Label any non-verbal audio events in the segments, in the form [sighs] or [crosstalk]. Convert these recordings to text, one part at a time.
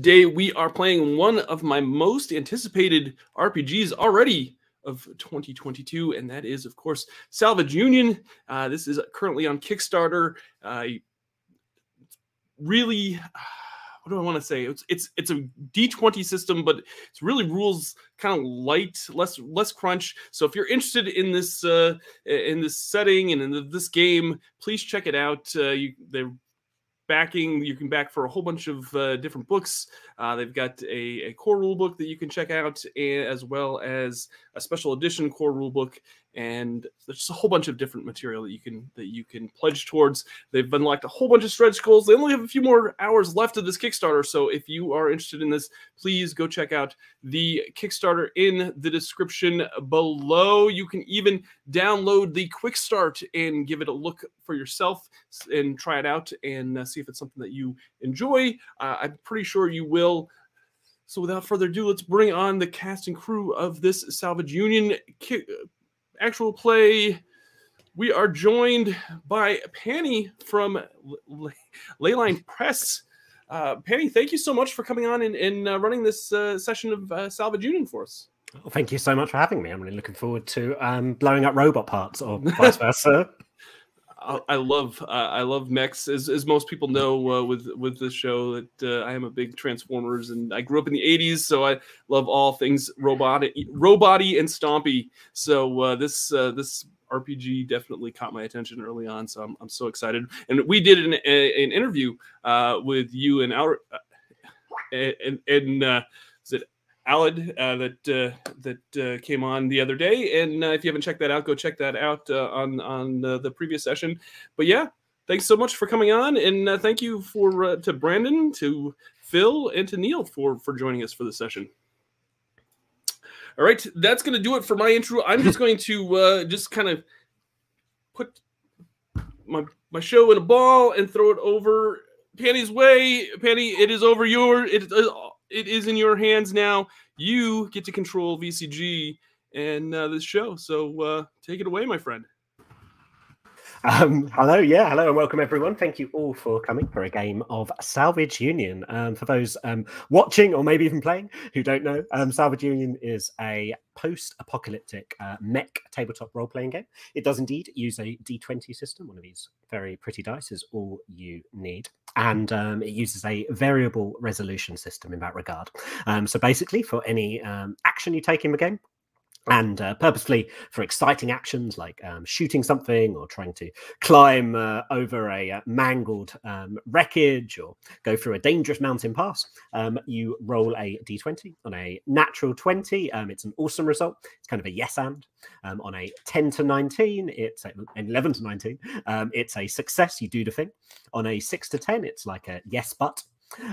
today we are playing one of my most anticipated RPGs already of 2022, and that is, of course, Salvage Union. Uh, this is currently on Kickstarter. Uh, really, [sighs] what do I want to say? It's it's it's a D20 system, but it's really rules kind of light, less less crunch. So if you're interested in this uh, in this setting and in this game, please check it out. Uh, you, they're backing. You can back for a whole bunch of uh, different books. Uh, they've got a, a, core rule book that you can check out, as well as a special edition core rule book and there's just a whole bunch of different material that you can that you can pledge towards. They've unlocked a whole bunch of stretch goals. They only have a few more hours left of this Kickstarter, so if you are interested in this, please go check out the Kickstarter in the description below. You can even download the quick start and give it a look for yourself and try it out and uh, see if it's something that you enjoy. Uh, I'm pretty sure you will. So without further ado, let's bring on the cast and crew of this Salvage Union actual play, we are joined by Penny from Leyline Press. Uh, Penny, thank you so much for coming on and, and uh, running this uh, session of uh, Salvage Union for us. Well, thank you so much for having me. I'm really looking forward to um, blowing up robot parts or vice [laughs] versa. I love uh, I love mechs. As, as most people know uh, with with this show that uh, I am a big Transformers and I grew up in the 80s so I love all things robotic roboty and stompy. So uh, this uh, this RPG definitely caught my attention early on so I'm, I'm so excited. And we did an, a, an interview uh, with you and our and and Alad uh, that uh, that uh, came on the other day. And uh, if you haven't checked that out, go check that out uh, on on the previous session. But yeah, thanks so much for coming on, and uh, thank you for to Brandon, to Phil, and to Neil for for joining us for the session. All right, that's going to do it for my intro. I'm just going to just kind of put my my show in a ball and throw it over Penny's way. Penny, it is over your it it is in your hands now. You get to control VCG and uh, this show. So uh, take it away, my friend. Um, hello, yeah, hello, and welcome everyone. Thank you all for coming for a game of Salvage Union. Um, for those um, watching or maybe even playing who don't know, um, Salvage Union is a post-apocalyptic uh, mech tabletop role-playing game. It does indeed use a D20 system. One of these very pretty dice is all you need, and um, it uses a variable resolution system in that regard. Um, so basically, for any action you take in the game, and uh, purposefully for exciting actions like um, shooting something or trying to climb uh, over a uh, mangled um, wreckage or go through a dangerous mountain pass, um, you roll a d20. On a natural 20, um, it's an awesome result. It's kind of a yes and. Um, on a 10 to 19, it's a, 11 to 19, um, it's a success. You do the thing. On a 6 to 10, it's like a yes but.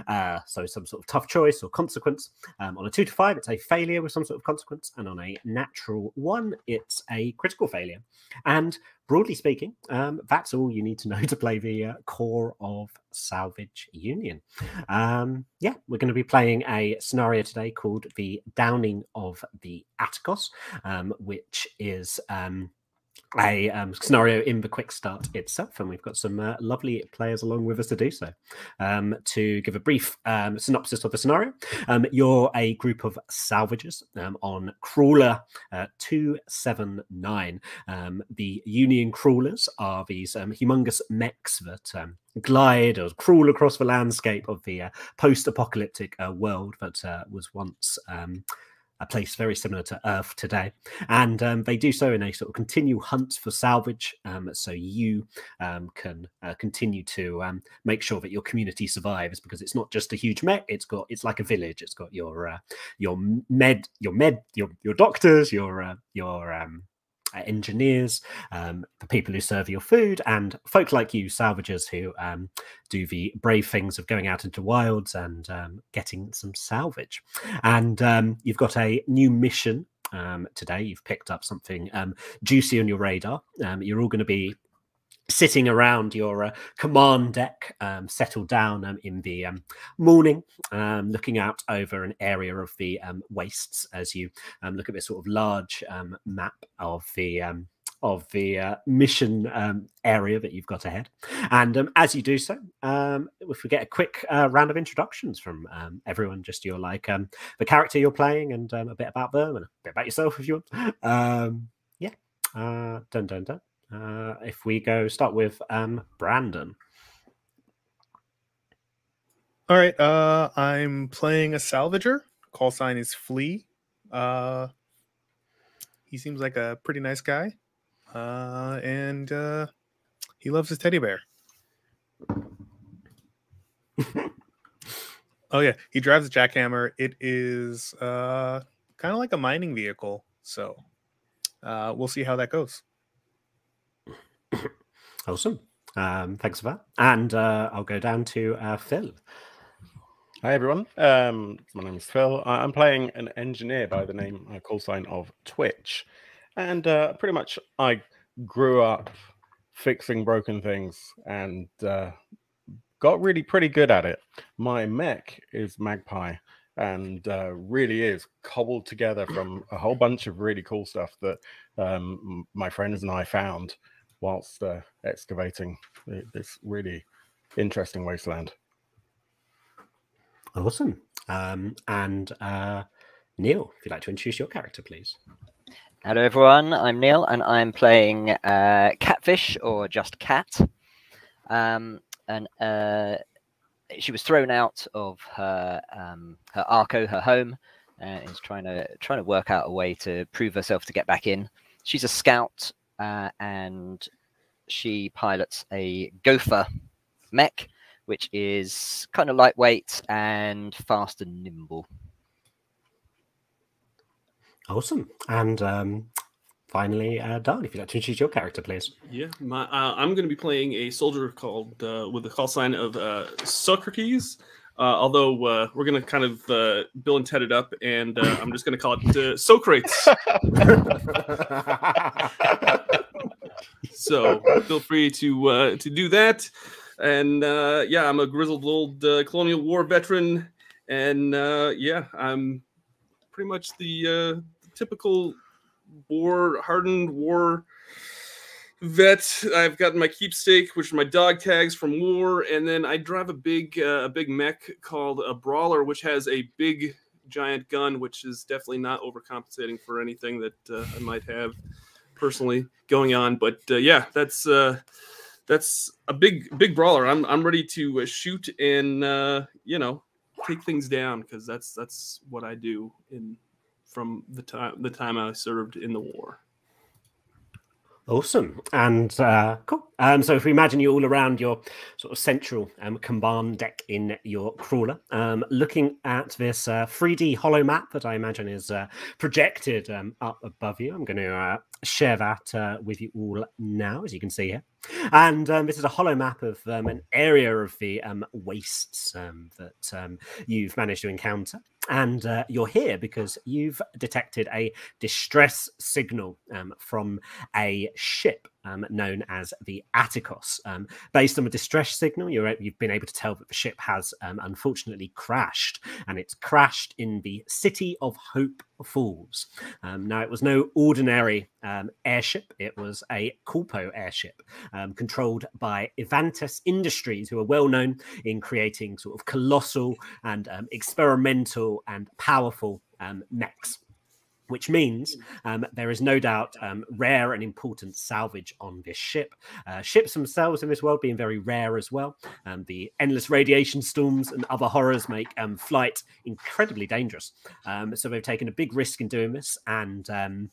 Uh, so some sort of tough choice or consequence. Um, on a two to five, it's a failure with some sort of consequence, and on a natural one, it's a critical failure. And broadly speaking, um, that's all you need to know [laughs] to play the uh, core of Salvage Union. Um, yeah, we're going to be playing a scenario today called the Downing of the Atticus, um, which is um, a um, scenario in the quick start itself, and we've got some uh, lovely players along with us to do so. Um, to give a brief um, synopsis of the scenario, um, you're a group of salvagers um, on Crawler uh, 279. Um, the Union Crawlers are these humongous mechs that glide or crawl across the landscape of the uh, post apocalyptic uh, world that uh, was once. A place very similar to Earth today. And um, they do so in a sort of continual hunt for salvage. Um, so you um, can uh, continue to um, make sure that your community survives because it's not just a huge mech. It's got it's like a village. It's got your uh, your med, your med, your your doctors, your uh, your um, engineers, um, the people who serve your food, and folk like you, salvagers, who um, do the brave things of going out into wilds and um, getting some salvage. And um, you've got a new mission um, today. You've picked up something um, juicy on your radar. you're all going to be sitting around your uh, command deck, um, settled down um, in the um, morning, um, looking out over an area of the um, wastes as you um, look at this sort of large map of the of the uh, mission um, area that you've got ahead. And um, as you do so, um, if we get a quick uh, round of introductions from everyone, just your like the character you're playing and a bit about them and a bit about yourself if you want. Yeah, uh, dun dun dun. Uh, if we go start with um, Brandon. All right, uh, I'm playing a salvager. Call sign is Flea. Uh, he seems like a pretty nice guy, uh, and uh, he loves his teddy bear. [laughs] oh yeah, he drives a jackhammer. It is uh, kind of like a mining vehicle, so uh, we'll see how that goes. [coughs] Awesome. Um, thanks for that. And uh, I'll go down to uh, Phil. Hi everyone. Um, my name is Phil. I'm playing an engineer by the name uh, call sign of Twitch, and uh, pretty much I grew up fixing broken things and uh, got really pretty good at it. My mech is Magpie, and uh, really is cobbled together from a whole bunch of really cool stuff that um, my friends and I found whilst uh, excavating this really interesting wasteland. Awesome. Um, and uh, Neil, if you'd like to introduce your character, please. Hello, everyone. I'm Neil, and I'm playing uh, Catfish or just Cat. Um, and uh, she was thrown out of her um, her Arco, her home, and is trying to trying to work out a way to prove herself to get back in. She's a scout, uh, and she pilots a Gopher mech, which is kind of lightweight and fast and nimble. Awesome. And um, finally, uh, Dan, if you'd like to introduce your character, please. Yeah, my, uh, I'm going to be playing a soldier called uh, with the call sign of uh, Socrates. Uh, although uh, we're going to kind of uh, Bill and Ted it up, and uh, I'm just going to call it uh, Socrates. so feel free to uh, to do that. And yeah, I'm a grizzled old Colonial War veteran, and yeah, I'm pretty much the typical war hardened war vet. I've got my keepsake, which are my dog tags from war, and then I drive a big uh, a big mech called a brawler, which has a big giant gun, which is definitely not overcompensating for anything that uh, I might have personally going on. But uh, yeah, that's uh, that's a big big brawler. I'm I'm ready to uh, shoot and uh, you know take things down because that's that's what I do in from the time the time I served in the war. Awesome. And uh, cool. Um, so if we imagine you all around your sort of central um, deck in your crawler, um, looking at this uh, 3D holo map that I imagine is uh, projected um, up above you, I'm going to uh, share that uh, with you all now, as you can see here. And um, this is a holo map of um, an area of the um, wastes that you've managed to encounter. And uh, you're here because you've detected a distress signal um, from a ship um, known as the Atticus. Um, based on the distress signal, you're, you've been able to tell that the ship has um, unfortunately crashed, and it's crashed in the city of Hope Falls. Um, now, it was no ordinary um, airship, it was a Corpo airship controlled by Evantus Industries, who are well known in creating sort of colossal and experimental and powerful mechs which means um, there is no doubt um, rare and important salvage on this ship. Uh, ships themselves in this world being very rare as well. Um, the endless radiation storms and other horrors make um, flight incredibly dangerous. Um, so they've taken a big risk in doing this, and um,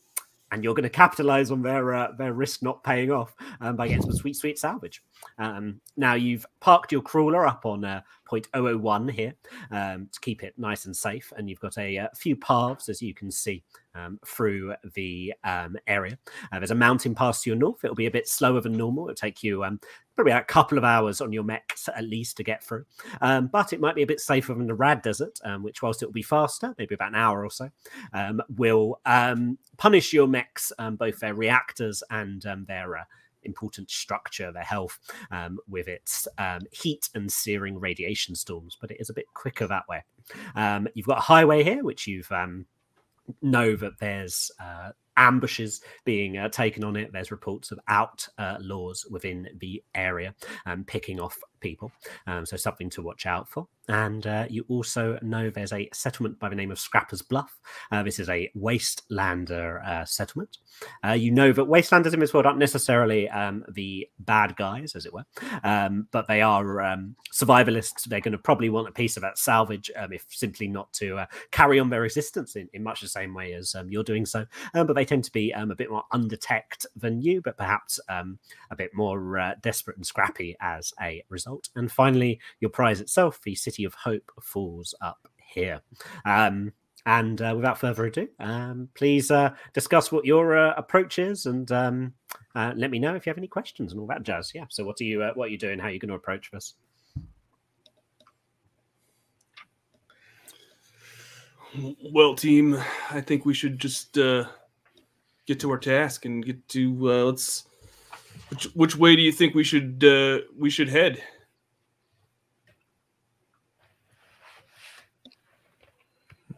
and you're going to capitalize on their uh, their risk not paying off um, by getting some sweet sweet salvage. Um, now you've parked your crawler up on uh, point 001 here um, to keep it nice and safe, and you've got a, a uh, few paths as you can see um, through the um, area. Uh, there's a mountain pass to your north. It'll be a bit slower than normal. It'll take you um, probably a couple of hours on your mechs at least to get through. Um, but it might be a bit safer than the Rad Desert, um, which, whilst it will be faster, maybe about an hour or so, um, will punish your mechs, both their reactors and their. Uh, important structure, their health, um, with its um, heat and searing radiation storms, but it is a bit quicker that way. Um, you've got a highway here, which you've um, know that there's uh, ambushes being uh, taken on it. There's reports of outlaws within the area um, picking off people. Um, so something to watch out for. And uh, you also know there's a settlement by the name of Scrapper's Bluff. Uh, this is a wastelander uh, settlement. Uh, you know that wastelanders in this world aren't necessarily um, the bad guys, as it were, um, but they are um, survivalists. They're going to probably want a piece of that salvage, um, if simply not to uh, carry on their existence in, in, much the same way as um, you're doing so. but they tend to be a bit more undetect than you, but perhaps a bit more uh, desperate and scrappy as a result. And finally, your prize itself, the city City of Hope falls up here. Um, and uh, without further ado, um, please uh, discuss what your uh, approach is, and um, uh, let me know if you have any questions and all that jazz. Yeah. So, what are you uh, what are you doing? How are you going to approach this? Well, team, I think we should just uh, get to our task and get to let's. Which, which way do you think we should we should head?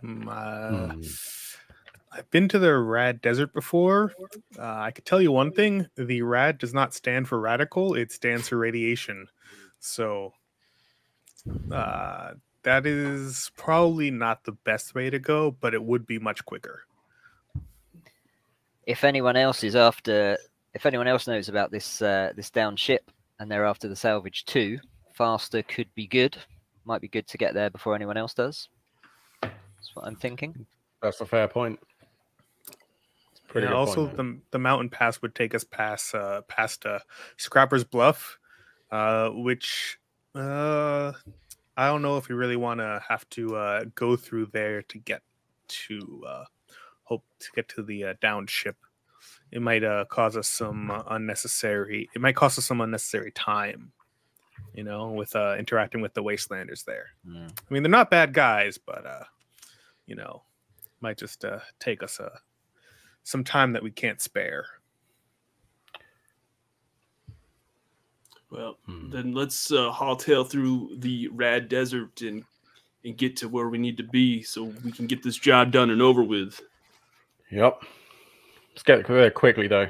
Mm, uh, mm. I've been to the Rad Desert before. Uh, I could tell you one thing: the Rad does not stand for radical; it stands for radiation. So uh, that is probably not the best way to go, but it would be much quicker. If anyone else is after, if anyone else knows about this uh, this down ship and they're after the salvage too, faster could be good. Might be good to get there before anyone else does. That's what I'm thinking. That's a fair point. Yeah, also, point. the the mountain pass would take us past uh, past uh, Scrapper's Bluff, uh, which uh, I don't know if we really want to have to uh, go through there to get to uh, hope to get to the uh, down ship. It might uh, cause us some uh, unnecessary. It might cost us some unnecessary time you know, with uh interacting with the wastelanders there. Mm. I mean, they're not bad guys, but uh you know, might just uh, take us a uh, some time that we can't spare. Well, hmm. then let's uh, tail through the rad desert and and get to where we need to be so we can get this job done and over with. Yep. Let's get there quickly though.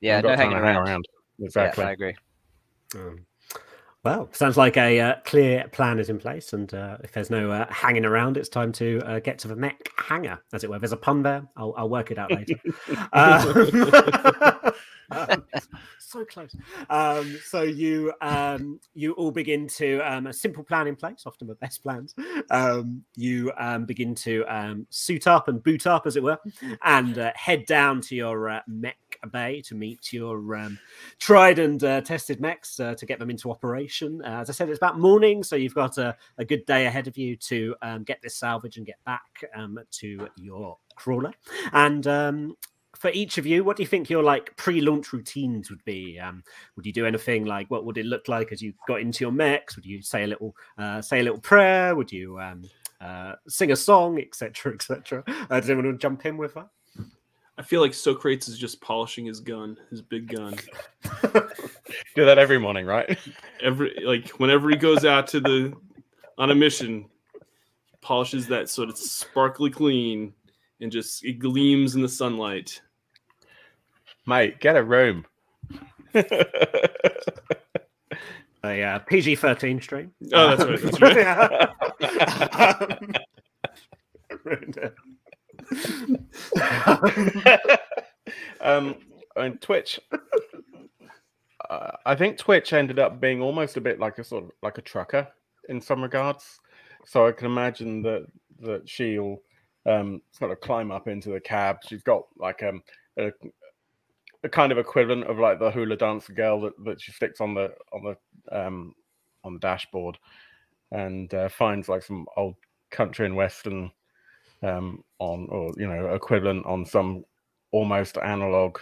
Yeah, no hanging around. around. Exactly. Yeah, I agree. Um, well, sounds like a uh, clear plan is in place, and uh, if there's no uh, hanging around, it's time to uh, get to the mech hangar, as it were. There's a pun there. I'll, I'll work it out later. um, [laughs] [laughs] so close. Um, so you um, you all begin to um, a simple plan in place, often the best plans. Um, you um, begin to um, suit up and boot up, as it were, and uh, head down to your uh, mech bay to meet your um, tried and uh, tested mechs uh, to get them into operation. Uh, as I said, it's about morning, so you've got a, a good day ahead of you to um, get this salvage and get back um, to your crawler. And um, for each of you, what do you think your like pre-launch routines would be? Um, would you do anything like what would it look like as you got into your mechs? Would you say a little uh, say a little prayer? Would you um, uh, sing a song, etc., etc.? Uh, does anyone want to jump in with that? I feel like Socrates is just polishing his gun, his big gun. [laughs] Do that every morning, right? Every like whenever he goes out to the on a mission, polishes that so it's sparkly clean and just it gleams in the sunlight. Mate, get a room. [laughs] a uh, PG thirteen stream. Oh, that's right. That's right. [laughs] um, [laughs] um, and Twitch, uh, I think Twitch ended up being almost a bit like a sort of like a trucker in some regards. So I can imagine that that she'll um, sort of climb up into the cab. She's got like um, a, a kind of equivalent of like the hula dancer girl that, that she sticks on the on the um, on the dashboard, and uh, finds like some old country and western um, on, or you know, equivalent on some almost analog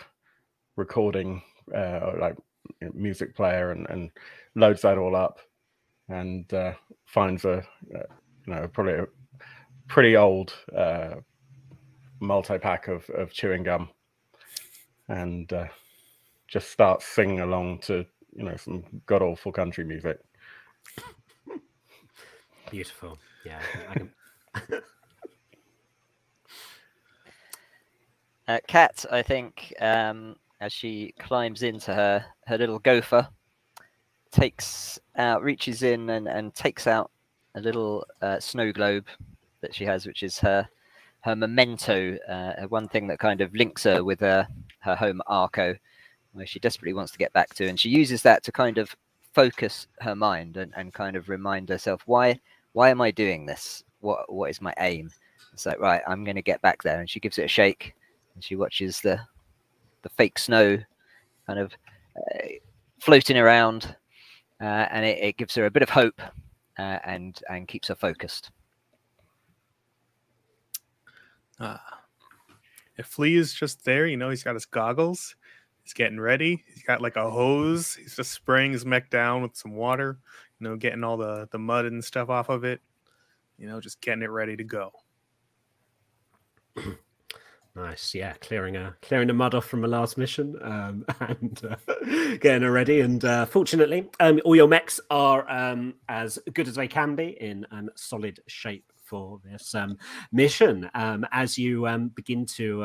recording, uh, like music player, and, and loads that all up, and uh, finds a, uh, you know, probably a pretty old uh, multi pack of, of chewing gum, and uh, just starts singing along to you know some god awful country music. Beautiful. Yeah, can, Uh, Cat, I think, um, as she climbs into her her little gopher, takes out, reaches in and, and takes out a little uh, snow globe that she has, which is her her memento, uh, one thing that kind of links her with her her home Arco, where she desperately wants to get back to, and she uses that to kind of focus her mind and, and kind of remind herself why why am I doing this? What what is my aim? It's like right, I'm going to get back there, and she gives it a shake, and she watches the the fake snow kind of uh, floating around, uh, and it, it, gives her a bit of hope uh, and and keeps her focused. Uh, if Flea is just there, you know, he's got his goggles. He's getting ready. He's got like a hose. He's just spraying his mech down with some water, you know, getting all the, the mud and stuff off of it, you know, just getting it ready to go. [clears throat] Nice, yeah, clearing a clearing the mud off from the last mission um, [laughs] and uh, getting her ready. And uh, fortunately, um, all your mechs are um, as good as they can be in um, solid shape for this um, mission. Um, as you begin to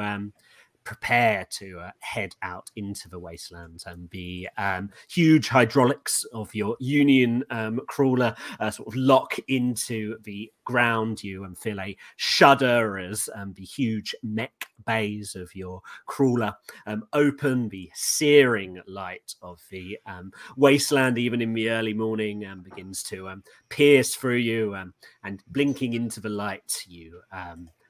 prepare to uh, head out into the wasteland and the um, huge hydraulics of your Union um, crawler uh, sort of lock into the ground. You and feel a shudder as um, the huge mech bays of your crawler um, open. The searing light of the um, wasteland, even in the early morning, begins to pierce through you, and blinking into the light, you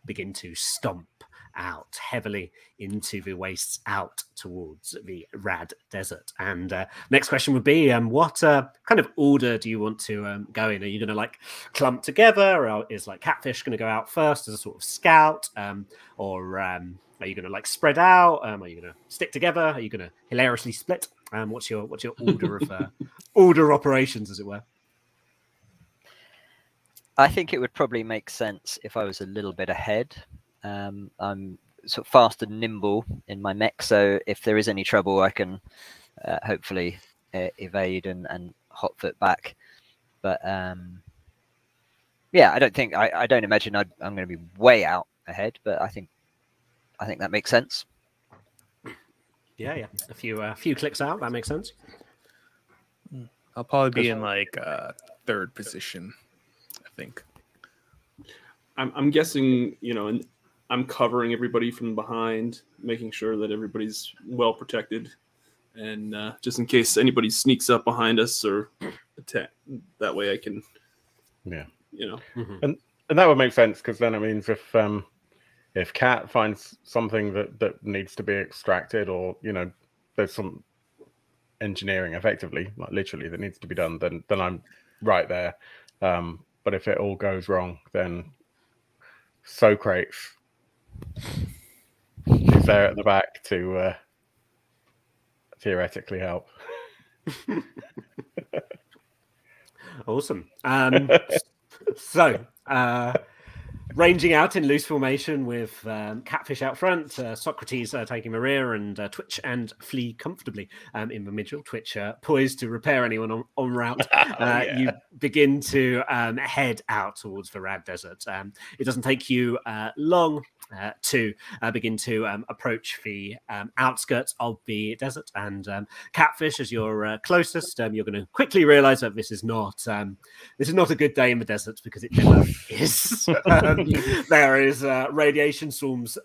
begin to stomp out heavily into the wastes out towards the Rad Desert. And uh, next question would be, um, what uh, kind of order do you want to um, go in? Are you going to like clump together, or is like Catfish going to go out first as a sort of scout, um, or um, are you going to like spread out? Um, are you going to stick together? Are you going to hilariously split? Um, what's your what's your order of uh, [laughs] order operations, as it were? I think it would probably make sense if I was a little bit ahead um, I'm sort of fast and nimble in my mech, so if there is any trouble, I can uh, hopefully uh, evade and, and hot foot back. But um, yeah, I don't think I, I don't imagine i am going to be way out ahead, but I think I think that makes sense. Yeah, yeah, a few a uh, few clicks out. That makes sense. I'll probably be in like uh, third position. I think. I'm, I'm guessing, you know, in, I'm covering everybody from behind, making sure that everybody's well protected, and uh, just in case anybody sneaks up behind us or attack, that way I can, yeah, you know, mm-hmm. and and that would make sense because then it means if um if Cat finds something that that needs to be extracted or you know there's some engineering effectively like literally that needs to be done then then I'm right there. Um but if it all goes wrong then Socrates He's there at the back to uh, theoretically help. [laughs] awesome. Um, [laughs] so, uh, ranging out in loose formation with um, Catfish out front, uh, Socrates uh, taking the rear, and uh, Twitch and Flea comfortably um, in the middle. Twitch uh, poised to repair anyone on, on route. oh, [laughs] yeah. You begin to um, head out towards the Rad Desert. Um, it doesn't take you uh, long uh, to uh, begin to um, approach the um, outskirts of the desert. And um, catfish, as you're uh, closest, um, you're going to quickly realize that this is not um, this is not a good day in the desert because it never [laughs] is. [laughs] Um, [laughs] there is uh, radiation storms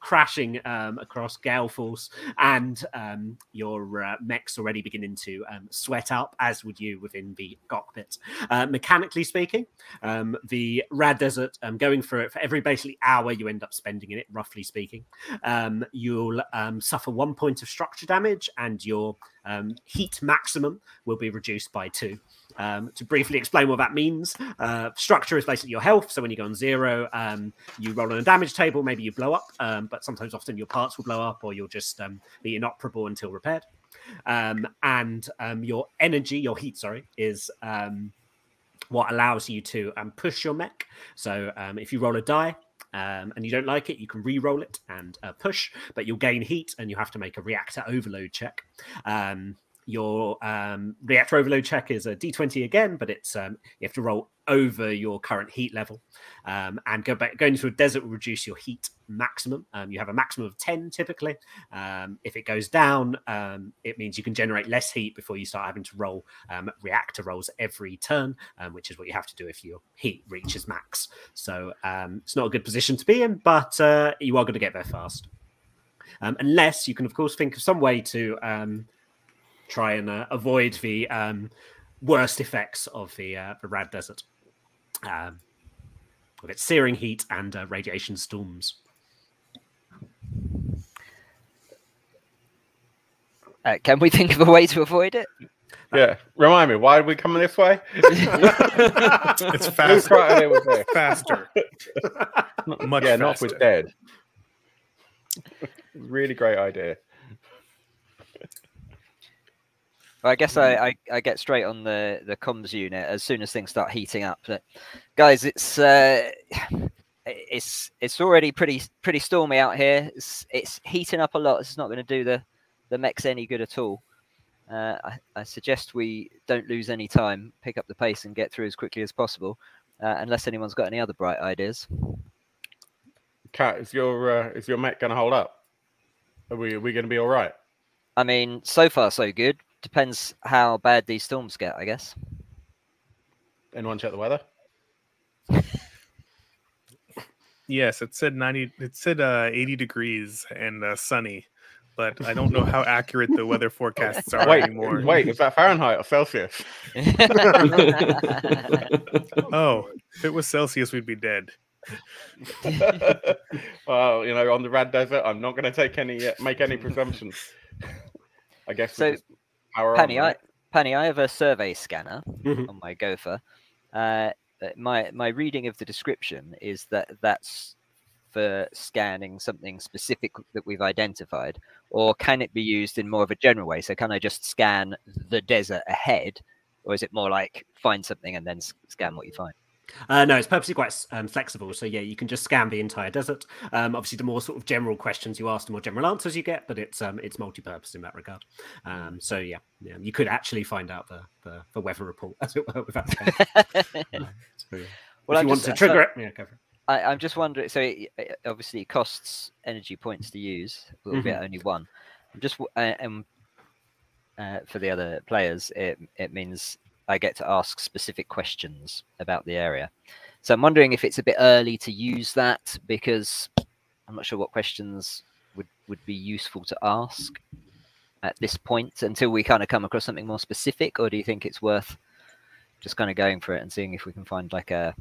crashing um, across gale force, and um, your uh, mech's already beginning to um, sweat up, as would you within the cockpit. Uh, mechanically speaking, um, the Rad Desert, um, going for it for every basically hour you end up spending in it, roughly speaking, um, you'll suffer one point of structure damage, and your heat maximum will be reduced by two. Um, to briefly explain what that means, uh, structure is basically your health. So when you go on zero, um, you roll on a damage table, maybe you blow up, um, but sometimes often your parts will blow up or you'll just um, be inoperable until repaired. Um, and um, your energy, your heat, sorry, is what allows you to push your mech. So if you roll a die, um, and you don't like it, you can re-roll it and uh, push, but you'll gain heat and you have to make a reactor overload check. Um, your um, reactor overload check is a d20 again, but it's um, you have to roll over your current heat level. Um, and go back going into a desert will reduce your heat maximum. Um, you have a maximum of 10 typically. Um, if it goes down, um, it means you can generate less heat before you start having to roll reactor rolls every turn, which is what you have to do if your heat reaches max. So it's not a good position to be in, but uh, you are going to get there fast. Um, unless you can, of course, think of some way to um, try and uh, avoid the um, worst effects of the, uh, the Rad Desert um, with its searing heat and uh, radiation storms. Uh, can we think of a way to avoid it? Yeah. Remind me, why are we coming this way? [laughs] It's [laughs] Whose faster. right idea was faster. Much yeah, Knock was dead. really great idea. Well, I guess I, I, I get straight on the, the comms unit as soon as things start heating up. But guys, it's uh, [sighs] it's it's already pretty pretty stormy out here. It's, it's heating up a lot. It's not going to do the the mechs any good at all. Uh, I, I suggest we don't lose any time, pick up the pace, and get through as quickly as possible. Uh, unless anyone's got any other bright ideas. Cat, is your uh, is your mech going to hold up? Are we are we going to be all right? I mean, so far so good. Depends how bad these storms get, I guess. Anyone check the weather? [laughs] Yes, it said 90 it said uh 80 degrees and uh, sunny, but I don't know how accurate the weather forecasts are Wait, anymore. wait, is that Fahrenheit or Celsius? [laughs] Oh, if it was Celsius, we'd be dead. [laughs] well, you know, on the Rad Desert, I'm not going to take any uh, make any presumptions. I guess. we So, just power Penny, I? Penny, I have a survey scanner Mhm. on my Gopher. Uh, uh, my my reading of the description is that that's for scanning something specific that we've identified, or can it be used in more of a general way? So can I just scan the desert ahead, or is it more like find something and then scan what you find? Uh, no, it's purposely quite um, flexible. So yeah, you can just scan the entire desert. Um, obviously, the more sort of general questions you ask, the more general answers you get. But it's um, it's multi-purpose in that regard. Um, so yeah, yeah, you could actually find out the the, the weather report as it were without. [laughs] So, yeah. Well, if you want just- to so- trigger it, yeah, go for it. I, I'm just wondering. So it, it obviously costs energy points to use, albeit only one. I'm just uh, um, uh, for the other players, it it means I get to ask specific questions about the area. So I'm wondering if it's a bit early to use that because I'm not sure what questions would would be useful to ask at this point until we kind of come across something more specific, or do you think it's worth just kind of going for it and seeing if we can find like a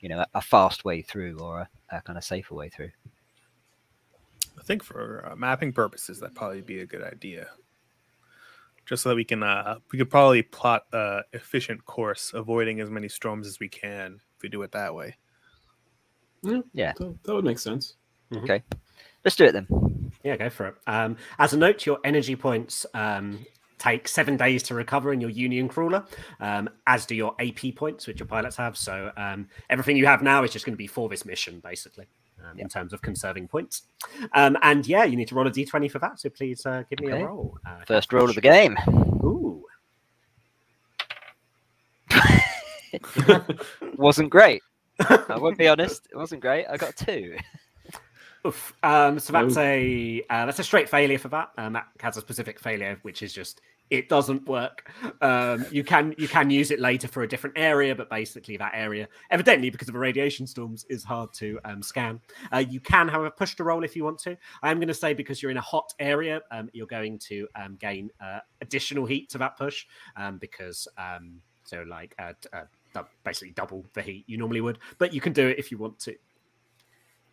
you know a, fast way through or a, a kind of safer way through I think for uh, mapping purposes, that'd probably be a good idea. Just so that we can, uh, we could probably plot a efficient course, avoiding as many storms as we can if we do it that way. Yeah. that, that would make sense. Okay. Let's do it then Yeah, go for it. Um, as a note, your energy points um, take seven days to recover in your Union crawler, um, as do your AP points, which your pilots have. So um, everything you have now is just going to be for this mission, basically, um, in terms of conserving points. Um, and yeah, you need to roll a d20 for that. So please uh, give me Okay. a roll. Uh, first roll of the game Ooh. [laughs] wasn't great [laughs] i won't be honest it wasn't great i got two Oof. Um, so that's Oh. a uh, that's a straight failure for that. Um, that has a specific failure, which is just it doesn't work. Um, you can you can use it later for a different area, but basically that area, evidently because of the radiation storms, is hard to um, scan. Uh, you can, however, push to roll if you want to. I'm going to say because you're in a hot area, um, you're going to um, gain uh, additional heat to that push um, because um, so like uh, uh, basically double the heat you normally would. But you can do it if you want to.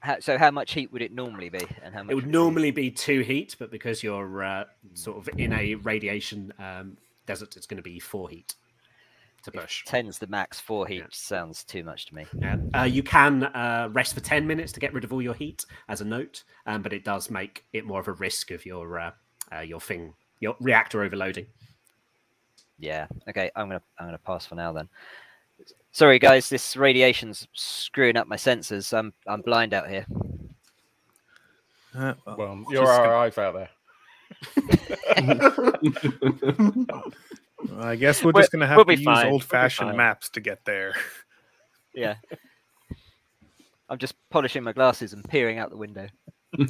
How, so how much heat would it normally be and how much It would normally be two heat, but because you're uh, sort of in a radiation um, desert, it's going to be four heat to if push. 10's the max four heat Yeah. sounds too much to me Yeah. Uh, you can uh, rest for 10 minutes to get rid of all your heat as a note, um, but it does make it more of a risk of your uh, uh, your thing, your reactor overloading. yeah okay i'm gonna i'm gonna pass for now then sorry guys this radiation's screwing up my sensors i'm i'm blind out here Uh, well, Well, you're our gonna- eyes out there. [laughs] I guess we're We'll- just gonna have we'll to be use fine, we'll old-fashioned fine. maps to get there. [laughs] Yeah. I'm just polishing my glasses and peering out the window. [laughs]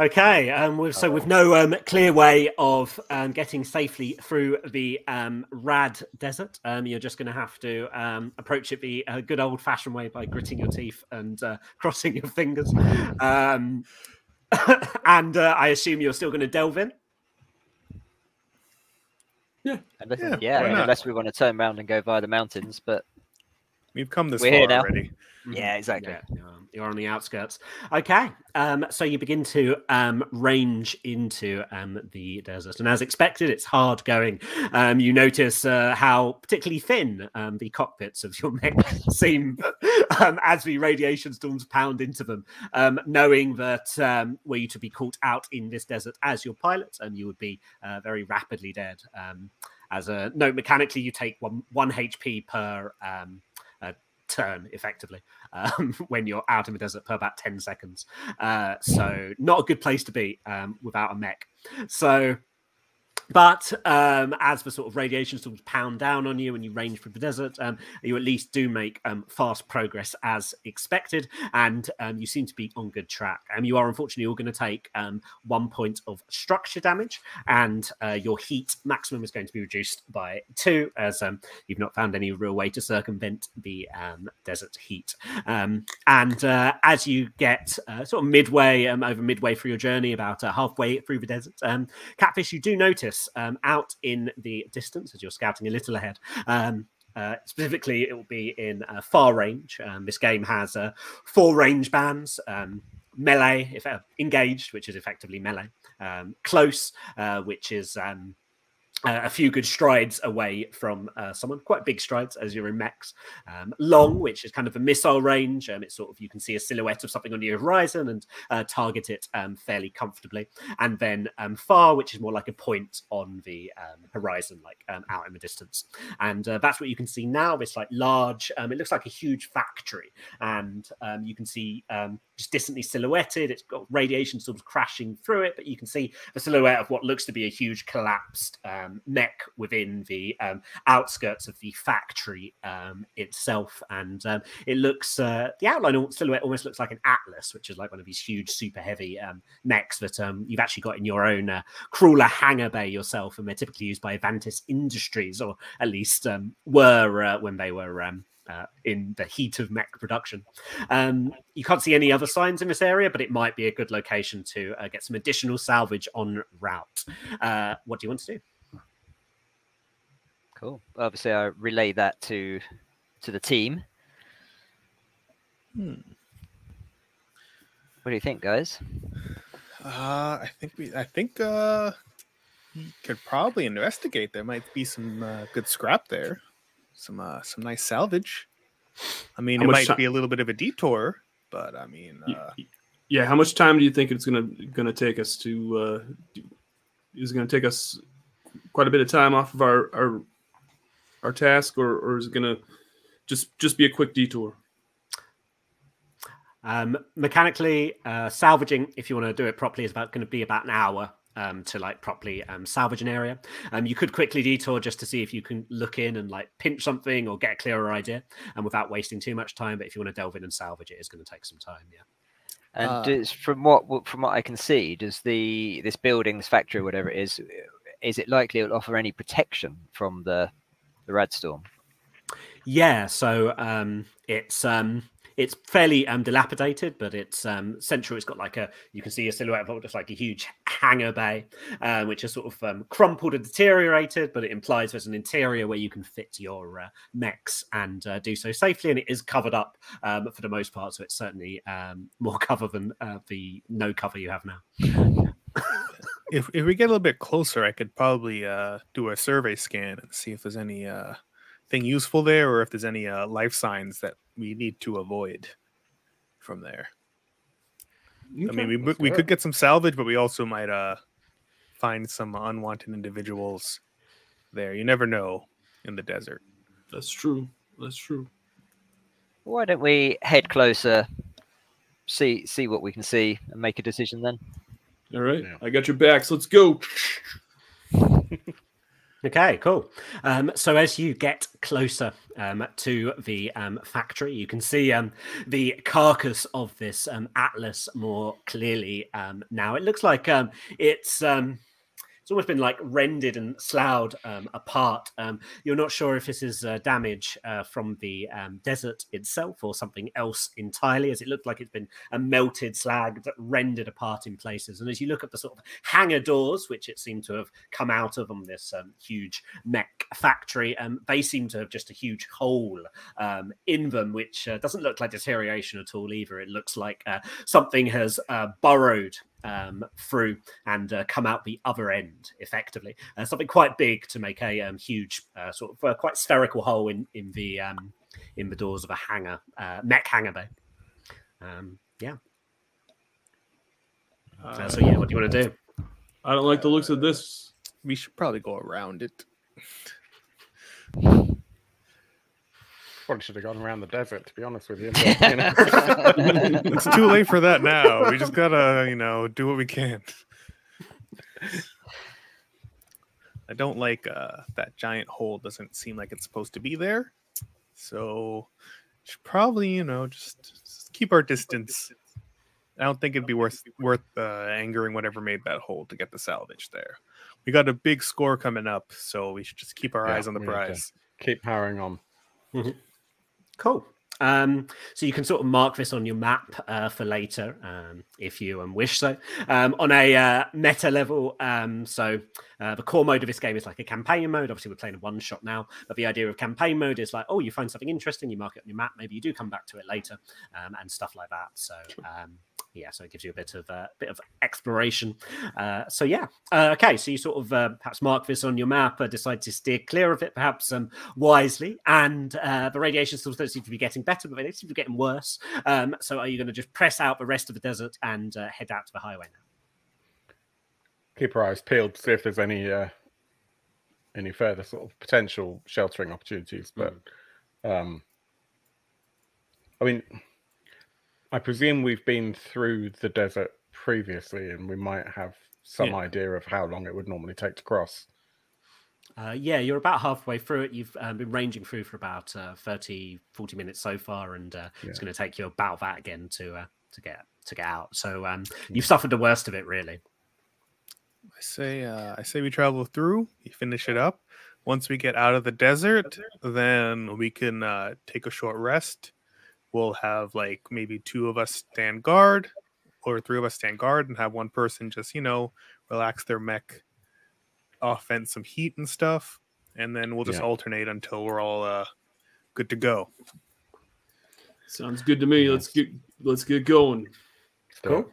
Okay, um, with, so with no um, clear way of um, getting safely through the um, Rad Desert, um, you're just going to have to um, approach it the uh, good old-fashioned way by gritting your teeth and uh, [laughs] crossing your fingers. Um, [laughs] and uh, I assume you're still going to delve in. Unless, Yeah, yeah, why I mean, not? unless we want to turn around and go via the mountains, but We've come this We're far already. Yeah, exactly. Yeah, you're- you're on the outskirts. Okay, um, so you begin to um, range into um, the desert, and as expected, it's hard going. Um, you notice uh, how particularly thin um, the cockpits of your [laughs] mech seem um, as the radiation storms pound into them. Um, knowing that um, were you to be caught out in this desert as your pilot, and you would be uh, very rapidly dead. Um, as a note, mechanically, you take one one HP per um, turn, effectively um, [laughs] when you're out in the desert for about 10 seconds. Uh, so, not a good place to be um, without a mech. So, but um, as the sort of radiation storms pound down on you and you range through the desert, um, you at least do make um, fast progress as expected, and um, you seem to be on good track. And you are unfortunately all going to take um, one point of structure damage, and uh, your heat maximum is going to be reduced by two, as um, you've not found any real way to circumvent the um, desert heat. Um, and uh, as you get uh, sort of midway, um, over midway through your journey, about uh, halfway through the desert, um, Catfish, you do notice um, out in the distance as you're scouting a little ahead. Um, uh, specifically, it will be in uh, far range. Um, this game has uh, four range bands. Um, melee, if uh, engaged, which is effectively melee. Um, close, uh, which is um, uh, a few good strides away from uh, someone, quite big strides as you're in mechs. Um, long, which is kind of a missile range. Um, it's sort of you can see a silhouette of something on your horizon and uh, target it um, fairly comfortably. And then um, far, which is more like a point on the um, horizon, like um, out in the distance. And uh, that's what you can see now. This like large, it looks like a huge factory, and you can see just distantly silhouetted. It's got radiation sort of crashing through it, but you can see the silhouette of what looks to be a huge collapsed um, mech within the um, outskirts of the factory um, itself. And um, it looks, uh, the outline silhouette almost looks like an Atlas, which is like one of these huge, super heavy um, mechs that um, you've actually got in your own uh, crawler hangar bay yourself. And they're typically used by Avantis Industries, or at least um, were uh, when they were. Um, uh, in the heat of mech production. Um, you can't see any other signs in this area, but it might be a good location to uh, get some additional salvage on route. Uh, what do you want to do? Cool. Obviously, I relay that to to the team. Hmm. What do you think, guys? Uh, I think we. I think uh, we could probably investigate. There might be some uh, good scrap there. Some uh, some nice salvage. I mean, How it might ti- be a little bit of a detour, but I mean, uh, yeah, how much time do you think it's gonna gonna take us to? Uh, do- is it gonna take us quite a bit of time off of our our our task, or or is it gonna just just be a quick detour? Um, mechanically, uh, salvaging, if you want to do it properly, is about going to be about an hour um, to like properly um, salvage an area. Um, you could quickly detour just to see if you can look in and like pinch something or get a clearer idea, and without wasting too much time. But if you want to delve in and salvage it, it's going to take some time. Yeah. And Uh, does, from what what- from what I can see, does the this building, this factory, whatever it is, is it likely it'll offer any protection from the the rad storm? Yeah, so um, it's um, it's fairly um, dilapidated, but it's um, central. It's got like a you can see a silhouette of just like a huge hangar bay, uh, which is sort of um, crumpled and deteriorated, but it implies there's an interior where you can fit your uh, mechs and uh, do so safely. And it is covered up um, for the most part, so it's certainly um, more [laughs] cover than uh, the no cover you have now. [laughs] if if we get a little bit closer, I could probably uh, do a survey scan and see if there's any uh, thing useful there, or if there's any uh, life signs that we need to avoid from there. I mean, we we do could get some salvage, but we also might uh find some unwanted individuals there. You never know in the desert. That's true. That's true. Why don't we head closer, see see what we can see and make a decision then. All right, Yeah. I got your backs. Let's go. [laughs] Okay, cool. Um, so as you get closer um, to the um, factory, you can see um, the carcass of this um, Atlas more clearly um, now. It looks like um, it's um, it's almost been like rendered and sloughed um, apart. Um, you're not sure if this is uh, damage uh, from the um, desert itself or something else entirely, as it looked like it's been uh, melted, slag slagged, rendered apart in places. And as you look at the sort of hangar doors, which it seemed to have come out of on this um, huge mech factory, um, they seem to have just a huge hole um, in them, which uh, doesn't look like deterioration at all either. It looks like uh, something has burrowed um, through and uh, come out the other end effectively. Uh, something quite big to make a um, huge, uh, sort of uh, quite spherical hole in in the um, in the doors of a hangar, uh, mech hangar bay. Um, yeah. Uh, so yeah, what do you want to do? I don't like the looks of this. We should probably go around it. Probably should have gone around the desert, to be honest with you. but, you know. [laughs] It's too late for that now. We just gotta, you know, do what we can. I don't like uh, that giant hole. Doesn't seem like it's supposed to be there. So should probably, you know, just, just keep our distance. I don't think it'd be worth worth uh, angering whatever made that hole to get the salvage there. We got a big score coming up, so we should just keep our Yeah, eyes on the we need to- prize. Keep powering on. Cool. Um, so you can sort of mark this on your map uh, for later, um, if you um, wish so. Um, on a uh, meta level, um, so uh, the core mode of this game is like a campaign mode. Obviously, we're playing a one shot now, but the idea of campaign mode is like, oh, you find something interesting, you mark it on your map. Maybe you do come back to it later, um, and stuff like that. So. Yeah, so it gives you a bit of uh, bit of exploration. Uh, so yeah, uh, okay. So you sort of uh, perhaps mark this on your map, uh, decide to steer clear of it, perhaps um, wisely. And uh, the radiation still don't seem to be getting better, but they seem to be getting worse. Um, so are you going to just press out the rest of the desert and uh, head out to the highway now? Keep our eyes peeled to see if there's any uh, any further sort of potential sheltering opportunities. But um, I mean, I presume we've been through the desert previously, and we might have some Yeah. idea of how long it would normally take to cross. Uh, yeah, you're about halfway through it. You've um, been ranging through for about uh, 30, 40 minutes so far, and uh, it's going to take you about that again to uh, to get to get out. So um, you've suffered the worst of it, really. I say, uh, I say we travel through. You finish it up. Once we get out of the desert, then we can uh, take a short rest. We'll have like maybe two of us stand guard, or three of us stand guard, and have one person just you know relax their mech, off vent some heat and stuff, and then we'll just Yeah. alternate until we're all uh, good to go. Sounds good to me. Let's get let's get going. Cool.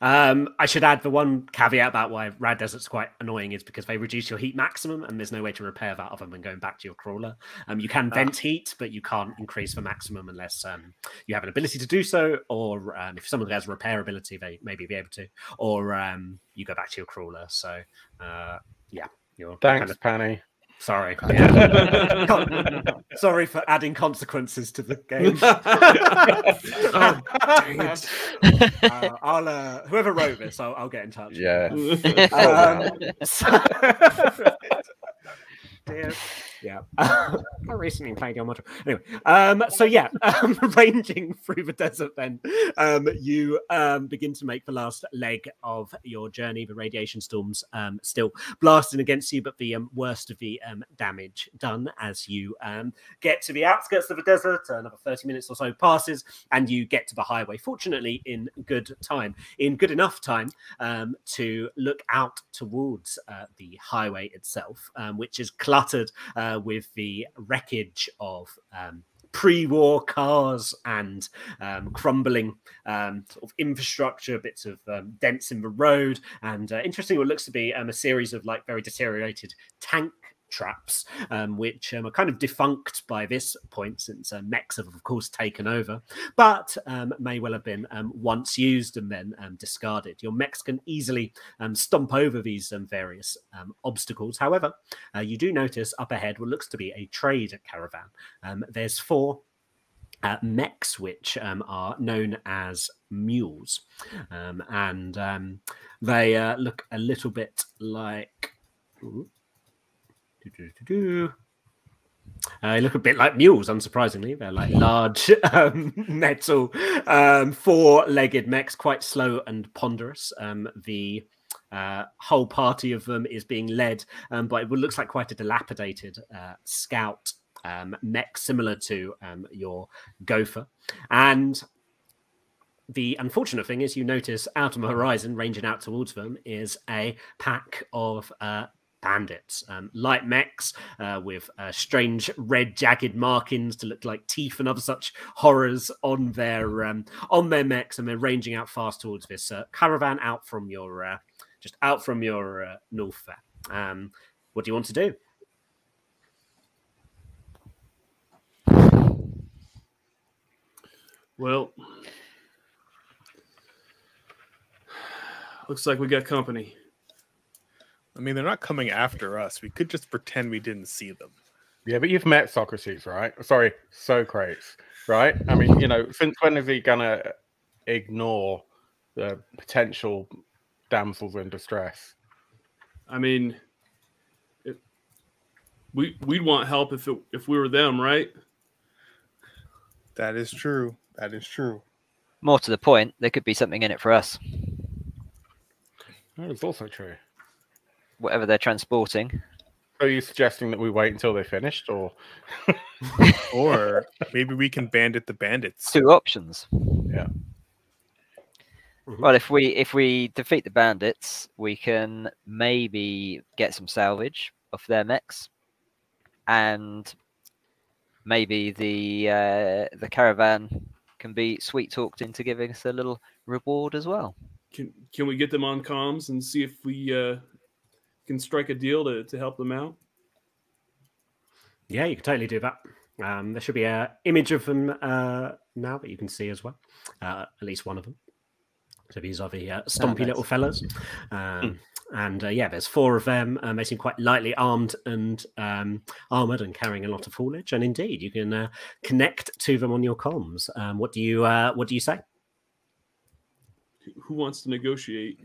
Um, I should add the one caveat about why Rad Desert's quite annoying is because they reduce your heat maximum, and there's no way to repair that other than going back to your crawler. Um, you can vent heat, but you can't increase the maximum unless um, you have an ability to do so, or um, if someone has repair ability, they maybe be able to, or um, you go back to your crawler. So, uh, yeah, you're kind Thanks, of Panny. Sorry. [laughs] Yeah. [laughs] sorry for adding consequences to the game. [laughs] oh, it. Uh, I'll uh, whoever wrote this, I'll, I'll get in touch. Yeah. Um, so- Dear- yeah. [laughs] I recently played your model. Anyway, um, so yeah, [laughs] um, [laughs] ranging through the desert, then um, you um, begin to make the last leg of your journey. The radiation storms um, still blasting against you, but the um, worst of the um, damage done as you um, get to the outskirts of the desert. Another 30 minutes or so passes, and you get to the highway. Fortunately, in good time, in good enough time um, to look out towards uh, the highway itself, um, which is cluttered uh, with the wreckage of. Um, Pre-war cars and um, crumbling um, sort of infrastructure, bits of um, dents in the road, and uh, interesting, what looks to be um, a series of like very deteriorated tank traps, um, which um, are kind of defunct by this point since uh, mechs have, of course, taken over, but um, may well have been um, once used and then um, discarded. Your mechs can easily stomp over these various obstacles. However, uh, you do notice up ahead what looks to be a trade caravan. There's four uh, mechs, which um, are known as mules, um, and um, they uh, look a little bit like. Ooh. Uh, they look a bit like mules, unsurprisingly. They're like large [laughs] um, metal, um, four-legged mechs, quite slow and ponderous. Um, the uh, whole party of them is being led um, by what looks like quite a dilapidated uh, scout um, mech, similar to um, your gopher. And the unfortunate thing is, you notice out on the horizon, ranging out towards them, is a pack of uh, bandits, um, light mechs uh, with uh, strange red jagged markings to look like teeth and other such horrors on their um, on their mechs, and they're ranging out fast towards this uh, caravan out from your uh, just out from your uh, north there. Um, what do you want to do? Well, looks like we got company. I mean, they're not coming after us. We could just pretend we didn't see them. Yeah, but you've met Socrates, right? Sorry, Socrates, right? I mean, you know, since when is he gonna ignore the potential damsels in distress? I mean, it, we we'd want help if it, if we were them, right? That is true. That is true. More to the point, there could be something in it for us. That is also true. Whatever they're transporting. Are you suggesting that we wait until they're finished, or [laughs] Or maybe we can bandit the bandits. Two options. Yeah. Well, if we if we defeat the bandits, we can maybe get some salvage off their mechs, and maybe the uh, the caravan can be sweet talked into giving us a little reward as well. Can can we get them on comms and see if we uh, can strike a deal to, to help them out? Yeah, you can totally do that. Um, there should be a image of them uh, now that you can see as well. Uh, at least one of them. So these are the uh, stompy nice. little fellas. Um, And uh, yeah, there's four of them. Um, they seem quite lightly armed and um, armored and carrying a lot of haulage. And indeed, you can uh, connect to them on your comms. Um, what do you uh, What do you say? Who wants to negotiate?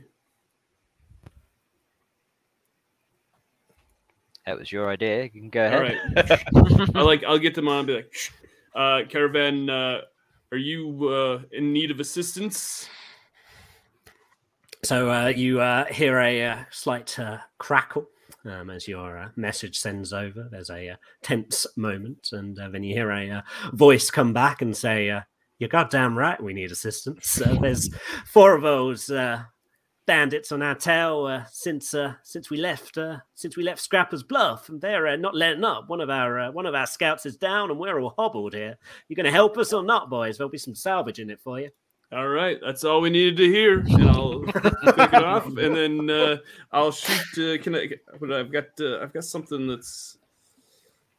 That was your idea. You can go All ahead. right. [laughs] I like. I'll get them on. And be like, uh, caravan. Uh, are you uh, in need of assistance? So uh, you uh, hear a uh, slight uh, crackle um, as your uh, message sends over. There's a uh, tense moment, and uh, then you hear a uh, voice come back and say, uh, "You're goddamn right. We need assistance. Uh, there's four of those uh, bandits on our tail uh, since uh, since we left uh, since we left Scrapper's Bluff, and they're uh, not letting up. One of our uh, one of our scouts is down, and we're all hobbled here. You're going to help us or not, boys? There'll be some salvage in it for you." All right, that's all we needed to hear, and I'll [laughs] take it off, and then uh, I'll shoot. Uh, can I? But I've got. Uh, I've got something that's.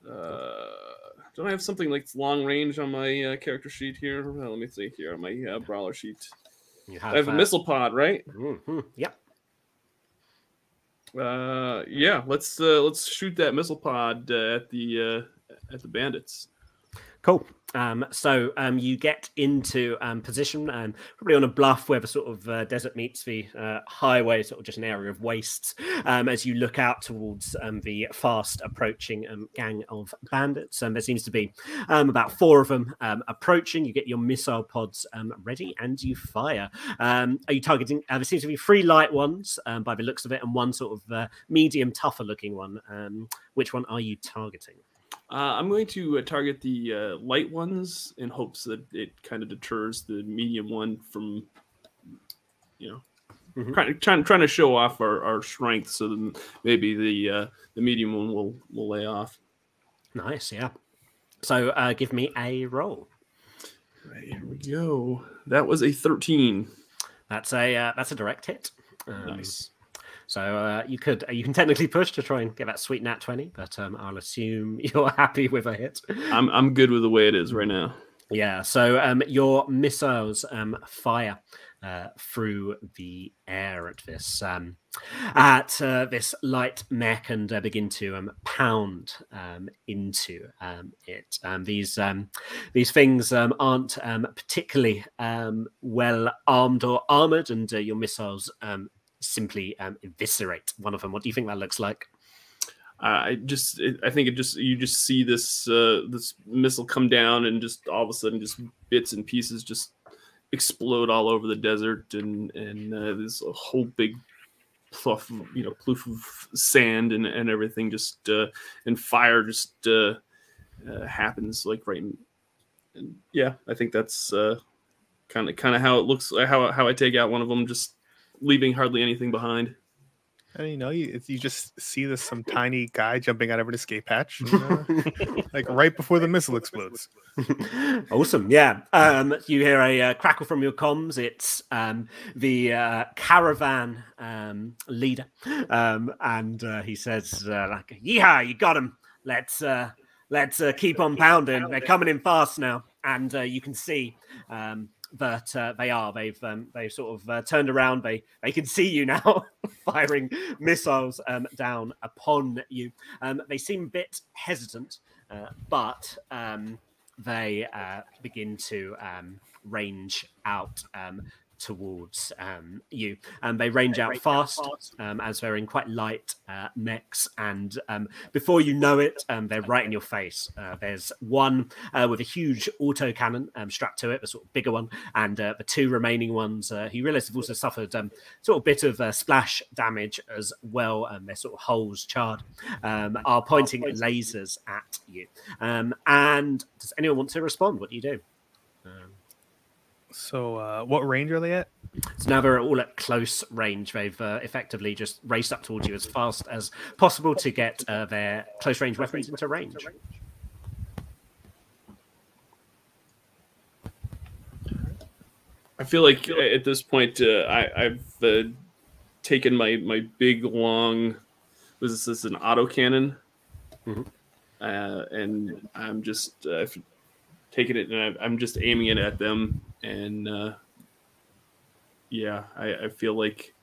Uh, don't I have something like long range on my uh, character sheet here? Well, let me see here on my uh, brawler sheet. You I have a uh, missile pod, right? mhm, Yep. Uh, yeah. Let's uh, let's shoot that missile pod uh, at the uh, at the bandits. Cool. Um, so um, you get into um, position, um, probably on a bluff where the sort of uh, desert meets the uh, highway, sort of just an area of wastes. Um, as you look out towards um, the fast approaching gang of bandits, um, there seems to be about four of them approaching. You get your missile pods ready and you fire. Are you targeting? Uh, there seems to be three light ones by the looks of it, and one sort of uh, medium, tougher looking one. Which one are you targeting? Uh, I'm going to uh, target the uh, light ones in hopes that it kind of deters the medium one from, you know, Mhm. trying, trying trying to show off our, our strength. So then maybe the uh, the medium one will will lay off. Nice, yeah. So uh, give me a roll. Right, here we go. That was a 13. That's a uh, that's a direct hit. Um, Nice. So uh, you could you can technically push to try and get that sweet nat twenty, but um, I'll assume [laughs] you're happy with a hit. I'm I'm good with the way it is right now. Yeah. So um, your missiles um, fire uh, through the air at this um, at uh, this light mech and uh, begin to um, pound um, into um, it. Um, these um, these things um, aren't um, particularly um, well armed or armored, and uh, your missiles um, simply um, eviscerate one of them. What do you think that looks like? I just, I think it just, you just see this, uh, this missile come down and just all of a sudden, just bits and pieces just explode all over the desert, and and uh, there's a whole big pluff, you know, ploof of sand and and everything, just uh, and fire just uh, uh, happens like right. In, and yeah, I think that's uh, kind of kind of how it looks, how how I take out one of them, just leaving hardly anything behind. And you know, you, you just see this some tiny guy jumping out of an escape hatch, and, [laughs] uh, like right before the missile explodes. [laughs] awesome, yeah. Um, you hear a uh, crackle from your comms. It's um, the uh, caravan um, leader, um, and uh, he says, uh, "Like, yeehaw, you got him. Let's uh, let's uh, keep on pounding. They're coming in fast now, and uh, you can see." That uh, they are. They've um, they've sort of uh, turned around. They they can see you now, [laughs] firing missiles um, down upon you. Um, they seem a bit hesitant, uh, but um, they uh, begin to um, range out um, towards um, you. And they range out fast um, as they're in quite light uh, mechs. And um, before you know it, um, they're right in your face. Uh, there's one uh, with a huge auto cannon um, strapped to it, the sort of bigger one, and uh, the two remaining ones uh, who realize have also suffered um, sort of bit of uh, splash damage as well. And their sort of holes charred are pointing lasers at you. and does anyone want to respond? What do you do? So, uh, what range are they at? So now they're all at close range. They've uh, effectively just raced up towards you as fast as possible to get uh, their close range weapons into range. I feel like at this point uh, I, have uh, taken my my big long was this, this an auto cannon, mm-hmm. Uh, and I'm just I've taken it and I'm just aiming it at them and uh, yeah, I, I feel like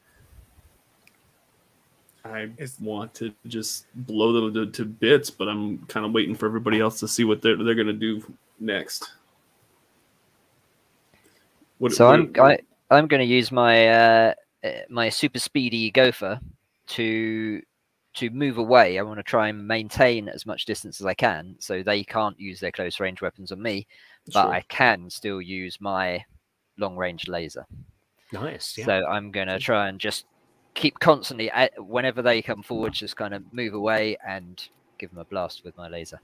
I want to just blow them to, to bits, but I'm kind of waiting for everybody else to see what they're they're gonna do next. What, so what, I'm I, I'm going to use my uh, eh, my super speedy gopher to to move away. I want to try and maintain as much distance as I can, so they can't use their close range weapons on me, but sure. I can still use my long range laser. Nice. Yeah. So I'm going to try and just keep constantly, at, whenever they come forward, just kind of move away and give them a blast with my laser.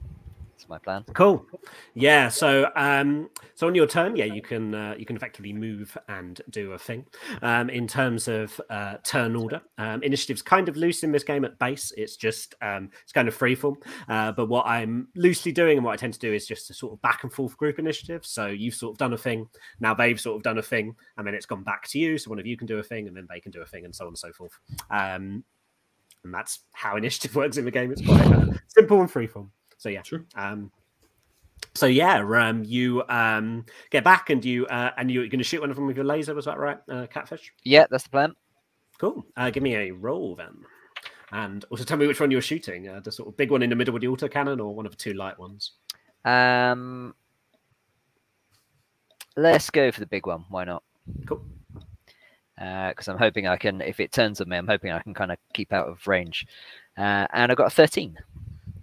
That's my plan. Cool. Yeah. So, um, so on your turn, yeah, you can uh, you can effectively move and do a thing. Um, in terms of uh, turn order, um, initiative's kind of loose in this game at base. It's just um, it's kind of freeform. Uh, but what I'm loosely doing and what I tend to do is just a sort of back and forth group initiative. So you've sort of done a thing, now they've sort of done a thing, and then it's gone back to you. So one of you can do a thing, and then they can do a thing, and so on and so forth. Um, and that's how initiative [laughs] works in the game. It's quite uh, simple and freeform. So yeah. Sure. Um, so yeah, um, you um, get back and you uh, and you're going to shoot one of them with your laser. Was that right, uh, Catfish? Yeah, that's the plan. Cool. Uh, give me a roll then, and also tell me which one you're shooting. Uh, the sort of big one in the middle with the auto cannon, or one of the two light ones. Um, let's go for the big one. Why not? Cool. Because uh, I'm hoping I can, if it turns on me, I'm hoping I can kind of keep out of range. Uh, and I got a 13.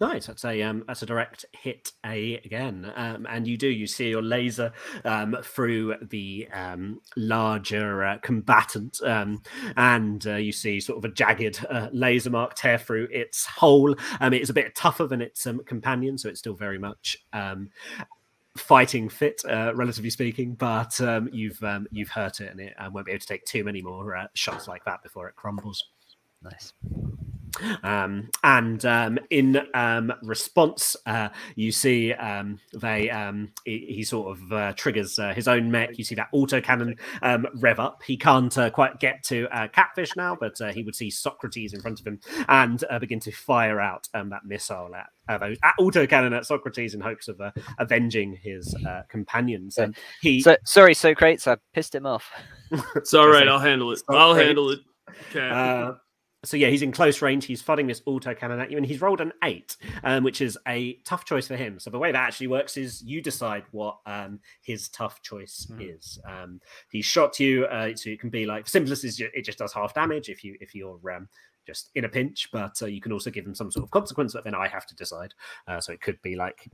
Nice. That's a um, that's a direct hit a again, um, and you do you see your laser um, through the um, larger uh, combatant, um, and uh, you see sort of a jagged uh, laser mark tear through its hole. Um, it's a bit tougher than its companion, so it's still very much fighting fit, uh, relatively speaking. But um, you've um, you've hurt it, and it won't be able to take too many more uh, shots like that before it crumbles. Nice. Um, and um, in um, response, uh, you see um, they um, he, he sort of uh, triggers uh, his own mech. You see that auto cannon um, rev up. He can't uh, quite get to uh, Catfish now, but uh, he would see Socrates in front of him and uh, begin to fire out um, that missile at, uh, those, at auto cannon at Socrates in hopes of uh, avenging his uh, companions. And he So sorry, Socrates, I pissed him off. It's all [laughs] right. I'll handle it. not I'll handle it. Okay. So yeah, he's in close range. He's firing this auto cannon at you, and he's rolled an eight, um, which is a tough choice for him. So the way that actually works is you decide what um, his tough choice Hmm. is. Um, he shot you, uh, so it can be like simplest is it just does half damage if you if you're um, just in a pinch, but uh, you can also give him some sort of consequence that then I have to decide. Uh, so it could be like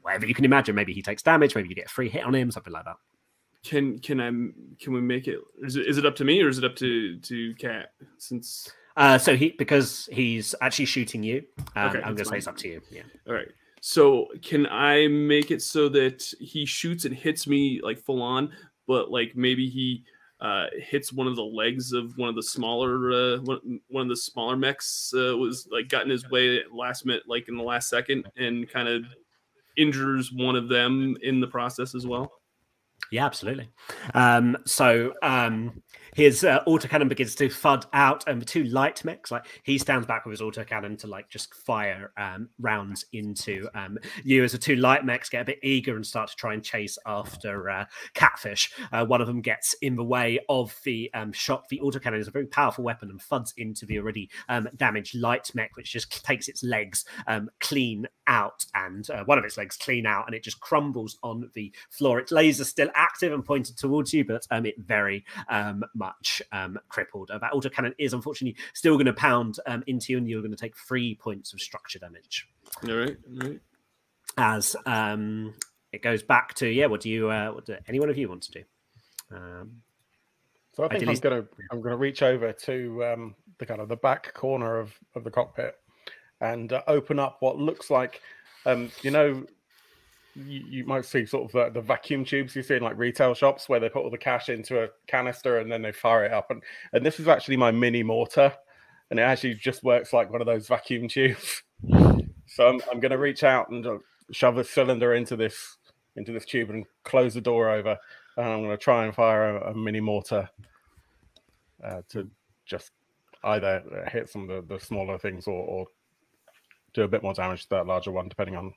whatever you can imagine. Maybe he takes damage, maybe you get a free hit on him, something like that. Can can I can we make it? Is it is it up to me or is it up to to Cat? Since Uh, so he because he's actually shooting you. Um, Okay, I'm going to that's say it's up to you. Yeah. all right. So can I make it so that he shoots and hits me like full on, but like maybe he uh, hits one of the legs of one of the smaller uh, one, one of the smaller mechs uh, was like got in his way last minute, like in the last second, and kind of injures one of them in the process as well. Yeah, absolutely. Um, so um, his uh, autocannon begins to fud out, and the two light mechs, like he stands back with his autocannon to like just fire um, rounds into um, you. As the two light mechs get a bit eager and start to try and chase after uh, Catfish, uh, one of them gets in the way of the um, shot. The autocannon is a very powerful weapon and thuds into the already um, damaged light mech, which just takes its legs um, clean out, and uh, one of its legs clean out, and it just crumbles on the floor. Its laser still active and pointed towards you, but um, it very um, much um, crippled. Uh, that autocannon is unfortunately still going to pound um, into you, and you're going to take three points of structure damage All right, all right. as um, it goes back to yeah. What do you? Uh, what do any one of you want to do? Um, So I think Ideally- I'm gonna I'm gonna reach over to um, the kind of the back corner of, of the cockpit and uh, open up what looks like um, you know you, you might see sort of the, the vacuum tubes you see in like retail shops where they put all the cash into a canister and then they fire it up and and this is actually my mini mortar and it actually just works like one of those vacuum tubes. [laughs] so I'm, I'm going to reach out and uh, shove a cylinder into this into this tube and close the door over and I'm going to try and fire a, a mini mortar uh, to just either hit some of the, the smaller things or, or do a bit more damage to that larger one, depending on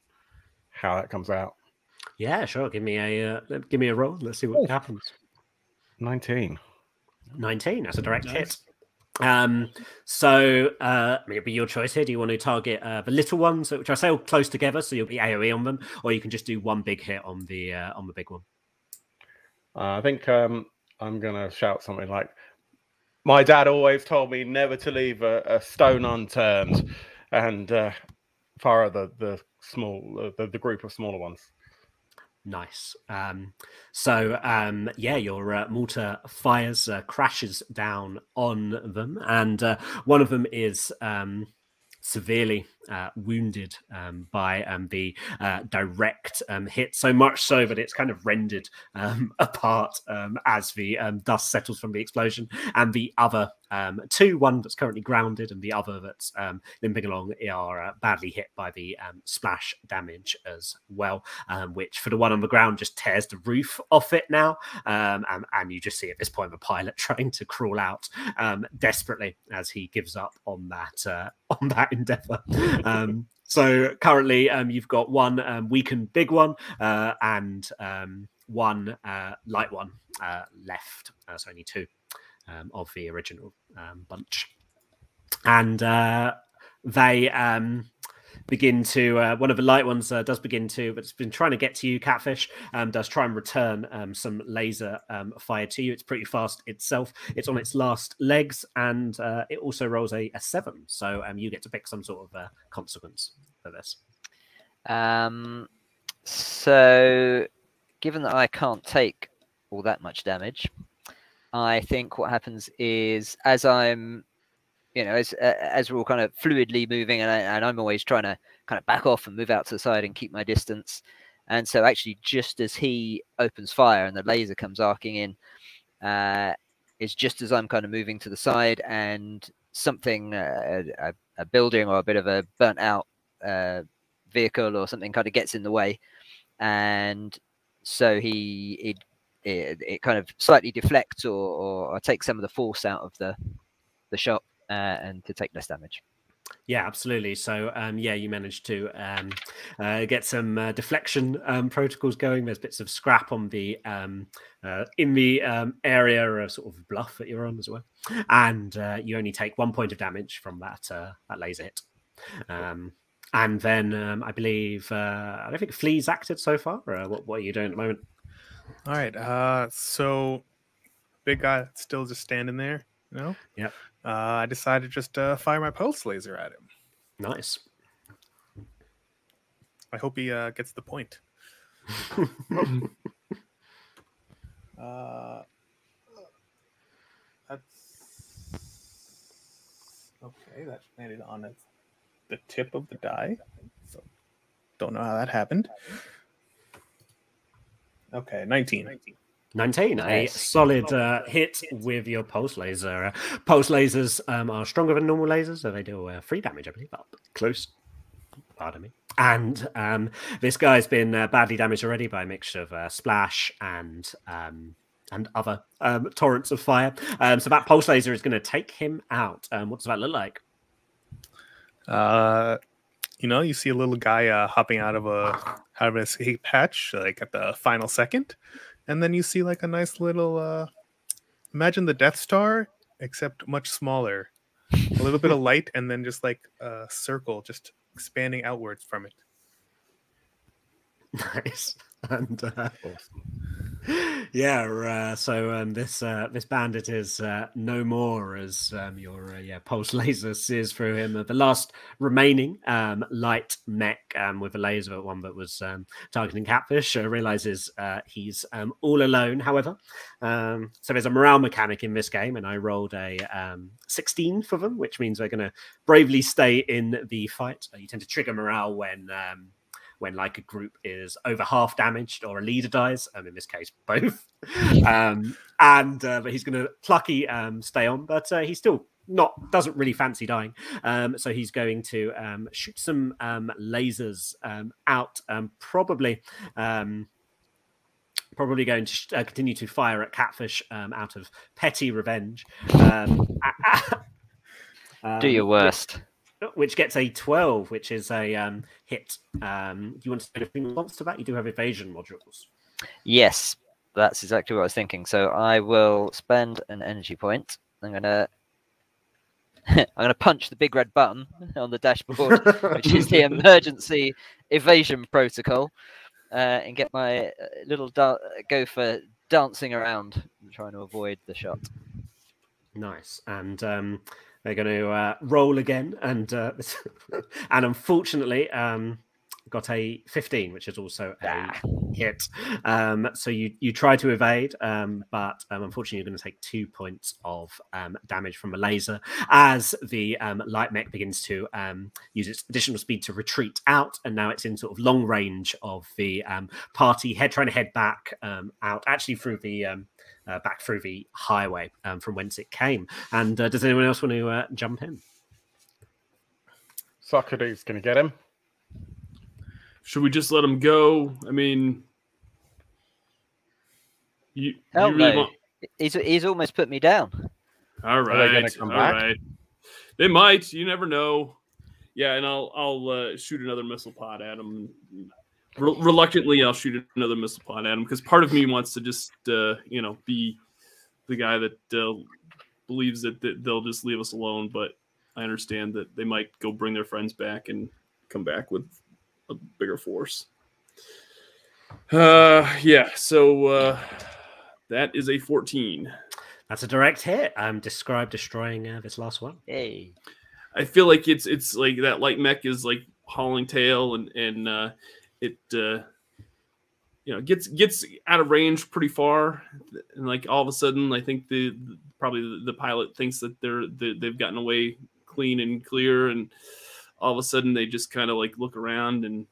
how that comes out. yeah, sure. Give me a uh, give me a roll. Let's see what Oh. happens. 19. 19 that's a direct hit um so uh I mean, it'll be your choice here do you want to target uh the little ones which i say all close together so you'll be aoe on them or you can just do one big hit on the uh, on the big one Uh, I think um, I'm going to shout something like, My dad always told me never to leave a, a stone unturned and uh, fire at the, the small, uh, the, the group of smaller ones. nice um so um yeah your uh, mortar fires uh, crashes down on them and uh, one of them is um severely uh, wounded um, by um, the uh, direct um, hit, so much so that it's kind of rendered um, [laughs] apart um, as the dust settles from the explosion. And the other two, one that's currently grounded, and the other that's limping along, are uh, badly hit by the splash damage as well. Which, for the one on the ground, just tears the roof off it now. And, and you just see at this point the pilot [laughs] trying to crawl out desperately as he gives up on that uh, [laughs] on that endeavor. Um, so currently, um, you've got one um, weakened big one uh, and um, one uh, light one uh, left. Uh, so only two um, of the original um, bunch, and uh, they um, begin to. Uh, one of the light ones uh, does begin to, but it's been trying to get to you. Catfish um, does try and return um, some laser um, fire to you. It's pretty fast itself. It's on its last legs, and uh, it also rolls a, a seven. So um, you get to pick some sort of uh, consequence for this. Um, so, given that I can't take all that much damage, I think what happens is as I'm, you know, as as we're all kind of fluidly moving, and, I, and I'm always trying to kind of back off and move out to the side and keep my distance. And so, actually, just as he opens fire and the laser comes arcing in, uh, is just as I'm kind of moving to the side and something, uh, a, a building or a bit of a burnt out uh, vehicle or something kind of gets in the way, and so he it it, it kind of slightly deflects or, or, or takes some of the force out of the the shot uh, and to take less damage. Yeah, absolutely. So, um, yeah, you managed to um, uh, get some uh, deflection um, protocols going. There's bits of scrap on the um, uh, in the um, area, of sort of bluff that you're on as well, and uh, you only take one point of damage from that uh, that laser hit. Um, and then I believe uh, I don't think Flea's acted so far. what, what are you doing at the moment? All right. Uh, so big guy still just standing there. You know. Yep. Uh, I decided just to fire my pulse laser at him. Nice. I hope he uh, gets the point. [laughs] uh, that's okay. That landed on it, the tip of the die. So don't know how that happened. Okay, 19. 19. 19, nice. a solid uh, hit with your pulse laser. Uh, pulse lasers um, are stronger than normal lasers, so they do uh, free damage, I believe. But close. Pardon me. And um, this guy's been uh, badly damaged already by a mixture of uh, splash and um, and other um, torrents of fire. Um, so that pulse laser is going to take him out. Um, what does that look like? Uh, you know, you see a little guy uh, hopping out of a out of an escape hatch, like at the final second and then you see like a nice little uh imagine the death star except much smaller. A little bit of [laughs] light and then just like a circle just expanding outwards from it. Nice. [laughs] And uh, yeah, uh, so um, this uh, this bandit is uh, no more as um, your uh, yeah pulse [laughs] laser sears through him. the last remaining um, light mech um, with a laser, one that was um, targeting Catfish, uh, realizes he's um, all alone. However, so there's a morale mechanic in this game, and I rolled a 16 for them, which means they're going to bravely stay in the fight. you tend to trigger morale when when like a group is over half damaged or a leader dies, um, in this case [laughs] both. [laughs] um, and uh, but he's going to plucky um, stay on, but uh, he's still not doesn't really fancy dying. Um, so he's going to um, shoot some um, lasers um, out, um, probably. Um, probably going to uh, continue to fire at Catfish um, out of petty revenge. Um, [laughs] Do your worst which gets a 12, which is a um, hit. Um, do you want to say anything in response to that? You do have evasion modules. Yes, that's exactly what I was thinking. So I will spend an energy point. I'm gonna [laughs] I'm gonna punch the big red button on the dashboard, [laughs] which is the emergency evasion protocol, uh, and get my uh, little da- gopher dancing around, trying to avoid the shot. Nice. And um, they're going to uh, roll again, and uh, [laughs] and unfortunately, um, got a 15, which is also a ah. hit. Um, so you you try to evade, um, but um, unfortunately, you're going to take two points of um, damage from a laser as the um, light mech begins to um, use its additional speed to retreat out, and now it's in sort of long range of the party, head trying to head back out, actually through the uh, back through the highway um, from whence it came. And uh, does anyone else want to uh, jump in? Socrates, can you get him? Should we just let him go? I mean, you, you really want... he's he's almost put me down. All right, all back? right. They might. You never know. Yeah, and I'll I'll uh, shoot another missile pod at him Re- reluctantly, I'll shoot another missile pod at him because part of me wants to just, uh, you know, be the guy that uh, believes that, that they'll just leave us alone. But I understand that they might go bring their friends back and come back with a bigger force. Uh, yeah. So uh, that is a 14. That's a direct hit. I'm um, describe destroying uh, this last one. Hey. I feel like it's it's like that light mech is like hauling tail and and uh, it uh, you know gets gets out of range pretty far, and like all of a sudden, I think the, probably the, the, pilot thinks that they're they, they've gotten away clean and clear, and all of a sudden they just kind of like look around and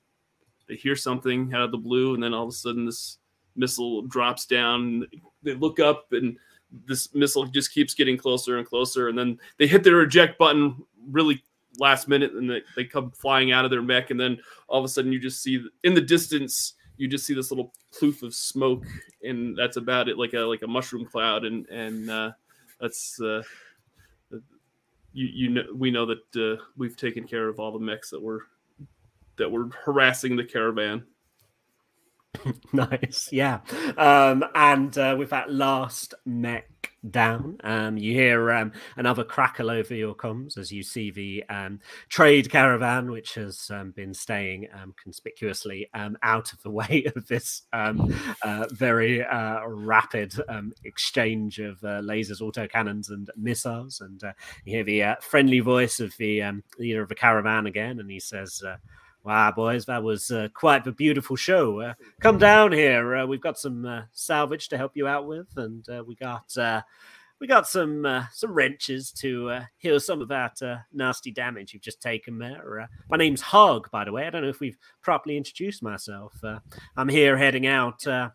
they hear something out of the blue, and then all of a sudden this missile drops down. They look up and this missile just keeps getting closer and closer, and then they hit their eject button really last minute, and they, they come flying out of their mech, and then all of a sudden you just see in the distance you just see this little ploof of smoke, and that's about it, like a like a mushroom cloud, and and uh, that's uh, you you know we know that uh, we've taken care of all the mechs that were that were harassing the caravan. [laughs] nice, yeah. Um, and uh, with that last mech down, um, you hear um, another crackle over your comms as you see the um, trade caravan, which has um, been staying um, conspicuously um, out of the [laughs] way of this uh, very uh, rapid exchange of uh, lasers, autocannons, and missiles. And uh, you hear the uh, friendly voice of the leader of the caravan again, and he says. Wow, boys, that was uh, quite a beautiful show. Uh, come down here. Uh, we've got some uh, salvage to help you out with, and uh, we got uh, we got some uh, some wrenches to uh, heal some of that uh, nasty damage you've just taken there. Uh, my name's Hog, by the way. I don't know if we've properly introduced myself. Uh, I'm here heading out uh,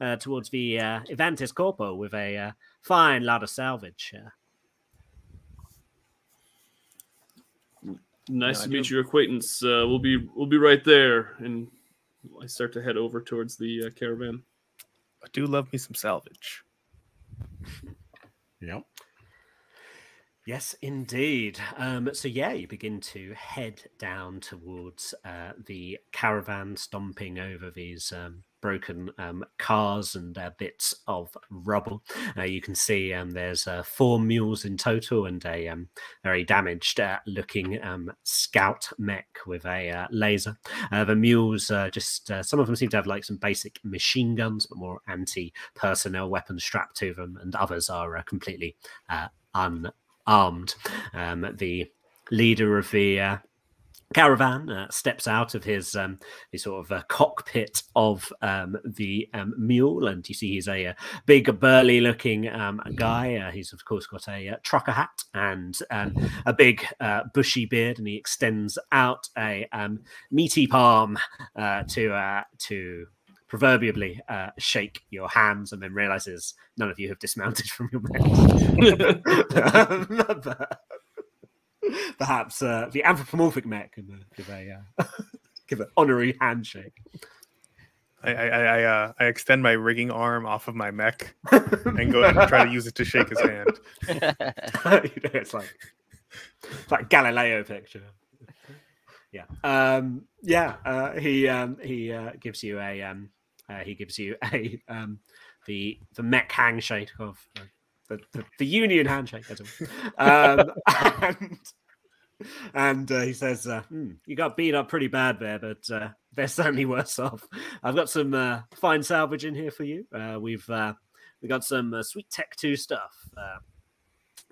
uh, towards the uh, Evantis Corpo with a uh, fine lot of salvage. Nice Yeah, I to meet do- your acquaintance. Uh, we'll be we'll be right there, and I start to head over towards the uh, caravan. I do love me some salvage. Yep. Yes, indeed. Um, so yeah, you begin to head down towards uh, the caravan, stomping over these um, broken um, cars and uh, bits of rubble. Uh, you can see um, there's uh, four mules in total and a um, very damaged uh, looking um, scout mech with a uh, laser. The mules, just some of them seem to have like some basic machine guns, but more anti-personnel weapons strapped to them, and others are completely un armed. Um, the leader of the uh, caravan uh, steps out of his um, the sort of uh, cockpit of um, the um, mule, and you see he's a, uh big, burly-looking um, guy. Uh, he's of course got a uh, trucker hat and um, a big, uh, bushy beard, and he extends out a um, meaty palm to to proverbially uh, shake your hands, and then realizes none of you have dismounted [laughs] from your mech. [laughs] [laughs] Perhaps uh, the anthropomorphic mech can uh, give a uh, give an honorary handshake. I I I, I, uh, I extend my rigging arm off of my mech and go and try to use it to shake his hand. You know, it's like it's like Galileo picture. Yeah, um, yeah. Uh, he um, he uh, gives you a um, uh, he gives you a um, the the mech handshake of uh, the, the, the union handshake. Um, [laughs] and and uh, he says, uh, "Hmm, "You got beat up pretty bad there, but uh, they're certainly worse off. I've got some uh, fine salvage in here for you. Uh, we've uh, we got some uh, sweet Tech Two stuff, uh,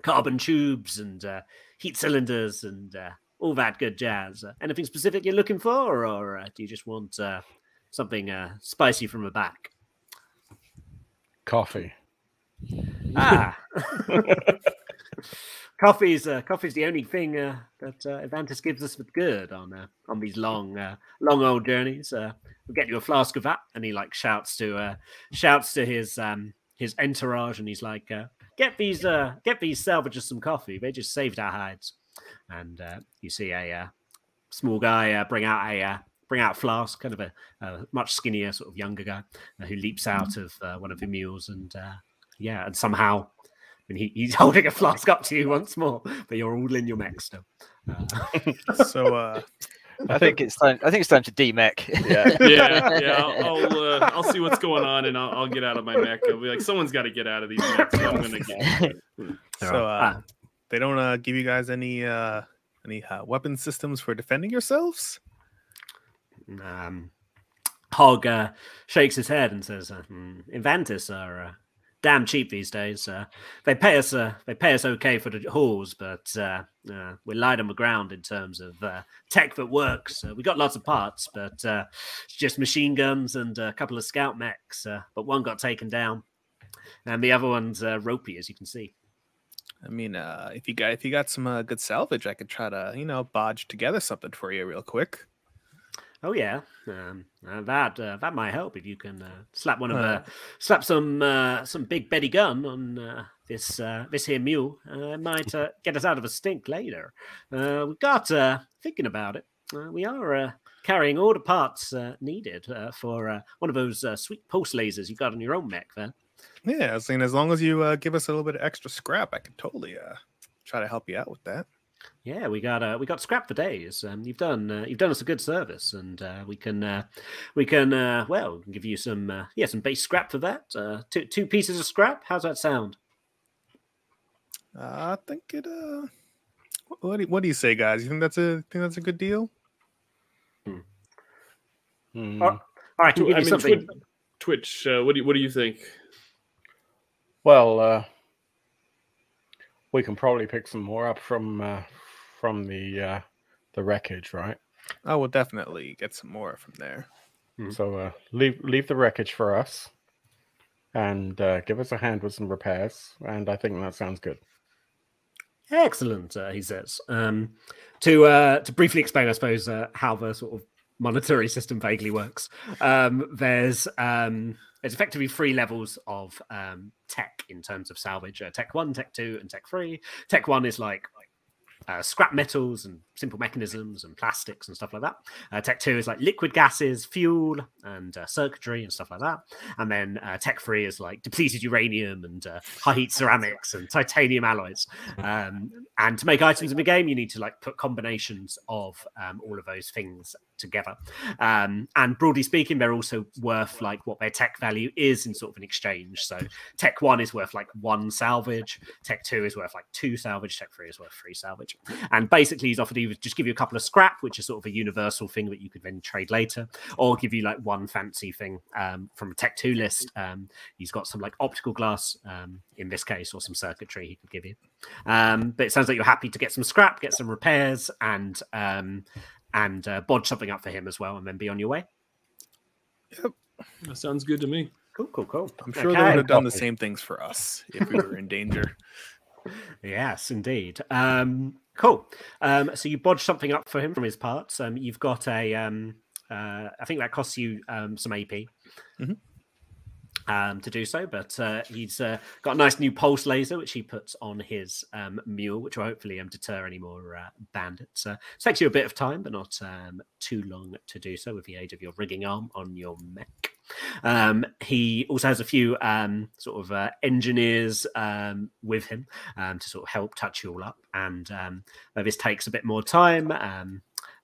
carbon tubes and uh, heat cylinders and uh, all that good jazz. Uh, anything specific you're looking for, or uh, do you just want uh, something uh, spicy from the back?" Coffee. Ah. [laughs] [laughs] coffee's uh, coffee's the only thing uh, that uh, Avantis gives us with good on uh, on these long uh, long old journeys. Uh, we'll get you a flask of that, and he like shouts to uh, shouts to his um, his entourage, and he's like, uh, "Get these uh, get these salvagers some coffee. They just saved our hides." And uh, you see a uh, small guy uh, bring out a uh, bring out flask, kind of a, a much skinnier sort of younger guy uh, who leaps out of uh, one of the mules and. Uh, yeah, and somehow, and he, he's [laughs] holding a flask up to you once more, but you're all in your mech still. Uh, So uh, I think it's time. I think it's time to demech. Yeah. yeah, yeah. I'll [laughs] I'll, uh, I'll see what's going on, and I'll, I'll get out of my mech. I'll be like, someone's got to get out of these mechs. so I'm gonna get. [laughs] so uh, Ah. they don't uh, give you guys any uh, any uh, weapon systems for defending yourselves. Um, Hog uh, shakes his head and says, uh, hmm, "Inventus are uh, damn cheap these days. They pay us, uh, they pay us okay for the hauls, but uh, uh, we're light on the ground in terms of tech that works. We got lots of parts, but it's just machine guns and a couple of scout mechs. But one got taken down, and the other one's ropey, as you can see." I mean, if you got if you got some good salvage, I could try to you know bodge together something for you real quick. Oh yeah, um, uh, that uh, that might help if you can uh, slap one of Uh. slap some uh, some big Betty gun on uh, this uh, this here mule. Uh, it might uh, get us out of a stink later. Uh, we got uh, thinking about it. Uh, we are uh, carrying all the parts uh, needed uh, for uh, one of those uh, sweet pulse lasers you got on your own mech there. Yeah, I was saying as long as you uh, give us a little bit of extra scrap, I could totally uh, try to help you out with that. Yeah, we got uh, we got scrap for days. Um, you've done uh, you've done us a good service, and uh, we can uh, we can uh, well give you some uh, yeah some base scrap for that. Uh, two two pieces of scrap. How's that sound? Uh, I think it. Uh, what do you, what do you say, guys? You think that's a think that's a good deal? Hmm. Oh, All right, I can give I you mean, something. Twitch, Twitch uh, what do you what do you think? Well, uh, we can probably pick some more up from uh, from the uh, the wreckage, right? I will definitely get some more from there. Mhm. So uh, leave leave the wreckage for us, and uh, give us a hand with some repairs. And I think that sounds good. Excellent, uh, he says. Um, to uh, to briefly explain, I suppose, uh, how the sort of monetary system vaguely works. Um, there's um, there's effectively three levels of um, tech in terms of salvage: uh, Tech One, Tech Two, and Tech Three. Tech One is like uh, scrap metals and simple mechanisms and plastics and stuff like that. Uh, tech two is like liquid gases, fuel, and uh, circuitry and stuff like that. And then uh, tech three is like depleted uranium and uh, high heat ceramics and titanium alloys. Um, and to make items in the game, you need to like put combinations of um, all of those things together. Um, and broadly speaking, they're also worth like what their tech value is in sort of an exchange. So tech one is worth like one salvage, tech two is worth like two salvage, tech three is worth three salvage. And basically, he's offered either just give you a couple of scrap, which is sort of a universal thing that you could then trade later, or give you like one fancy thing um, from a tech two list. Um, he's got some like optical glass um, in this case, or some circuitry he could give you. Um, but it sounds like you're happy to get some scrap, get some repairs, and um, and uh, bodge something up for him as well, and then be on your way. Yep, that sounds good to me. Cool, cool, cool. I'm sure they would have done the same things for us if we were in danger. [laughs] Yes, indeed. Um, cool. Um, so you bodge something up for him from his parts. Um, you've got a, um, uh, I think that costs you um, some AP Mhm. Um, to do so, but uh, he's uh, got a nice new pulse laser which he puts on his um, mule, which will hopefully um, deter any more uh, bandits. Uh, it takes you a bit of time, but not um, too long to do so with the aid of your rigging arm on your mech. Um, he also has a few um, sort of uh, engineers um, with him um, to sort of help touch you all up. And um, this takes a bit more time,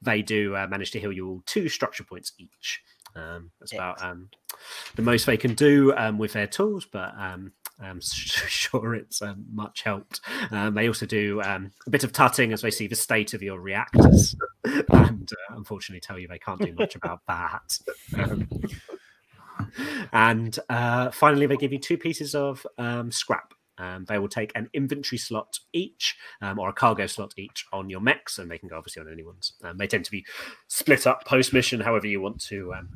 they do uh, manage to heal you all two structure points each. Um, that's about um, the most they can do um, with their tools, but um, I'm [laughs] sure it's um, much helped. Um, they also do um, a bit of tutting as they see the state of your reactors, [laughs] and uh, unfortunately tell you they can't do much about [laughs] that. Um, and uh, finally, they give you two pieces of um, scrap. Um, they will take an inventory slot each, um, or a cargo slot each on your mechs, and they can go obviously on anyone's. Um, they tend to be split up post mission, however you want to um,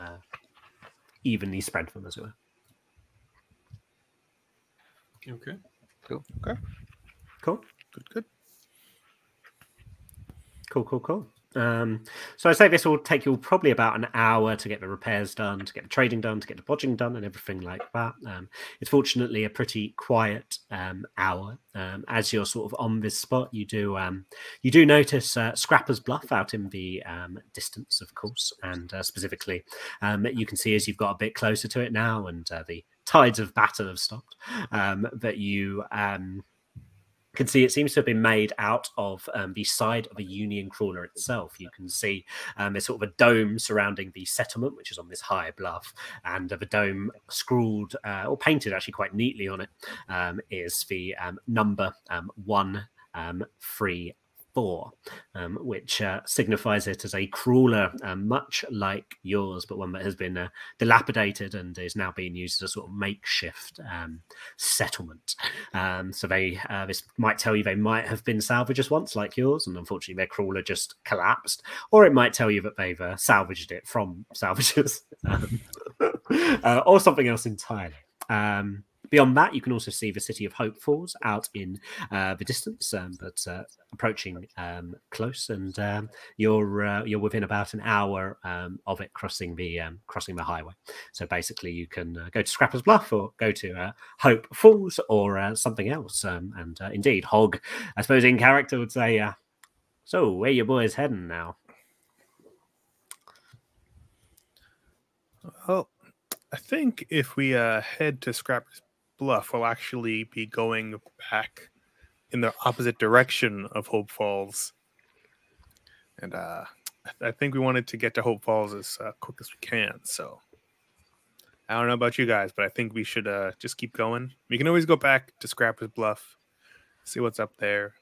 uh, evenly spread them, as it were. Okay. Cool. Okay. Cool. Good, good. Cool, cool, cool. Um, so I say this will take you probably about an hour to get the repairs done, to get the trading done, to get the bodging done, and everything like that. Um, it's fortunately a pretty quiet um, hour. Um, as you're sort of on this spot, you do um, you do notice uh, Scrapper's Bluff out in the um, distance, of course, and uh, specifically, you can see as you've got a bit closer to it now, and uh, the tides of battle have stopped. That you can see it seems to have been made out of um, the side of a Union crawler itself. You can see um, there's sort of a dome surrounding the settlement, which is on this high bluff, and of a dome scrawled uh, or painted actually quite neatly on it um, is the um, number um, one um, three four, um, which uh, signifies it as a crawler, um, much like yours, but one that has been uh, dilapidated and is now being used as a sort of makeshift um, settlement. Um, so they uh, this might tell you they might have been salvages once, like yours, and unfortunately their crawler just collapsed, or it might tell you that they've uh, salvaged it from salvagers, [laughs] um, [laughs] uh, or something else entirely. Beyond that, you can also see the city of Hope Falls out in uh, the distance, um, but uh, approaching um, close, and um, you're uh, you're within about an hour um, of it crossing the um, crossing the highway. So basically, you can uh, go to Scrapper's Bluff or go to uh, Hope Falls or uh, something else. Um, and indeed, Hog, I suppose in character would say, "So where your boys heading now?" Well, I think if we head to Scrapper's Bluff, we'll actually be going back in the opposite direction of Hope Falls. And uh, I th- I think we wanted to get to Hope Falls as uh, quick as we can. So I don't know about you guys, but I think we should uh, just keep going. We can always go back to Scrapper's Bluff, see what's up there.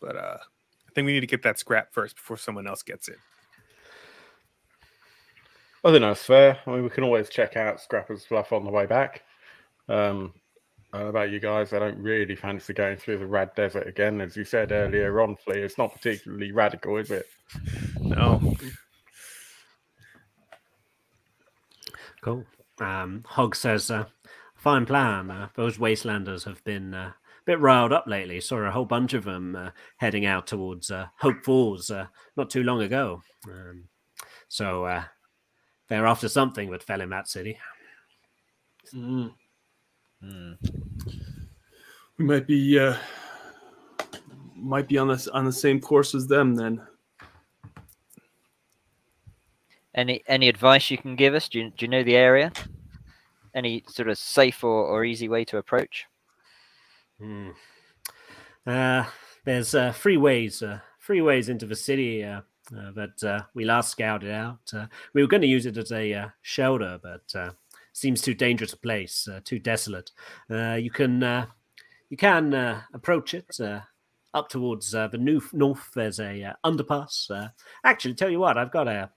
But uh, I think we need to get that scrap first before someone else gets it. I think that's fair. I mean, we can always check out Scrapper's Bluff on the way back. Um, I don't know about you guys, I don't really fancy going through the Rad Desert again. As you said earlier on, Flea, it's not particularly radical, is it? No. Cool. Um, Hog says, uh, "Fine plan. Uh, those wastelanders have been uh, a bit riled up lately. Saw a whole bunch of them uh, heading out towards uh, Hope Falls uh, not too long ago. Um, so uh, they're after something that fell in that city. Mm. Hmm. We might be uh, might be on this on the same course as them then. Any any advice you can give us? Do you, do you know the area? Any sort of safe or, or easy way to approach? Hmm. Uh, there's uh, three ways, uh, three ways into the city uh, uh, that uh, we last scouted out. Uh, we were going to use it as a uh, shelter, but uh, seems too dangerous a place, uh, too desolate. You can you can approach it up towards the new north. There's a underpass. Actually, tell you what, I've got a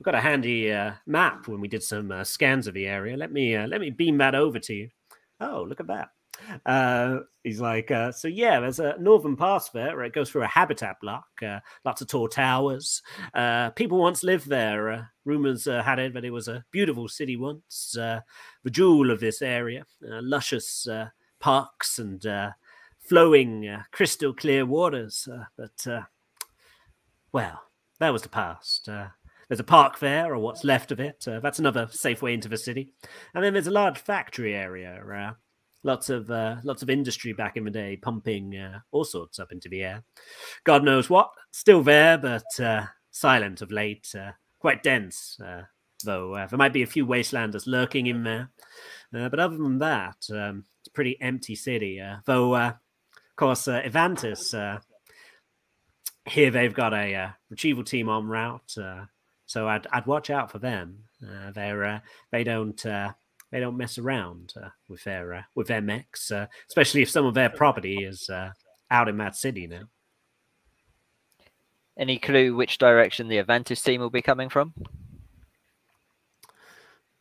I've got a handy map when we did some scans of the area. Let me let me beam that over to you. Oh, look at that. Uh, he's like, uh, so yeah, there's a northern pass there where it goes through a habitat block, uh, lots of tall towers. Uh, people once lived there. Uh, rumors uh, had it that it was a beautiful city once, the jewel of this area, luscious parks and flowing crystal clear waters. But well, that was the past. There's a park there, or what's left of it. Uh, that's another safe way into the city. And then there's a large factory area. Uh, lots of uh, lots of industry back in the day, pumping uh, all sorts up into the air. God knows what. Still there, but uh, silent of late. Uh, quite dense, uh, though. Uh, there might be a few wastelanders lurking in there. But other than that, um, it's a pretty empty city. Though, of course, uh, Evantis. Here they've got a retrieval team en route, so I'd I'd watch out for them. They're they don't they don't mess around uh, with their uh, with their mechs, uh, especially if some of their property is uh, out in that city now. Any clue which direction the Avantis team will be coming from?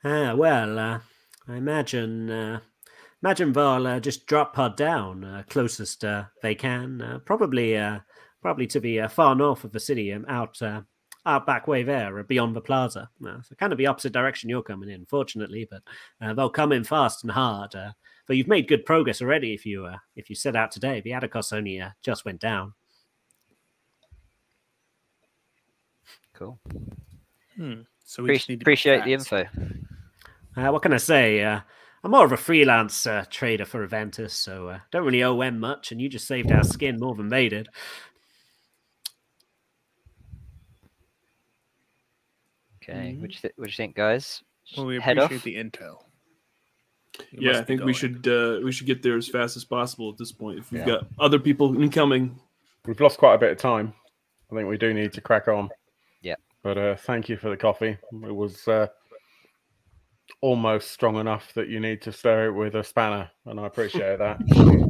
Ah, well, uh, I imagine uh, imagine they'll uh, just drop pod down uh, closest uh, they can, uh, probably uh, probably to the uh, far north of the city, um, out uh, out back way there, uh, beyond the plaza. Uh, so kind of the opposite direction you're coming in, fortunately, but uh, they'll come in fast and hard. Uh, but you've made good progress already. If you uh, if you set out today, the Atticus only uh, just went down. Cool. Hmm. So we just need to appreciate the info. Uh, what can I say? Uh, I'm more of a freelance uh, trader for Aventus, so uh, don't really owe them much, and you just saved our skin more than they did. Okay. What do you th- what do you think, guys? Well, we head appreciate off. the intel. We yeah, I be think we should uh, we should get there as fast as possible at this point. If we've Yeah. got other people incoming, We've lost quite a bit of time. I think we do need to crack on. Yeah. But uh, thank you for the coffee. It was uh, almost strong enough that you need to stir it with a spanner, and I appreciate that. [laughs]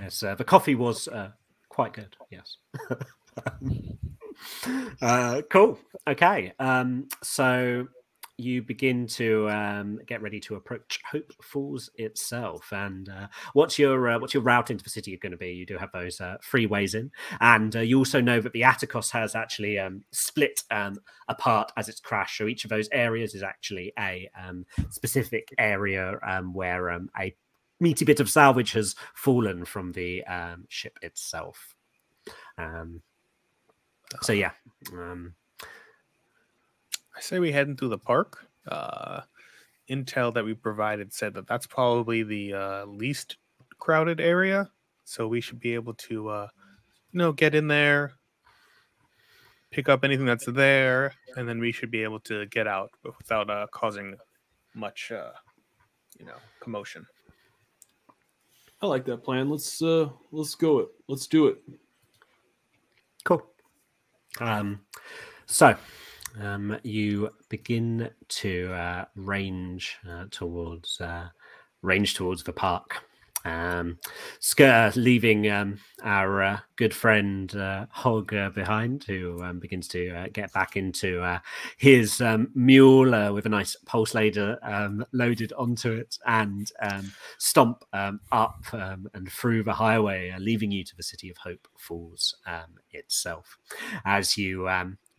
Yes, uh, the coffee was uh, quite good. Yes. [laughs] uh, cool. Okay. Um, so you begin to um, get ready to approach Hope Falls itself. And uh, what's your uh, what's your route into the city going to be? You do have those uh, freeways in, and uh, you also know that the Atticus has actually um, split um, apart as it's crashed. So each of those areas is actually a um, specific area um, where um, a meaty bit of salvage has fallen from the ship itself. So yeah. I say we head into the park. Uh, intel that we provided said that that's probably the uh, least crowded area, so we should be able to, uh, you know, get in there, pick up anything that's there, and then we should be able to get out without uh, causing much, uh, you know, commotion. I like that plan. Let's uh, let's go it. Let's do it. Cool. Um, so um, you begin to uh, range uh, towards uh, range towards the park. Um, leaving um, our uh, good friend uh, Hog uh, behind, who um, begins to uh, get back into uh, his um, mule uh, with a nice pulse laser um, loaded onto it, and um, stomp up and through the highway, leaving you to the city of Hope Falls itself. As you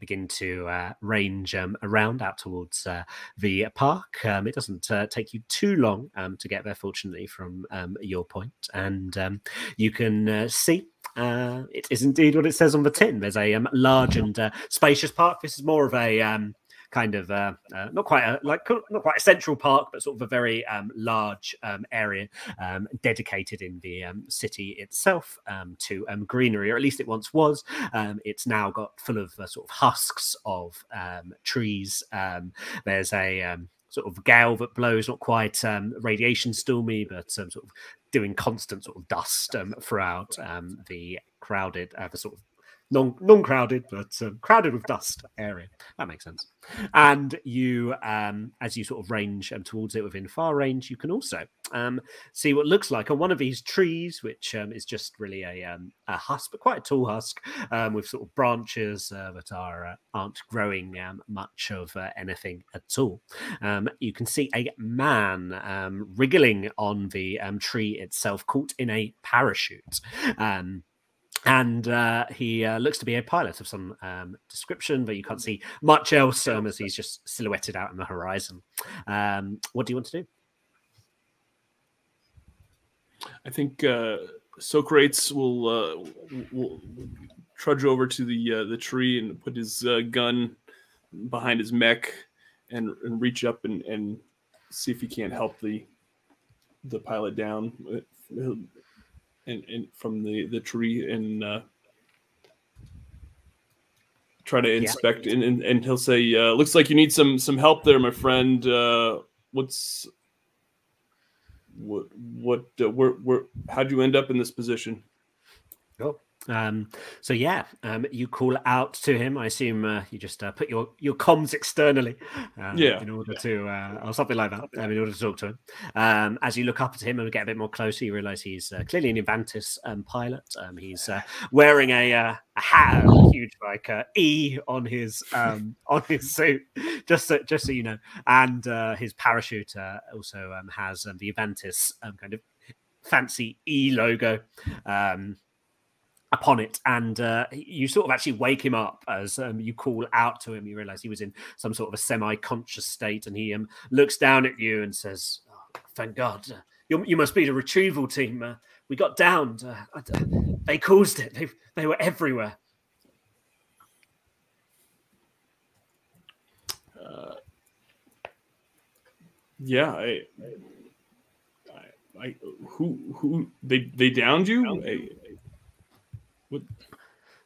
begin to uh, range um, around out towards uh, the park. Um, it doesn't uh, take you too long um, to get there, fortunately, from um, your point, and um, you can uh, see. Uh, it is indeed what it says on the tin. There's a large and uh, spacious park. This is more of a kind of uh, uh, not quite a, like not quite a central park, but sort of a very um, large um, area um, dedicated in the um, city itself um, to greenery, or at least it once was. it's now got full of uh, sort of husks of trees. there's a sort of gale that blows, not quite um, radiation stormy, but um, sort of doing constant sort of dust um, throughout the crowded, uh, the sort of non non crowded, but um, crowded with dust area. That makes sense. And you, um, as you sort of range um, towards it within far range, you can also um, see what looks like on one of these trees, which um, is just really a, um, a husk, but quite a tall husk with sort of branches uh, that are uh, aren't growing much of uh, anything at all. You can see a man wriggling on the tree itself, caught in a parachute. Um, and uh, he uh, looks to be a pilot of some um, description, but you can't see much else um, as he's just silhouetted out in the horizon. Um, what do you want to do? I think uh, Socrates will, uh, will trudge over to the uh, the tree and put his uh, gun behind his mech and, and reach up and, and see if he can't help the the pilot down and, and from the the tree and uh, try to inspect yeah. and, and, and he'll say uh, looks like you need some some help there my friend uh, what's what what uh, where where how'd you end up in this position oh um, so yeah, um, you call out to him. I assume uh, you just uh, put your your comms externally, uh, yeah, in order to uh, or something like that, um, in order to talk to him. Um, as you look up at him and get a bit more closer, you realise he's uh, clearly an Avantis um, pilot. Um, he's uh, wearing a, a hat, a huge like E on his um, [laughs] on his suit, just so, just so you know, and his parachute also um has the Avantis kind of fancy E logo. Um, upon it. And uh, you sort of actually wake him up as um, you call out to him. You realize he was in some sort of a semi-conscious state and he um, looks down at you and says oh, thank god uh, you, you, must be the retrieval team. Uh, we got downed. Uh, uh, they caused it. They, they were everywhere. Uh, yeah I, I, I, who who they they downed you? I, what?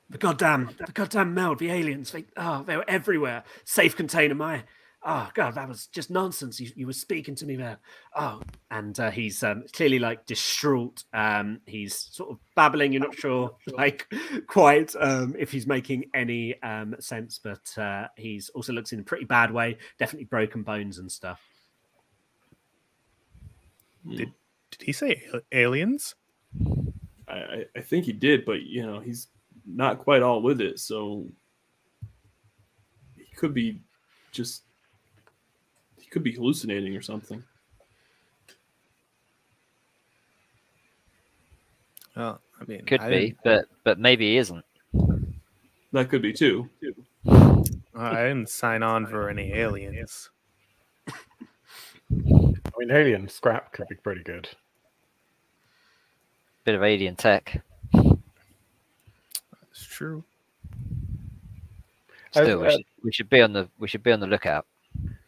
The goddamn, the goddamn meld, the aliens, they, oh, they were everywhere. Safe container, my, oh, God, that was just nonsense. You, you were speaking to me there. Oh, and uh, he's um, clearly like distraught. Um, he's sort of babbling. You're not sure, [laughs] like, quite um, if he's making any um, sense, but uh, he's also looks in a pretty bad way. Definitely broken bones and stuff. Did, did he say aliens? I, I think he did, but you know he's not quite all with it, so he could be just he could be hallucinating or something. Well, I mean, Could I be, didn't- but but maybe he isn't. That could be too. I didn't sign on for any aliens. I mean, alien scrap could be pretty good. Bit of alien tech. That's true. Still, we, uh, should, we should be on the we should be on the lookout.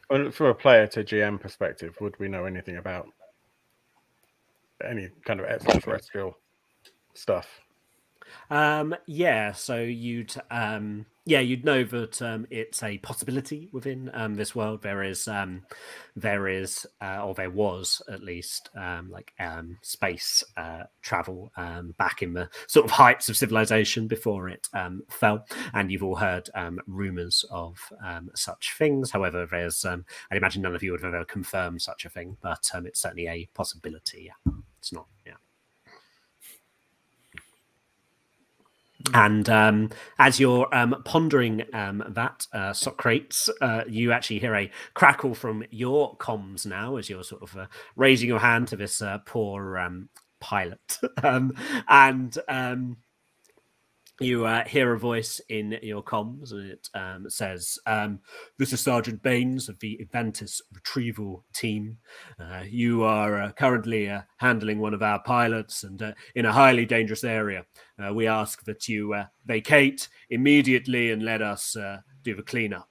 Well, From a player to GM perspective, would we know anything about any kind of extraterrestrial stuff? Um, yeah, so you'd um, yeah you'd know that um, it's a possibility within um, this world. There is um, there is uh, or there was at least um, like um, space uh, travel um, back in the sort of heights of civilization before it fell, and you've all heard um, rumors of such things. However, there's um, I imagine none of you would have ever confirmed such a thing, but it's certainly a possibility. Yeah, it's not. Yeah. And um, as you're um, pondering um, that, uh, Socrates, uh, you actually hear a crackle from your comms now as you're sort of uh, raising your hand to this uh, poor um, pilot. [laughs] um, and um, you uh, hear a voice in your comms, and it um, says, um, This is Sergeant Baines of the Aventus Retrieval Team. Uh, you are uh, currently uh, handling one of our pilots and uh, in a highly dangerous area. Uh, we ask that you vacate immediately and let us do the cleanup.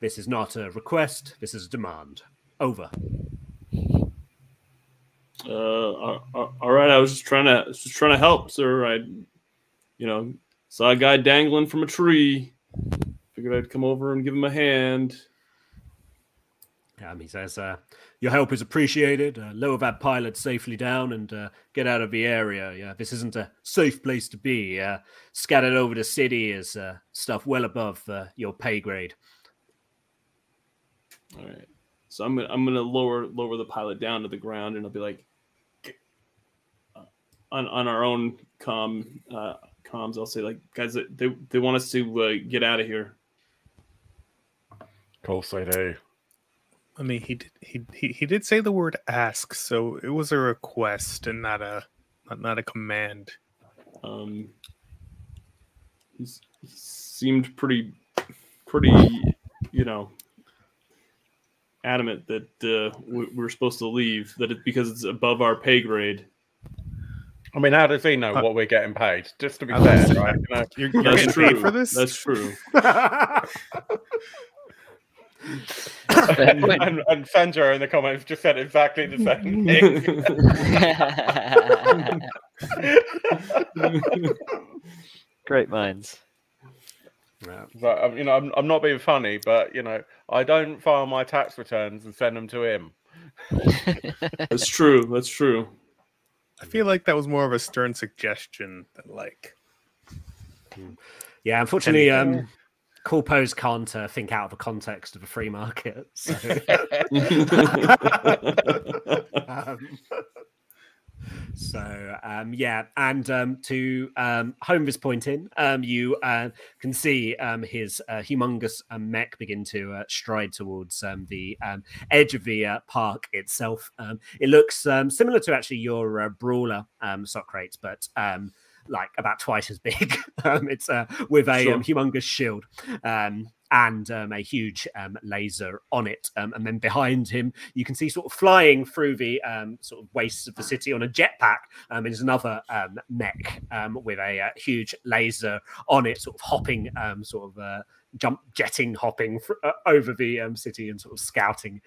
This is not a request, this is a demand. Over. All right. I was just trying to just trying to help, sir. I, you know, saw a guy dangling from a tree. Figured I'd come over and give him a hand. Um, he says, uh, Your help is appreciated. Uh, lower that pilot safely down and uh, get out of the area. Yeah, this isn't a safe place to be. Uh, scattered over the city is uh, stuff well above uh, your pay grade. All right. So I'm gonna I'm gonna lower lower the pilot down to the ground, and I'll be like, on on our own com uh, comms, I'll say like, guys, they they want us to uh, get out of here. Of course they do. I mean, he did, he, he he did say the word "ask," so it was a request and not a not, not a command. Um, he's, he seemed pretty pretty, you know, adamant that uh, we, we're supposed to leave. That it because it's above our pay grade. I mean, how does he know Uh, what we're getting paid? Just to be fair, right? You know, You're, you're getting true. paid for this. That's true. [laughs] and, and, and Sandra in the comments just said exactly the same thing. [laughs] Great minds. Yeah. but um, you know, I'm, I'm not being funny, but you know, I don't file my tax returns and send them to him. That's true. That's true. I feel like that was more of a stern suggestion than like. Yeah, unfortunately, And- um, corpos can't uh, think out of the context of a free market. So, [laughs] [laughs] um, so um, yeah, and um, to um, home this point in, um, you uh, can see um, his uh, humongous um, mech begin to uh, stride towards um, the um, edge of the uh, park itself. Um, it looks um, similar to actually your uh, brawler, um, Socrates, but um, like about twice as big. [laughs] um, it's uh, with a um, humongous shield um, and um, a huge um, laser on it. Um, and then behind him, you can see sort of flying through the um, sort of wastes of the city on a jetpack. Um, is another um, mech um, with a uh, huge laser on it, sort of hopping, sort of. Uh, jump jetting hopping uh, over the city and sort of scouting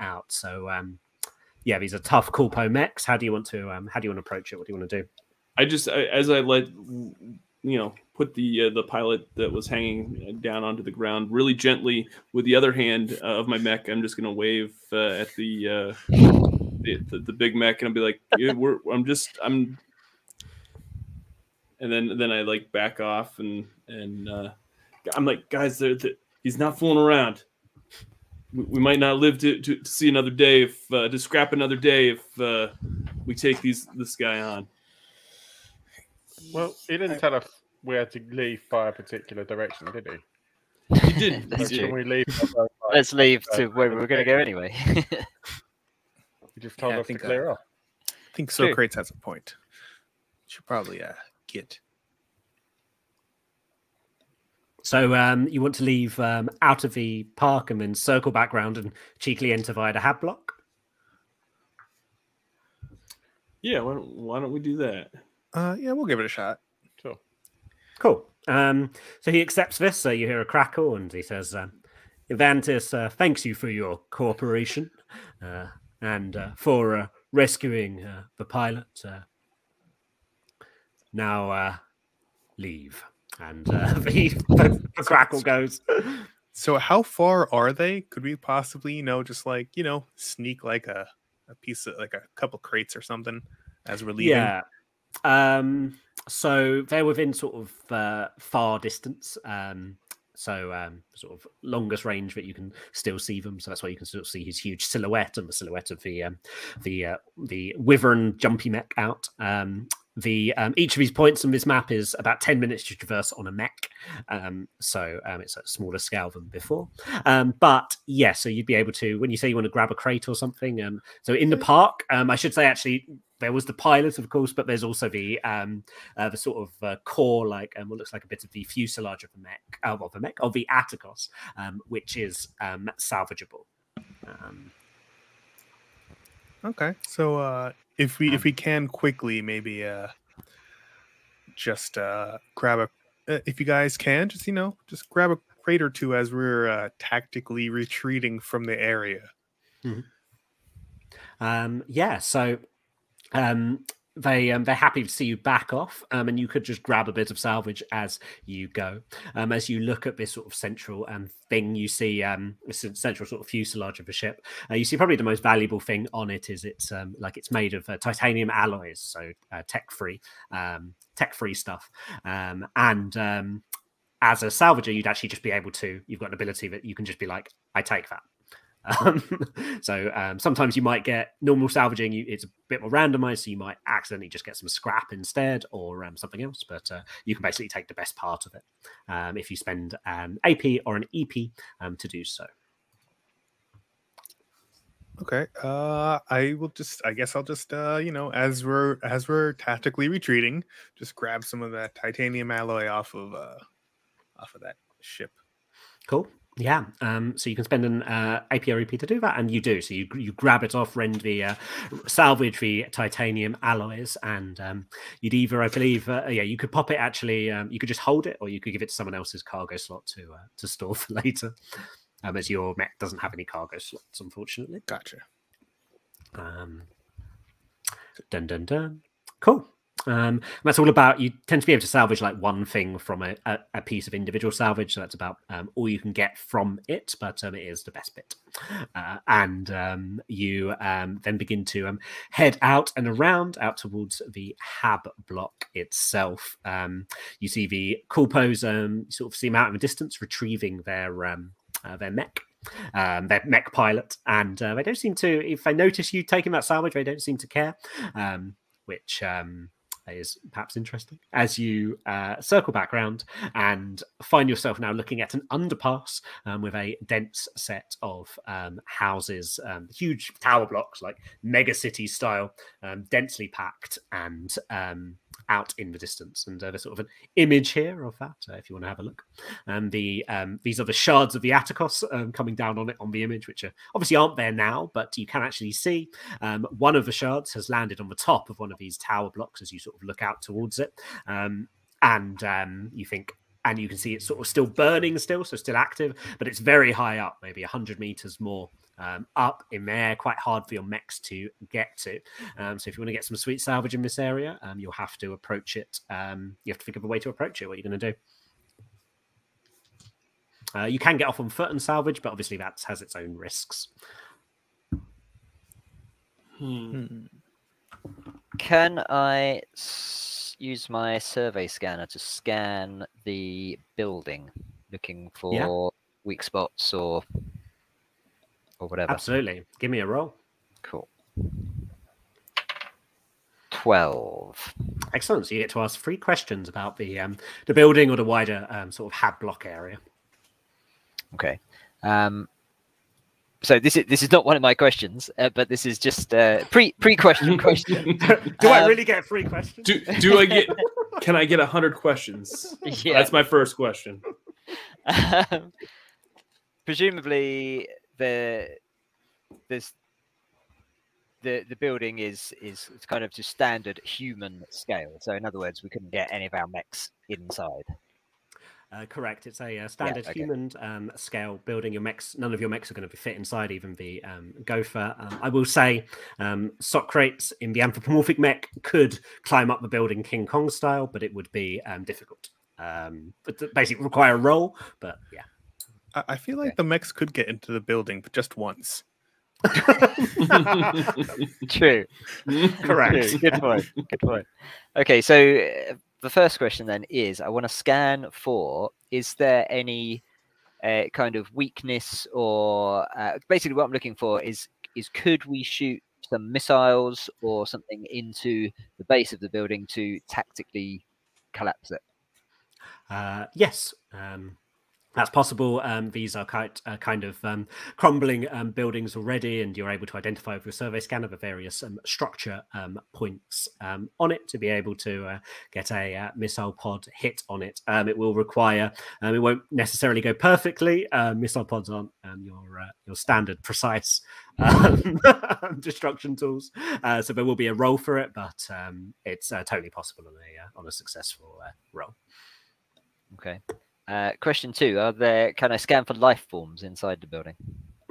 out so um, yeah these are tough corpo mechs how do you want to um, how do you want to approach it what do you want to do I just I, as I let you know put the uh, the pilot that was hanging down onto the ground really gently with the other hand uh, of my mech. I'm just gonna wave uh, at the, uh, the, the the big mech and I'll be like, yeah, we're I'm just I'm, and then then I like back off and and uh, I'm like, guys, they're, they he's not fooling around. We, we might not live to, to, to see another day if uh, to scrap another day if we take these this guy on. Well, he didn't tell us where to leave by a particular direction, did he? [laughs] You did. That's you Can did. we leave? [laughs] Let's leave Uh, to where we were going to go anyway. [laughs] You just told Yeah, I us to think, uh, clear off. I think Sure. Socrates has a point. Should probably uh, get. So um, you want to leave um, out of the park and then circle back round and cheekily enter via the hab block? Yeah, why don't, why don't we do that? Uh, yeah, we'll give it a shot. Sure. Cool. Um, so he accepts this. So you hear a crackle, and he says, um, "Evantis uh, thanks you for your cooperation uh, and uh, for uh, rescuing uh, the pilot. Uh, now uh, leave." And uh, [laughs] the, the, the crackle goes. So, how far are they? Could we possibly, you know, just like you know, sneak like a a piece of like a couple crates or something as we're leaving? Yeah. Um, so they're within sort of uh, far distance. Um, so um, sort of longest range that you can still see them. So that's why you can still see his huge silhouette and the silhouette of the um, the uh, the wyvern jumpy mech out. Um, the um, each of these points on this map is about 10 minutes to traverse on a mech. Um, so um, it's a smaller scale than before. Um, but yeah so you'd be able to when you say you want to grab a crate or something um, so in the park um, i should say actually there was the pilot of course but there's also the um, uh, the sort of uh, core like um, what looks like a bit of the fuselage of the mech uh, of the mech of the atticus um, which is um, salvageable. Um, Okay. So, uh, if we Um, if we can quickly, maybe uh, just uh, grab a. Uh, if you guys can, just you know, just grab a crate or two as we're uh, tactically retreating from the area. Um, yeah, so um, they um, they're happy to see you back off, um, and you could just grab a bit of salvage as you go. Um, as you look at this sort of central um, thing, you see um, this central sort of fuselage of a ship. Uh, you see probably the most valuable thing on it is it's um, like it's made of uh, titanium alloys, so uh, tech free, um, tech free stuff, um, and um, as a salvager, you'd actually just be able to. You've got an ability that you can just be like, I take that. Um, [laughs] so um, sometimes you might get normal salvaging. You, it's a bit more randomized, so you might accidentally just get some scrap instead, or um, something else. But uh, you can basically take the best part of it um, if you spend an AP or an EP um, to do so. Okay. Uh, I will just. I guess I'll just. Uh, you know, as we're as we're tactically retreating, just grab some of that titanium alloy off of uh, off of that ship. Cool. Yeah. Um, so you can spend an uh, AP or to do that, and you do. So you you grab it off, rend the uh, salvage the titanium alloys, and um, you'd either, I believe, uh, yeah, you could pop it. Actually, um, you could just hold it, or you could give it to someone else's cargo slot to uh, to store [laughs] for later. Um, as your mech doesn't have any cargo slots, unfortunately. Gotcha. Um, dun dun dun. Cool. Um, that's all about. You tend to be able to salvage like one thing from a, a, a piece of individual salvage, so that's about um, all you can get from it. But um, it is the best bit, uh, and um, you um, then begin to um, head out and around out towards the hab block itself. You see the corpos um, sort of see them out in the distance, retrieving their uh, their mech um, their mech pilot, and uh, they don't seem to. If they notice you taking that salvage, they don't seem to care, which is perhaps interesting. As you uh, circle back around and find yourself now looking at an underpass um, with a dense set of um, houses, um, huge tower blocks, like mega city style, um, densely packed and um, out in the distance. And uh, there's sort of an image here of that, uh, if you want to have a look. And the um, these are the shards of the Atticus um, coming down on it on the image, which are, obviously aren't there now, but you can actually see um, one of the shards has landed on the top of one of these tower blocks as you sort of look out towards it, um, and um, you think. And you can see it's sort of still burning, still, so still active, but it's very high up, maybe 100 meters more um, up in there, quite hard for your mechs to get to. Um, so if you want to get some sweet salvage in this area, um, you'll have to approach it. Um, you have to think of a way to approach it. What you're going to do? Uh, you can get off on foot and salvage, but obviously that has its own risks. Hmm. Hmm. Can I s- use my survey scanner to scan the building, looking for Yeah. weak spots or or whatever? Absolutely. Give me a roll. Cool. Twelve. Excellent. So you get to ask three questions about the um, the building or the wider um, sort of hab block area. Okay. Um, so this is this is not one of my questions, uh, but this is just uh, pre pre question [laughs] question. Do I Um, really get three questions? Do do I get? Can I get a hundred questions? [laughs] yeah. That's my first question. [laughs] Um, presumably the there's the the building is is it's kind of just standard human scale. So in other words, we couldn't get any of our mechs inside. Uh, correct. It's a uh, standard okay. human um, scale building. Your mechs, none of your mechs are going to fit inside, even the um, gopher. Um, I will say, um, Socrates in the anthropomorphic mech could climb up the building King Kong style, but it would be um, difficult. Um, but basically require a roll. But yeah, I, I feel like Okay. the mechs could get into the building, but just once. [laughs] True. correct. True. Good point. Good point. Okay, so uh, the first question then is: I want to scan for is there any uh, kind of weakness or uh, basically what I'm looking for is is could we shoot some missiles or something into the base of the building to tactically collapse it? Uh, yes, um, that's possible. Um, these are kind, uh, kind of um, crumbling um, buildings already, and you're able to identify with your survey scanner the various um, structure um, points um, on it to be able to uh, get a uh, missile pod hit on it. It will require. It won't necessarily go perfectly. Missile pods aren't your uh, your standard precise [laughs] destruction tools, uh, so there will be a roll for it, but it's uh, totally possible on a on a successful roll. Okay. Uh, question two: Are there can I scan for life forms inside the building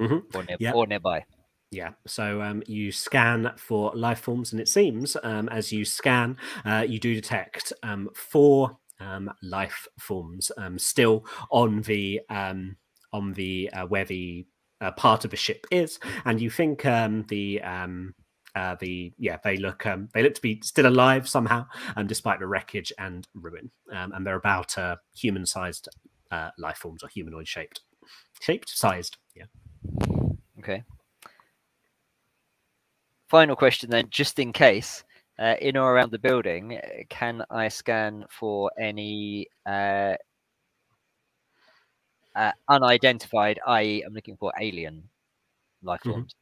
Mhm. or near, Yeah. or nearby? Yeah, so um, you scan for life forms, and it seems um, as you scan, uh, you do detect um, four um, life forms um, still on the um, on the uh, where the uh, part of the ship is, and you think um, the um, uh, the yeah they look um, they look to be still alive somehow, um, despite the wreckage and ruin, um, and they're about uh, human-sized uh, life forms or humanoid shaped, shaped sized. Yeah. Okay. Final question then, just in case, uh, in or around the building, uh, can I scan for any uh, uh, unidentified, i.e., I'm looking for alien life Mhm. forms?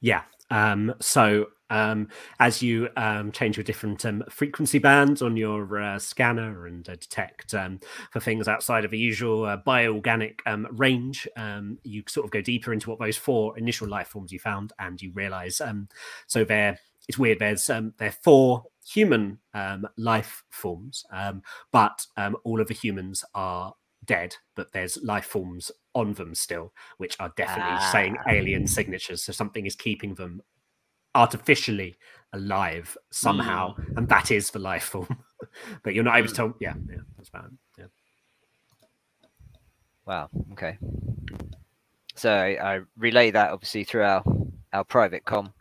Yeah. Um, so um, as you um, change your different um, frequency bands on your uh, scanner and uh, detect um, for things outside of the usual uh, bioorganic um, range, um, you sort of go deeper into what those four initial life forms you found, and you realize so they're it's weird. There's um, there are four human um, life forms, but all of the humans are dead, but there's life forms on them still, which are definitely saying Ah. alien signatures. So something is keeping them artificially alive somehow, and that is the life form. [laughs] but you're not able to tell. Yeah, yeah, that's bad. Yeah. Wow. Okay. So I, I relay that obviously through our our private com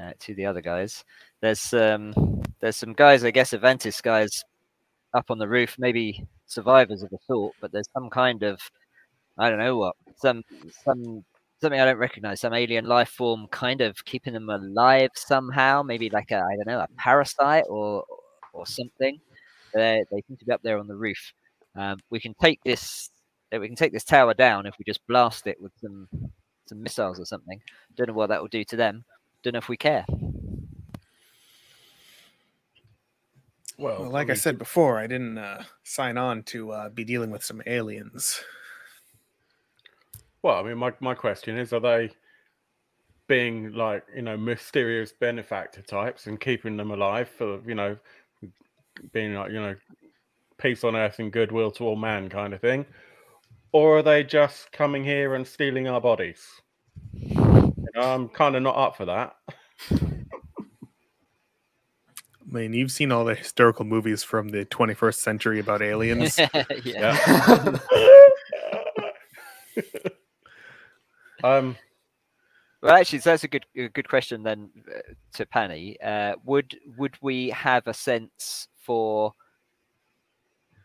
uh, to the other guys. There's um there's some guys, I guess, Aventis guys up on the roof, maybe survivors of the sort, but there's some kind of I don't know what some some something I don't recognize, some alien life form kind of keeping them alive somehow, maybe like a I don't know a parasite or or something. They they seem to be up there on the roof. Um, we can take this uh, we can take this tower down if we just blast it with some some missiles or something. Don't know what that will do to them. Don't know if we care. Well, Well, like I mean, said before, I didn't uh, sign on to uh, be dealing with some aliens. Well, I mean, my, my question is, are they being like you know mysterious benefactor types and keeping them alive for you know being like you know peace on earth and goodwill to all man kind of thing, or are they just coming here and stealing our bodies? You know, I'm kind of not up for that. [laughs] I mean, you've seen all the historical movies from the 21st century about aliens. [laughs] yeah. [laughs] um, Well, actually, so that's a good a good question then uh, to Panny. Uh, would would we have a sense for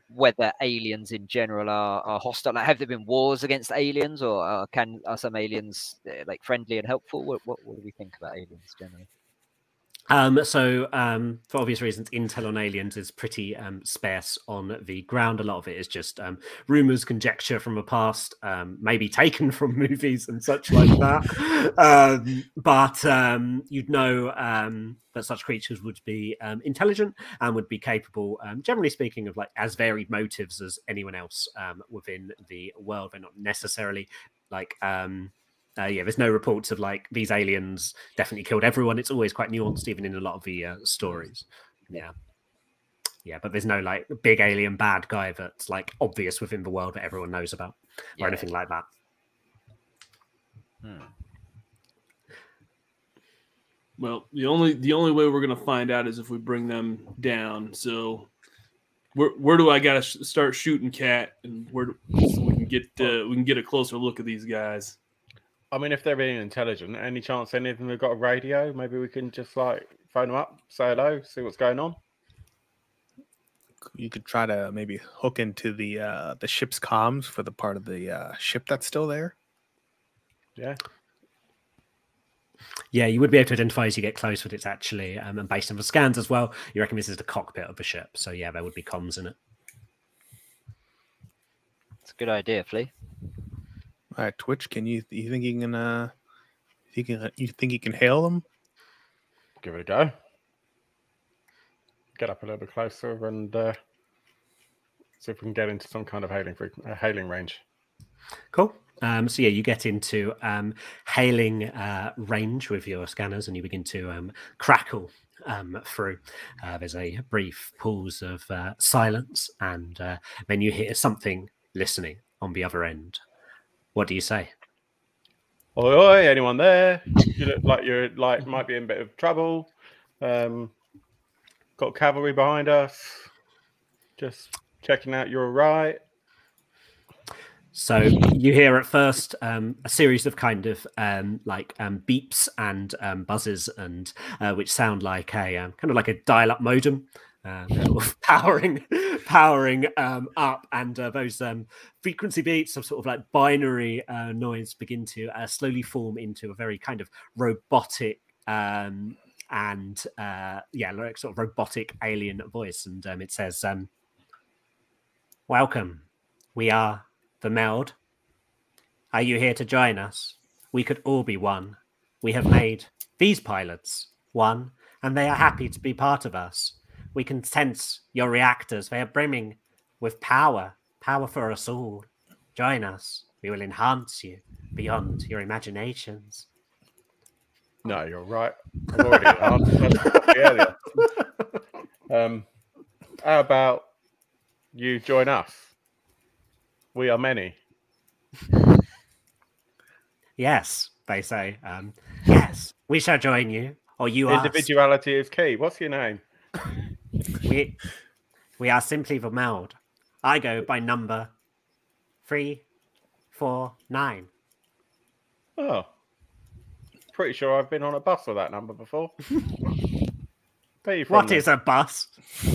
whether aliens in general are, are hostile? Like, have there been wars against aliens, or uh, can are some aliens uh, like friendly and helpful? What, what what do we think about aliens generally? Um, so, um, for obvious reasons, intel on aliens is pretty um, sparse on the ground. A lot of it is just um, rumors, conjecture from the past, um, maybe taken [laughs] from movies and such like that. um, but um, you'd know um, that such creatures would be um, intelligent and would be capable, um, generally speaking, of like as varied motives as anyone else um, within the world. They're not necessarily like. Um, uh, yeah, there's no reports of like these aliens definitely killed everyone. It's always quite nuanced, even in a lot of the uh, stories. Yeah, yeah, but there's no like big alien bad guy that's like obvious within the world that everyone knows about or Yeah. anything like that. Hmm. Well, the only the only way we're gonna find out is if we bring them down. So, where where do I gotta sh- start shooting cat, and where do, so we can get uh, we can get a closer look at these guys? I mean, if they're being intelligent, any chance any of them have got a radio? Maybe we can just like phone them up, say hello, see what's going on. You could try to maybe hook into the uh, the ship's comms for the part of the uh, ship that's still there. Yeah. Yeah, you would be able to identify as you get close what it's actually, um, and based on the scans as well, you reckon this is the cockpit of the ship. So yeah, there would be comms in it. It's a good idea, Flea. All right, Twitch, can you you think you can uh, you can you think you can hail them? Give it a go. Get up a little bit closer and uh, see if we can get into some kind of hailing uh, hailing range. Cool. Um, so yeah, you get into um, hailing uh, range with your scanners, and you begin to um, crackle um, through. Uh, there's a brief pause of uh, silence, and uh, then you hear something listening on the other end. What do you say? Oi, oi, anyone there? You look like you're like might be in a bit of trouble. Um, got cavalry behind us. Just checking out you're all right. So you hear at first um, a series of kind of um, like um, beeps and um, buzzes, and uh, which sound like a um, kind of like a dial-up modem, of [laughs] powering powering um, up, and uh, those um, frequency beats of sort of like binary uh, noise begin to uh, slowly form into a very kind of robotic. Um, and uh, yeah, like sort of robotic alien voice, and um, it says, um, "Welcome, we are the Meld. Are you here to join us? We could all be one. We have made these pilots one, and they are happy to be part of us. We can sense your reactors. They are brimming with power, power for us all. Join us. We will enhance you beyond your imaginations. No, you're right. I've already answered earlier. [laughs] Um, how about you join us? We are many. Yes, they say. Um, yes, we shall join you, or you are. Individuality is key. What's your name? We, we are simply the Meld. I go by number three, four, nine. Oh, pretty sure I've been on a bus with that number before. [laughs] Where you from What is a bus? [laughs]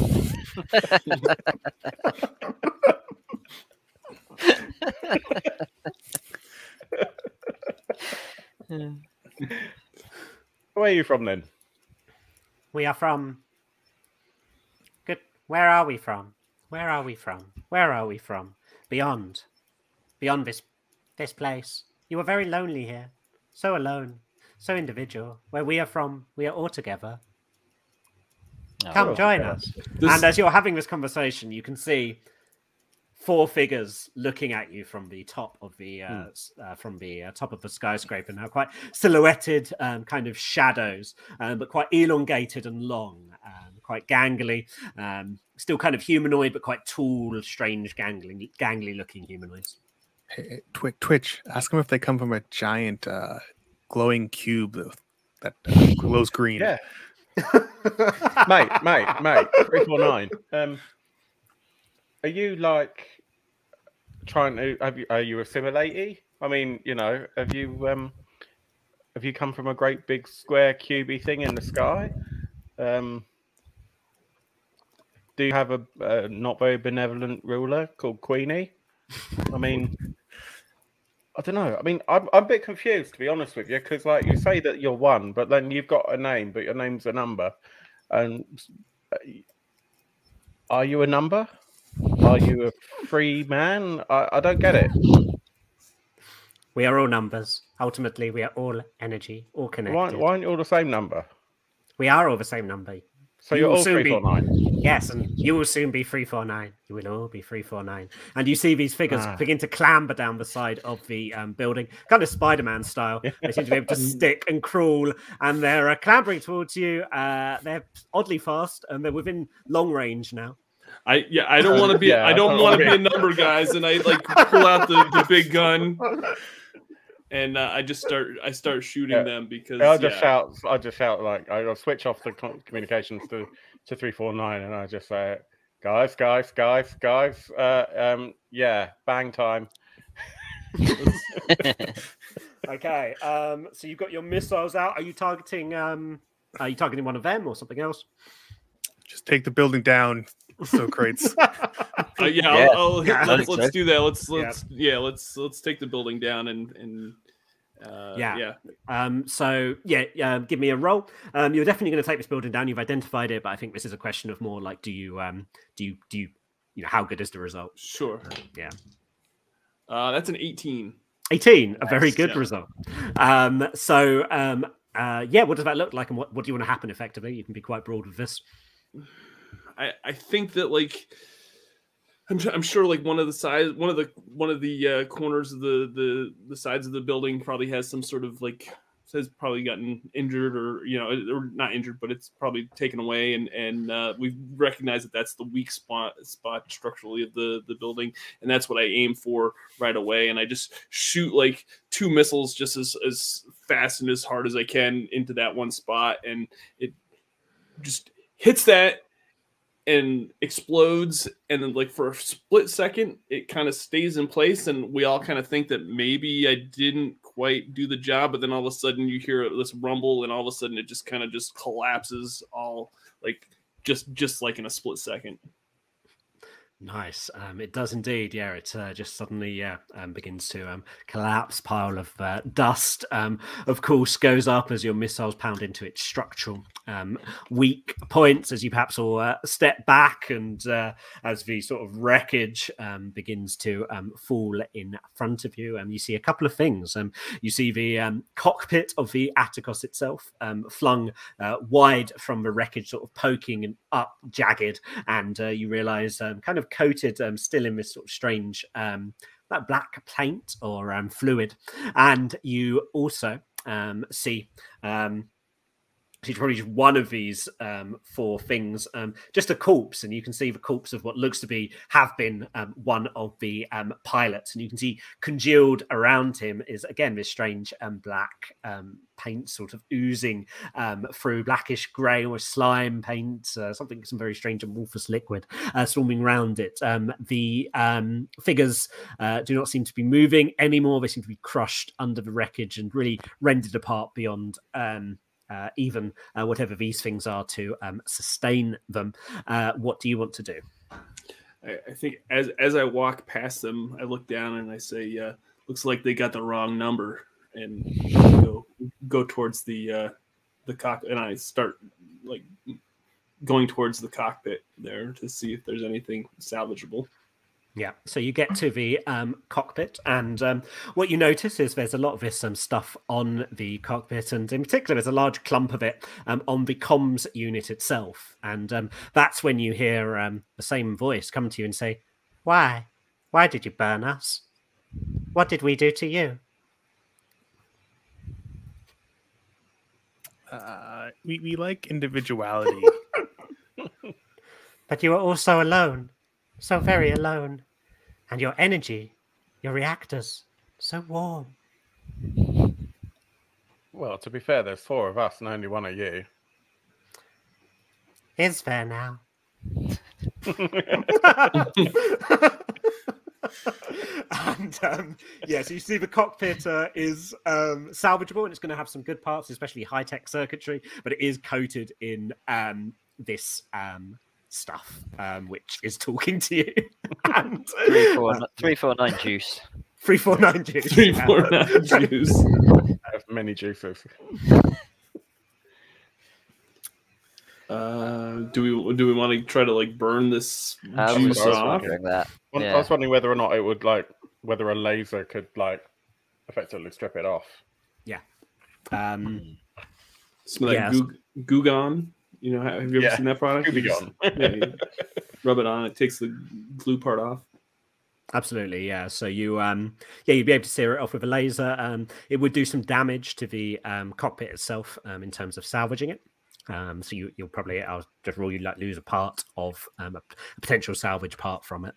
Where are you from then? We are from. Good. Where are we from? Where are we from? Where are we from? Beyond. Beyond this this place. You are very lonely here. So alone. So individual. Where we are from, we are all together. Oh, Come well, join us. This- And as you're having this conversation, you can see four figures looking at you from the top of the uh, s- uh, from the uh, top of the skyscraper now, quite silhouetted, um, kind of shadows, um, but quite elongated and long, um, quite gangly, um, still kind of humanoid, but quite tall, strange, gangly, gangly looking humanoids. Hey, Twitch, Twitch, ask them if they come from a giant uh, glowing cube that uh, glows green. Yeah, [laughs] mate, mate, mate. Three four nine. Um, are you like trying to? Have you? Are you assimilatey? I mean, you know, have you um, have you come from a great big square cubey thing in the sky? Um, do you have a, a not very benevolent ruler called Queenie? I mean, I don't know. I mean, I'm, I'm a bit confused to be honest with you because, like, you say that you're one, but then you've got a name, but your name's a number. And uh, are you a number? Are you a free man? I, I don't get it. We are all numbers. Ultimately, we are all energy, all connected. why aren't you all the same number? We are all the same number. So You you're all three be- Yes, and you will soon be 349. You will all be 349. And you see these figures Ah. begin to clamber down the side of the um, building, kind of Spider Man style. [laughs] They seem to be able to stick and crawl, and they're uh, clambering towards you. Uh, they're oddly fast, and they're within long range now. I yeah, I don't want to be Yeah, I don't want to be a number, guys. And I like pull out the, the big gun and uh, I just start I start shooting Yeah. them because I'll just yeah. shout. I just shout like I'll switch off the communications to to three four nine, and I just say, "Guys, guys, guys, guys, uh, um, yeah, bang time." [laughs] Okay, um, so you've got your missiles out. Are you targeting? Um, are you targeting one of them or something else? Just take the building down, Socrates. [laughs] Uh, yeah, Yeah. I'll, I'll, Yeah. let's, let's do that. Let's Yeah. let's yeah, let's let's take the building down and and uh, Yeah. yeah. Um, so yeah, um, give me a roll. Um, you're definitely going to take this building down. You've identified it, but I think this is a question of more like, do you, um, do you, do you, you know, how good is the result? Sure. Yeah. Uh, that's an 18. 18, a very good yeah. result. Um, so um, uh, yeah, what does that look like, and what, what do you want to happen effectively? You can be quite broad with this. I, I think that like I'm, I'm sure like one of the sides one of the one of the uh, corners of the the the sides of the building probably has some sort of like has probably gotten injured or you know or not injured but it's probably taken away and and uh, we recognize that that's the weak spot spot structurally of the the building and that's what I aim for right away. And I just shoot like two missiles just as as fast and as hard as I can into that one spot and it just hits that and explodes and then like for a split second it kind of stays in place and we all kind of think that maybe i didn't quite do the job but then all of a sudden you hear this rumble and all of a sudden it just kind of just collapses all like just just like in a split second Nice. Um, it does indeed. Yeah, it uh, just suddenly yeah um, begins to um, collapse. Pile of uh, dust, um, of course, goes up as your missiles pound into its structural um, weak points. As you perhaps all uh, step back, and uh, as the sort of wreckage um, begins to fall in front of you, and you see a couple of things. You see the cockpit of the Atticus itself flung uh, wide from the wreckage, sort of poking and up, jagged and uh, you realize um, kind of coated um, still in this sort of strange um, that black paint or um, fluid. And you also um, see um, see probably just one of these um, four things, um, just a corpse, and you can see the corpse of what looks to be have been um, one of the um, pilots, and you can see congealed around him is again this strange um, black um, paint sort of oozing through blackish grey or slime paint, uh, something some very strange amorphous liquid uh, swarming around it. The figures uh, do not seem to be moving anymore; they seem to be crushed under the wreckage and really rendered apart beyond. Uh, even uh, whatever these things are to um, sustain them. Uh, what do you want to do? I, think as as I walk past them, I look down and I say, uh, "Looks like they got the wrong number," and go go towards the uh, the cock, and I start like going towards the cockpit there to see if there's anything salvageable. Yeah. So you get to the um, cockpit, and um, what you notice is there's a lot of this um, stuff on the cockpit, and in particular, there's a large clump of it um, on the comms unit itself. And um, that's when you hear um, the same voice come to you and say, Why? Why did you burn us? What did we do to you? Uh, we, we like individuality. [laughs] But you are also alone, so very alone. And your energy, your reactors, so warm. Well, to be fair, there's four of us and only one of you. Is fair now? [laughs] and um, yeah, so you see the cockpit uh, is um, salvageable and it's going to have some good parts, especially high tech circuitry, but it is coated in um, this um, stuff, um, which is talking to you. [laughs] and, Three four, uh, [laughs] three four nine juice. three four nine juice. [laughs] Three four nine juice. I have many juices. Uh, do we do we want to try to like burn this I juice I was off? wondering that. Well, Yeah. I was wondering whether or not it would like whether a laser could like effectively strip it off. Yeah. Um, Some of that Yes. Gug- Goo Gone. You know, have you ever Yeah. seen that product? You just- Goo Gone. [laughs] yeah, you [laughs] rub it on. It takes the glue part off. Absolutely, yeah. So you, um, yeah, you'd be able to sear it off with a laser. Um, it would do some damage to the um, cockpit itself um, in terms of salvaging it. Um, so you, you'll probably, I'll just rule you like lose a part of um, a, a potential salvage part from it,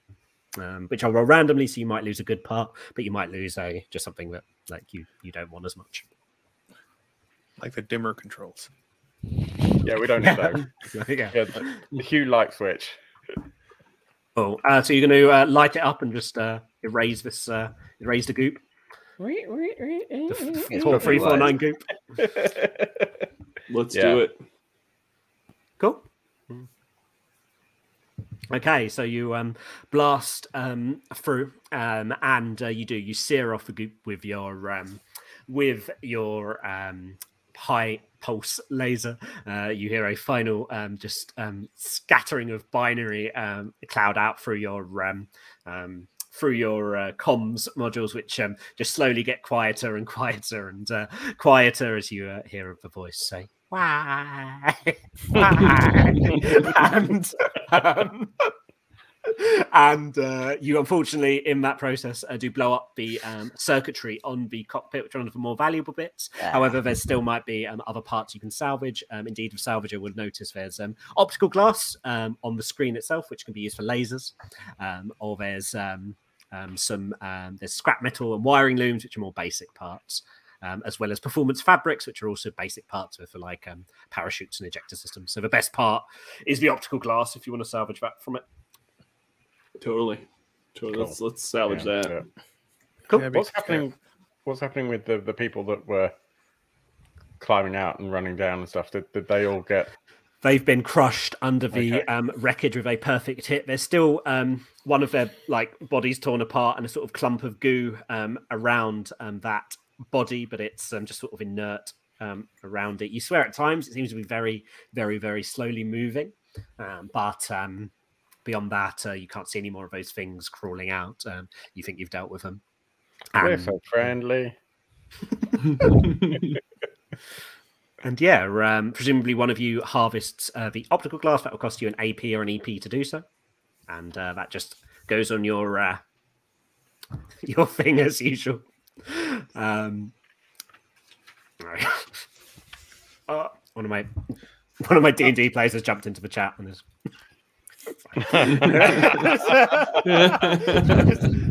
um, which I'll roll randomly. So you might lose a good part, but you might lose a just something that like you you don't want as much. like the dimmer controls. Yeah, we don't need those. [laughs] yeah. Yeah, the, the hue light switch. Oh, uh, so you're going to uh, light it up and just uh, erase this, uh, erase the goop, the f- It's four, probably three, four, wise. nine goop. [laughs] Let's Yeah. do it. Cool. Okay, so you um, blast um, through, um, and uh, you do you sear off the goop with your um, with your um, high pulse laser. Uh, you hear a final um, just um, scattering of binary um, cloud out through your um, um, through your uh, comms modules, which um, just slowly get quieter and [laughs] quieter and uh, quieter as you uh, hear the voice say, "Why, [laughs] why?" [laughs] and and uh, you unfortunately in that process uh, do blow up the um, circuitry on the cockpit, which are one of the more valuable bits. Yeah. However, there still might be um, other parts you can salvage. Um, indeed, the salvager would notice there's um, optical glass um, on the screen itself, which can be used for lasers, um, or there's um, um, some um, there's scrap metal and wiring looms, which are more basic parts. Um, as well as performance fabrics, which are also basic parts for, for like um, parachutes and ejector systems. So the best part is the optical glass if you want to salvage that from it. Totally. Totally. Cool. Let's let's salvage Yeah, that. yeah. Cool. Yeah, What's happening? What's happening with the, the people that were climbing out and running down and stuff? Did, did they all get? They've been crushed under the Okay. um, wreckage with a perfect hit. There's still um, one of their like bodies torn apart and a sort of clump of goo um, around um, that body, but it's um, just sort of inert um, around it. You swear at times it seems to be very, very, very slowly moving, um, but um, beyond that, uh, you can't see any more of those things crawling out. Um, you think you've dealt with them. And... We're so friendly. [laughs] And yeah, um, presumably one of you harvests uh, the optical glass. That will cost you an AP or an EP to do so, and uh, that just goes on your uh, [laughs] your thing as usual. Um, right. uh, [laughs] one of my one of my D and D players has jumped into the chat and is.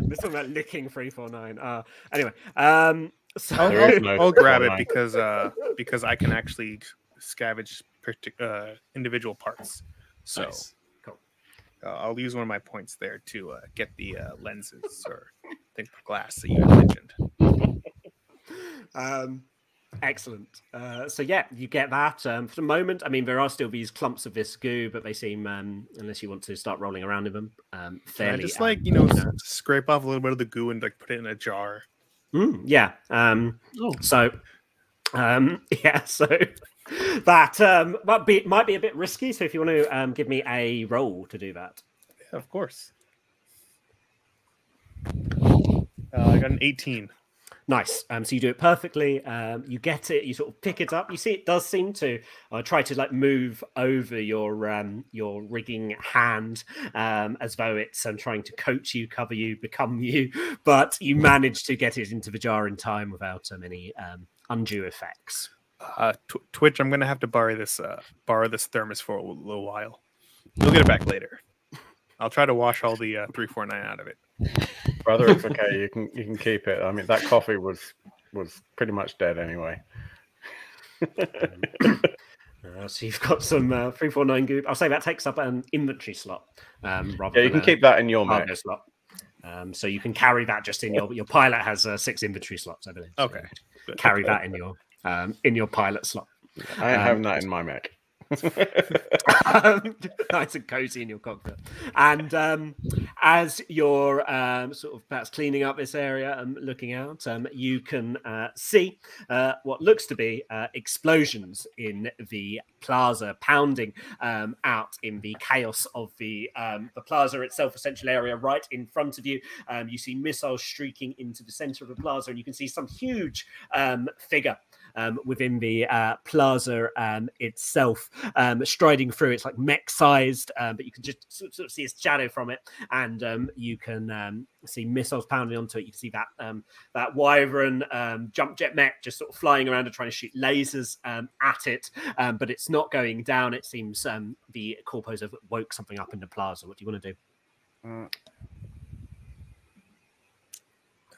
This one about licking three four nine. Uh, anyway, um, so I'll, I'll- no I'll grab it because uh because I can actually scavenge partic- uh, individual parts. So Nice. uh, I'll use one of my points there to uh, get the uh, lenses or think glass that you had mentioned. [laughs] Um, excellent. Uh, so yeah, you get that. Um, for the moment, I mean, there are still these clumps of this goo, but they seem, um, unless you want to start rolling around in them, um, fairly. just um, like you know scrape off a little bit of the goo and like put it in a jar. Mm, yeah. Um, Oh. so, um, [laughs] yeah. So that um, might be might be a bit risky. So if you want to um, give me a roll to do that. Yeah, of course. Uh, I got an 18. Nice. Um, so you do it perfectly. Um, you get it. You sort of pick it up. You see, it does seem to uh, try to like move over your um, your rigging hand, um, as though it's um, trying to coach you, cover you, become [laughs] you. But you manage to get it into the jar in time without um, any um, undue effects. Uh, Tw- Twitch, I'm gonna have to borrow this uh, borrow this thermos for a little while. You'll get it back later. I'll try to wash all the uh, three four nine out of it. Brother, it's [laughs] okay. You can you can keep it. I mean, that coffee was was pretty much dead anyway. [coughs] Uh, so you've got some uh, three four nine goop. I'll say that takes up an inventory slot. Um, rather Yeah, you than can keep that in your mech. slot. Um, so you can carry that just in your your pilot has uh, six inventory slots, I believe. So Okay. Carry that in your um, in your pilot slot. I have Um, that in my mech. [laughs] nice and cozy in your cockpit. And um, as you're um, sort of perhaps cleaning up this area and looking out, um, you can uh, see uh, what looks to be uh, explosions in the plaza, pounding um, out in the chaos of the um, the plaza itself, essential area right in front of you. Um, you see missiles streaking into the center of the plaza, and you can see some huge figure um, within the uh, plaza um, itself, um, striding through. It's like mech sized, um, but you can just sort of see its shadow from it, and um, you can um, see missiles pounding onto it. You can see that um, that wyvern um, jump jet mech just sort of flying around and trying to shoot lasers um, at it, um, but it's not going down. It seems um, the corpos have woke something up in the plaza. What do you want to do?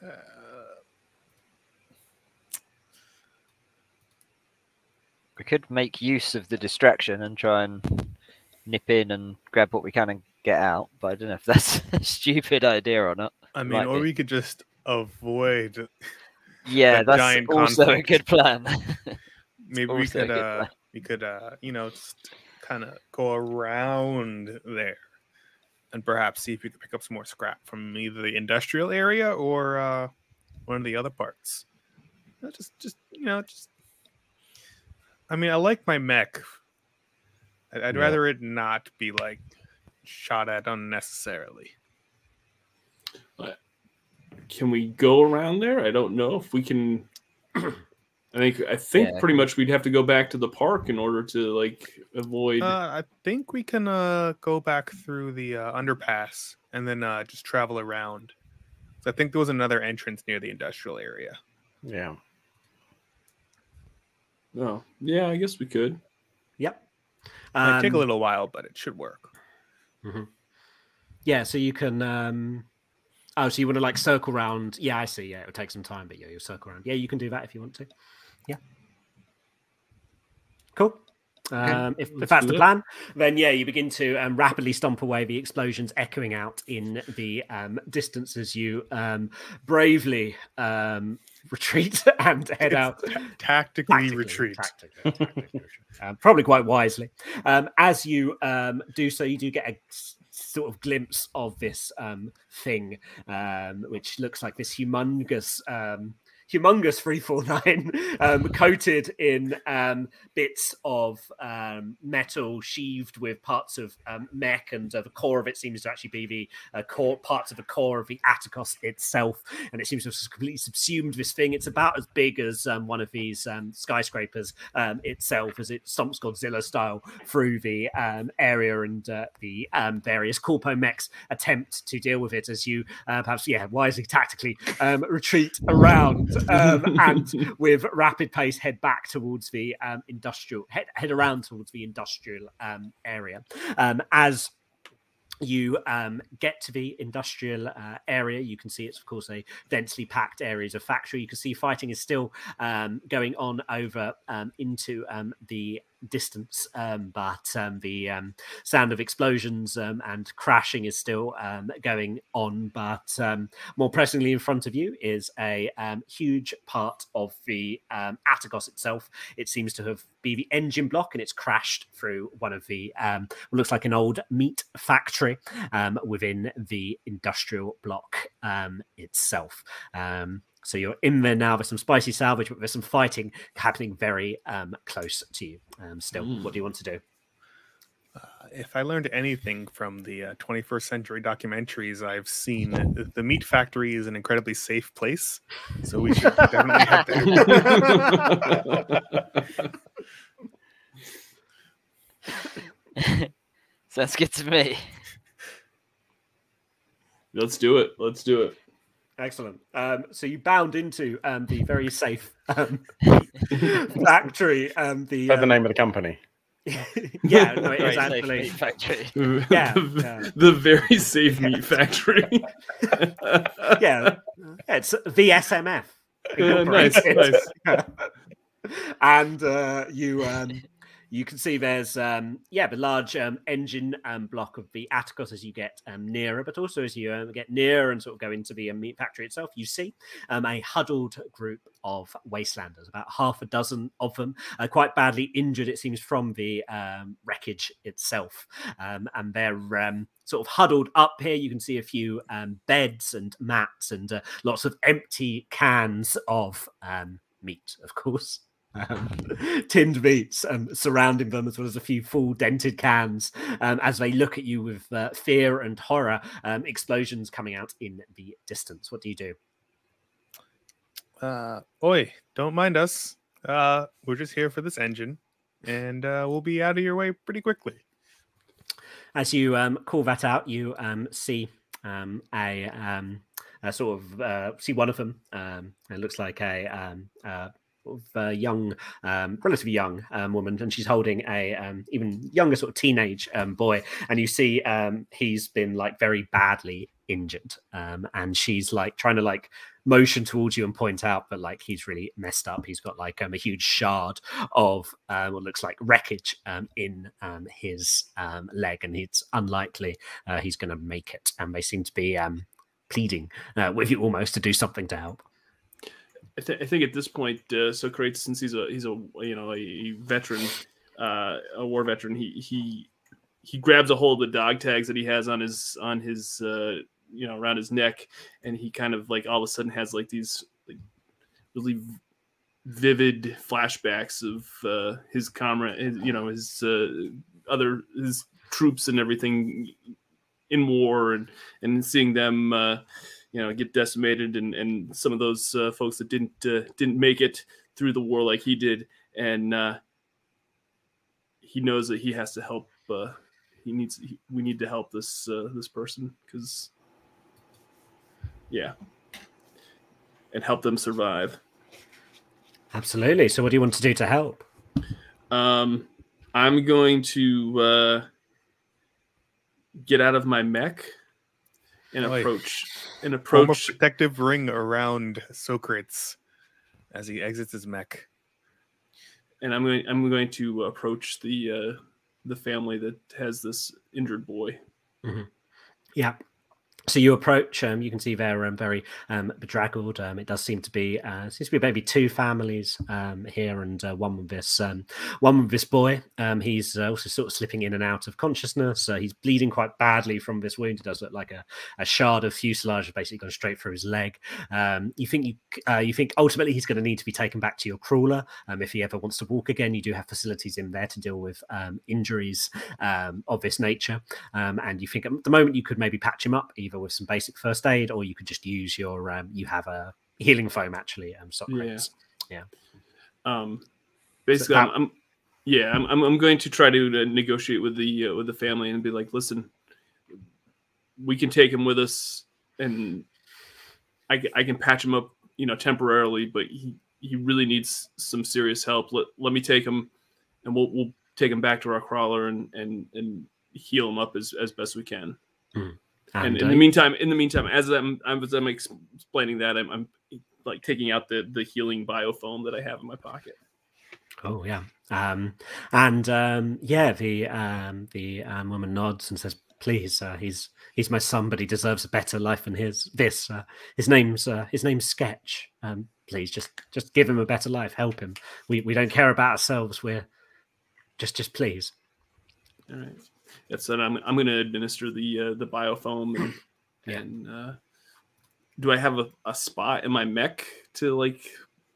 Uh, We could make use of the distraction and try and nip in and grab what we can and get out, but I don't know if that's [laughs] a stupid idea or not. I mean, Might or be. we could just avoid. Yeah, a that's giant also conflict. a good plan. [laughs] Maybe we could, uh, we could, uh, you know, just kind of go around there, and perhaps see if we could pick up some more scrap from either the industrial area or uh, one of the other parts. Just, just you know, just. I mean, I like my mech. I'd, I'd Yeah. rather it not be like shot at unnecessarily. Can we go around there? I don't know if we can. [clears throat] I think I think Yeah. pretty much we'd have to go back to the park in order to like avoid. Uh, I think we can uh, go back through the uh, underpass and then uh, just travel around. 'Cause I think there was another entrance near the industrial area. Yeah. Oh, yeah, I guess we could. Yep. Might take a Um, little while, but it should work. Yeah, so you can. Um... Oh, so you want to like circle around? Yeah, I see. Yeah, it would take some time, but yeah, you'll circle around. Yeah, you can do that if you want to. Yeah. Cool. Um, if, if that's the plan, then yeah, you begin to um, rapidly stomp away the explosions echoing out in the um, distance as you um, bravely um, [laughs] retreat and head It's out. ta- tactically Tactically, retreat. tactically, tactically. [laughs] Um, probably quite wisely. Um, as you um, do so, you do get a s- sort of glimpse of this um, thing, um, which looks like this humongous. Um, Humongous 349 um, coated in um, bits of um, metal sheathed with parts of um, mech, and uh, the core of it seems to actually be the uh, core parts of the core of the Atticus itself and it seems to have completely subsumed this thing. It's about as big as um, one of these um, skyscrapers itself, as it stomps Godzilla style through the area, and uh, the various corpo mechs attempt to deal with it as you uh, perhaps, yeah, wisely tactically retreat around um, [laughs] and with rapid pace head back towards the um, industrial head, head around towards the industrial um, area um, as you um, get to the industrial uh, area. You can see it's, of course, a densely packed areas of factory. You can see fighting is still um, going on over um, into um, the distance, um, but um, the um, sound of explosions um, and crashing is still um, going on. But more pressingly, in front of you is a huge part of the Atticus itself. It seems to have be the engine block, and it's crashed through one of the looks like an old meat factory within the industrial block itself. Um, so you're in there now. There's some spicy salvage, but there's some fighting happening very um, close to you. Um, still, Mm. what do you want to do? Uh, if I learned anything from the uh, 21st century documentaries I've seen, the, the meat factory is an incredibly safe place. So we should definitely head there. Sounds good to me. Let's do it. Let's do it. Excellent. Um, so you bound into um, the very safe um, [laughs] factory. Um, the Is the um, name of the company? [laughs] yeah, no, it [laughs] Very is safe actually. meat factory. Yeah, the, yeah. the very safe meat factory. yeah, it's VSMF. Yeah, nice, nice. and uh, you um, you can see there's um, yeah the large um, engine um, block of the Atticus as you get um, nearer, but also as you um, get nearer and sort of go into the um, meat factory itself, you see a huddled group of wastelanders, about half a dozen of them, uh, quite badly injured, it seems, from the wreckage itself, and they're sort of huddled up here. You can see a few beds and mats and uh, lots of empty cans of meat, of course. Um, [laughs] tinned meats um, surrounding them, as well as a few full dented cans, um, as they look at you with uh, fear and horror. Um, explosions coming out in the distance. What do you do? Uh, oi, don't mind us. Uh, we're just here for this engine, and uh, we'll be out of your way pretty quickly. As you um, call that out, you um, see um, a, um, a sort of uh, see one of them. Um, it looks like a um, uh, uh, young, um, relatively young um, woman, and she's holding a um, even younger sort of teenage um, boy. And you see um, he's been like very badly injured, um, and she's like trying to like motion towards you and point out that like he's really messed up. He's got like um, a huge shard of um, what looks like wreckage um, in um, his leg, and it's unlikely uh, he's going to make it. And they seem to be pleading uh, with you almost to do something to help. I, th- I think at this point, uh, Socrates, since he's a he's a you know a veteran, uh, a war veteran, he he he grabs a hold of the dog tags that he has on his on his uh, you know around his neck, and he kind of like all of a sudden has like these like really vivid flashbacks of uh, his comrade, his, you know his uh, other his troops and everything in war, and and seeing them. Uh, you know get decimated and and some of those uh, folks that didn't uh, didn't make it through the war like he did and uh, he knows that he has to help uh, he needs he, we need to help this uh, this person because yeah and help them survive Absolutely. So, what do you want to do to help? um i'm going to uh get out of my mech and Oi. approach and Form a approach protective ring around Socrates as he exits his mech. and I'm going I'm going to approach the uh, the family that has this injured boy. Yeah. So you approach. Um, you can see they're um, very um, bedraggled. Um, it does seem to be uh, seems to be maybe two families um, here, and uh, one with this um, one with this boy. He's uh, also sort of slipping in and out of consciousness. Uh, he's bleeding quite badly from this wound. It does look like a, a shard of fuselage has basically gone straight through his leg. You think you uh, you think ultimately he's going to need to be taken back to your crawler if he ever wants to walk again. You do have facilities in there to deal with injuries of this nature. And you think at the moment you could maybe patch him up either with some basic first aid or you could just use your um, you have a healing foam actually um Socrates. Yeah. yeah. Um, basically, I'm, I'm yeah, I'm, I'm I'm going to try to uh, negotiate with the uh, with the family and be like, listen, we can take him with us, and I I can patch him up, you know, temporarily, but he he really needs some serious help. Let let me take him, and we'll we'll take him back to our crawler and and and heal him up as as best we can. And, And, in uh, the meantime, in the meantime, as I'm, I'm as I'm explaining that, I'm, I'm like taking out the the healing biofoam that I have in my pocket. Oh yeah, um, and um, yeah, the um, the um, woman nods and says, "Please, uh, he's he's my son, but he deserves a better life than his this. Uh, his name's uh, his name's Sketch. Um, please, just just give him a better life. Help him. We we don't care about ourselves. We're just just please." All right. That's it. I'm I'm going to administer the uh, the biofoam and, [clears throat] Yeah. and uh, do I have a, a spot in my mech to like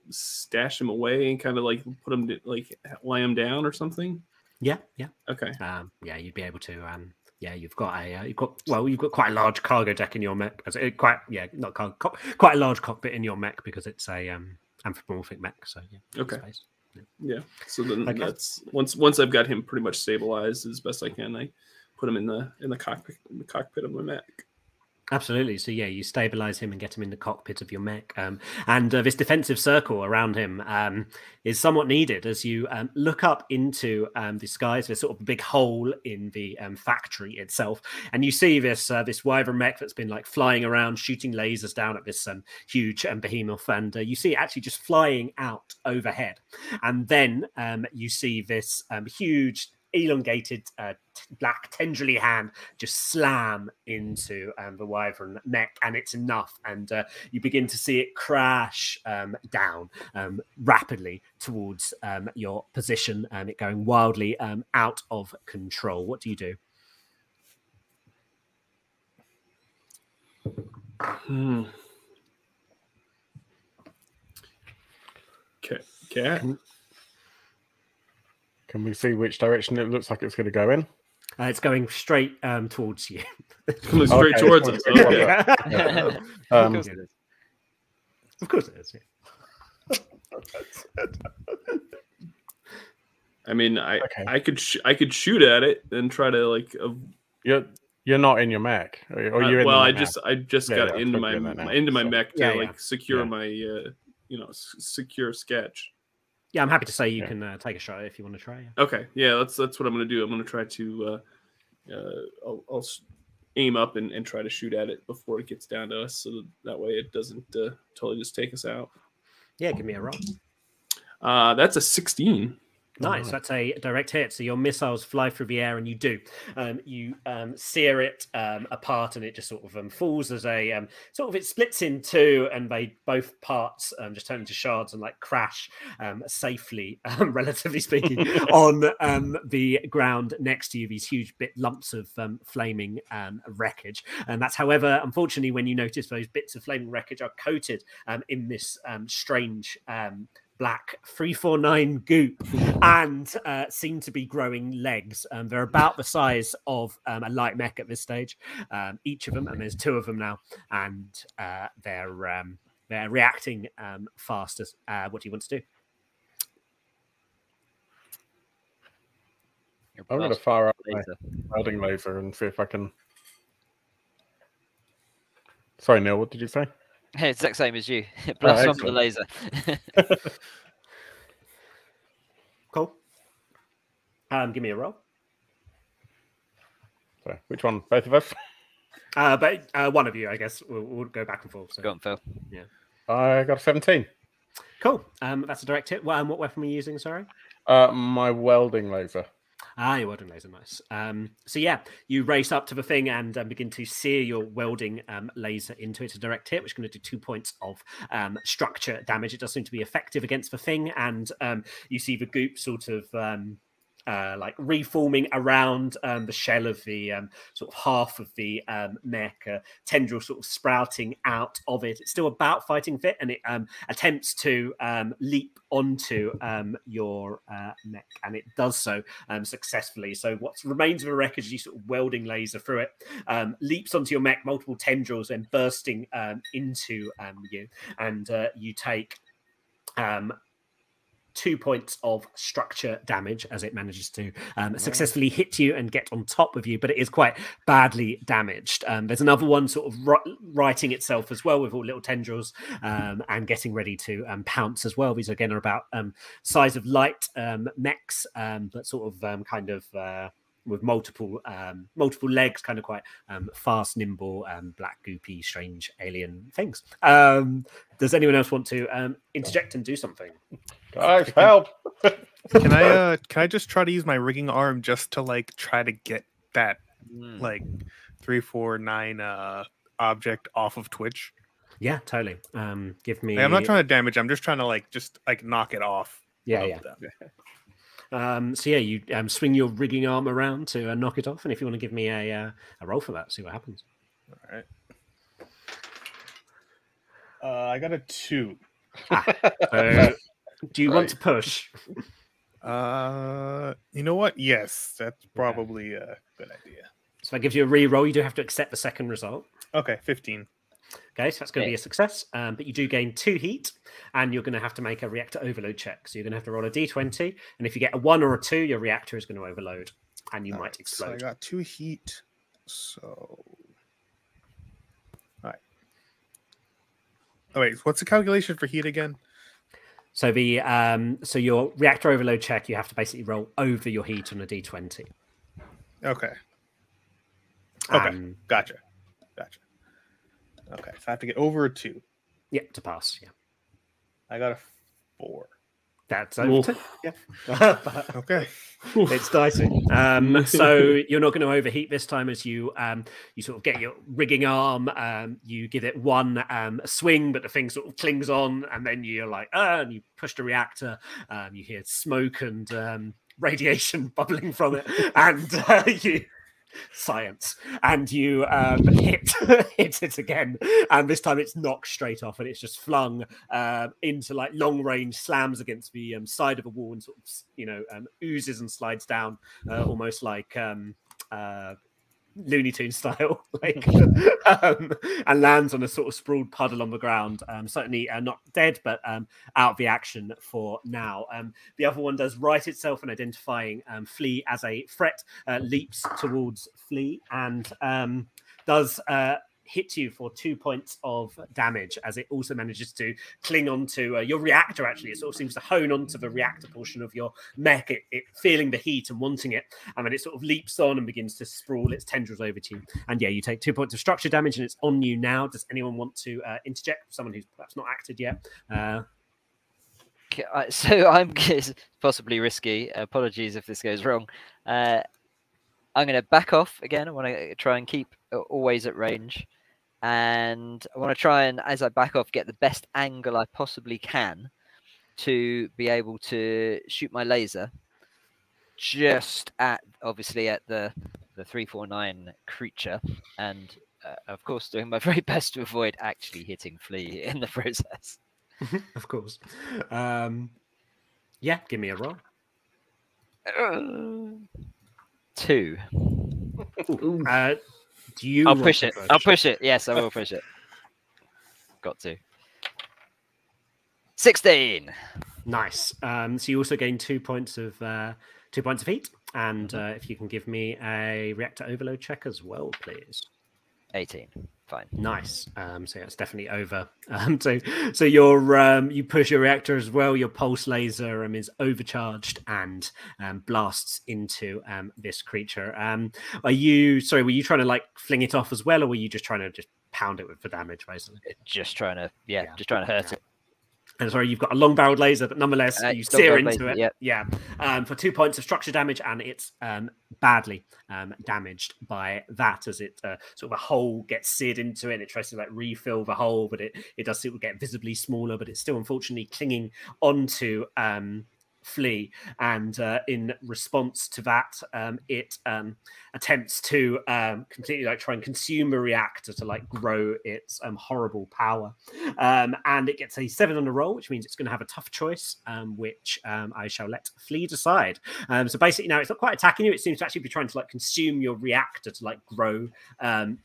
stash him away and kind of like put him to, like lay him down or something? Yeah, yeah. Okay. Um, yeah, you'd be able to. Um, yeah, you've got a, uh, you've got well, you've got quite a large cargo deck in your mech. as it- Quite, yeah, not co- quite a large cockpit in your mech because it's a um, anthropomorphic mech. So yeah, Okay. space. Yeah. So then Okay. that's once once I've got him pretty much stabilized as best I can, I put him in the in the cockpit in the cockpit of my mech. Absolutely. So yeah, you stabilize him and get him in the cockpit of your mech, um, and uh, this defensive circle around him um, is somewhat needed as you um, look up into um, the skies. There's sort of a big hole in the um, factory itself, and you see this uh, this wyvern mech that's been like flying around, shooting lasers down at this um, huge behemoth, and uh, you see it actually just flying out overhead, and then you see this huge elongated uh, t- black tendrily hand just slam into um, the wyvern neck and it's enough and uh, you begin to see it crash um, down um, rapidly towards um, your position and it going wildly um, out of control what do you do Hmm. Okay. Cat. Can we see which direction it looks like it's going to go in? uh, it's going straight um, towards you Coming straight Okay, towards us. going Okay. Yeah. Um, [laughs] of course it is. Of course it is. yeah. I mean, I Okay. I could sh- I could shoot at it and try to like. Uh, You're you're not in your mech, or, or uh, you're in well, the I mech just I just Yeah, got yeah, into I'm my in there into my so- mech to Yeah, yeah. like secure Yeah. my uh, you know s- secure sketch. Yeah, I'm happy to say you Yeah. can uh, take a shot if you want to try. Yeah. Okay, yeah, that's that's what I'm gonna do. I'm gonna try to uh, uh, I'll, I'll aim up and, and try to shoot at it before it gets down to us, so that, that way it doesn't uh, totally just take us out. Yeah, give me a roll. Uh, that's a 16. Nice. That's a direct hit. So your missiles fly through the air, and you do. Um, you um, sear it um, apart, and it just sort of um, falls as a um, sort of it splits in two, and they both parts um, just turn into shards and like crash um, safely, [laughs] um, relatively speaking, [laughs] on um, the ground next to you. These huge bit lumps of um, flaming um, wreckage, and that's however, unfortunately, when you notice those bits of flaming wreckage are coated um, in this um, strange. Black 349 goop and uh, seem to be growing legs. Um, they're about the size of um, a light mech at this stage, um, each of them, and there's two of them now, and uh, they're um, they're reacting um, fast. As uh, what do you want to do? I'm going to fire up my laser. welding laser and see if I can. Sorry, Neil. What did you say? [laughs] exact same as you. [laughs] Blast one with the laser. [laughs] Cool. Um, give me a roll. So, which one? Both of us? Uh, but uh, one of you, I guess, will we'll go back and forth. So. Go on, Phil. I got a 17. Cool. Um, that's a direct hit. Well, um, what weapon were you using? Sorry. Uh, my welding laser. Ah, your welding laser, nice. Um, so yeah, you race up to the thing and um, begin to sear your welding um, laser into it. A direct hit, which is going to do two points of um, structure damage. It does seem to be effective against the thing, and um, you see the goop sort of. Uh, like reforming around um, the shell of the um, sort of half of the um, mech, uh, tendril sort of sprouting out of it. It's still about fighting fit, and it um, attempts to um, leap onto um, your uh, mech, and it does so successfully. So what remains of the wreckage, you sort of welding laser through it, leaps onto your mech, multiple tendrils, then bursting into you, and uh, you take. Um, two points of structure damage as it manages to um, successfully hit you and get on top of you, but it is quite badly damaged. Um, there's another one sort of ri- righting itself as well with all little tendrils um, and getting ready to um, pounce as well. These again are about um, size of light um, mechs, um, but sort of um, kind of. Uh, with multiple um, multiple legs, kind of quite um, fast, nimble, um, black, goopy, strange alien things. Um, does anyone else want to um, interject and do something? Guys, help! [laughs] Can I uh can I just try to use my rigging arm just to like try to get that Mm. like three four nine uh object off of Twitch? Yeah, totally. Um, give me. Like, I'm not trying to damage. I'm just trying to like just like knock it off. Yeah, of yeah. [laughs] Um, so yeah, you um, swing your rigging arm around to uh, knock it off, and if you want to give me a uh, a roll for that, see what happens. All right. Uh, I got a two. [laughs] So, do you want to push? Uh, you know what? Yes, that's probably a good idea. So that gives you a re-roll. You do have to accept the second result. Okay, fifteen. Okay, so that's going to be a success, um, but you do gain two heat, and you're going to have to make a reactor overload check. So you're going to have to roll a d20, and if you get a one or a two, your reactor is going to overload, and you All might right, So I got two heat. So all right. Oh wait, what's the calculation for heat again? So the um, so your reactor overload check, you have to basically roll over your heat on a d20. Okay. Okay. Um, Gotcha. Gotcha. Okay, so I have to get over a two. yeah, to pass. Yeah, I got a four. that's over. to- Yeah, But [laughs] Okay. it's dicey. Um, [laughs] so you're not going to overheat this time as you um, you sort of get your rigging arm. Um, you give it one um, swing, but the thing sort of clings on, and then you're like, ah, and you push the reactor. Um, you hear smoke and um, radiation [laughs] bubbling from it, and uh, you science. And you um hit [laughs] hit it again. And this time it's knocked straight off and it's just flung uh, into like long range slams against the um, side of a wall and sort of you know um, oozes and slides down uh, almost like um uh Looney Tune style, [laughs] like, [laughs] um, and lands on a sort of sprawled puddle on the ground. Um, certainly uh, not dead, but um, out of the action for now. Um, the other one does right itself and identifying um, Flea as a threat, uh, leaps towards Flea, and um, does uh, hit you for two points of damage as it also manages to cling onto uh, your reactor. Actually, it sort of seems to hone onto the reactor portion of your mech, it, it feeling the heat and wanting it, and then it sort of leaps on and begins to sprawl its tendrils over to you. And yeah, you take two points of structure damage, and it's on you now. Does anyone want to uh, interject? Someone who's perhaps not acted yet. Uh, [laughs] So I'm possibly risky. Apologies if this goes wrong. Uh, I'm going to back off again. I want to try and keep uh, always at range, and I want to try and, as I back off, get the best angle I possibly can to be able to shoot my laser just at, obviously, at the the three four nine creature, and uh, of course, doing my [laughs] very best to avoid actually hitting Flea [laughs] in the process. [laughs] of course. Um, yeah, give me a roll. Two. Uh, do you? I'll push it. I'll push? it. Yes, I will push it. Got to. 16. Nice. Um, so you also gain two points of uh, two points of heat, and uh, if you can give me a reactor overload check as well, please. 18. Fine. Nice. Um, so yeah, it's definitely over. [laughs] Um, so so your um, you push your reactor as well. Your pulse laser um, is overcharged and um, blasts into um, this creature. Um, are you sorry? Were you trying to like fling it off as well, or were you just trying to just pound it with for damage, basically? Just trying to, yeah, Yeah. just trying to hurt it. And sorry, you've got a long barreled laser, but nonetheless, Uh, you steer into laser, it. yep. Yeah. Um, for two points of structure damage, and it's um, badly um, damaged by that as it uh, sort of a hole gets seared into it. And it tries to like refill the hole, but it, it does sort of get visibly smaller, but it's still unfortunately clinging onto um, Flea. And uh, in response to that, um, it um, attempts to um, completely like try and consume a reactor to like grow its um, horrible power. Um, and it gets a seven on the roll, which means it's going to have a tough choice, um, which I shall let Flea decide. So basically, now it's not quite attacking you; it seems to actually be trying to like consume your reactor to like grow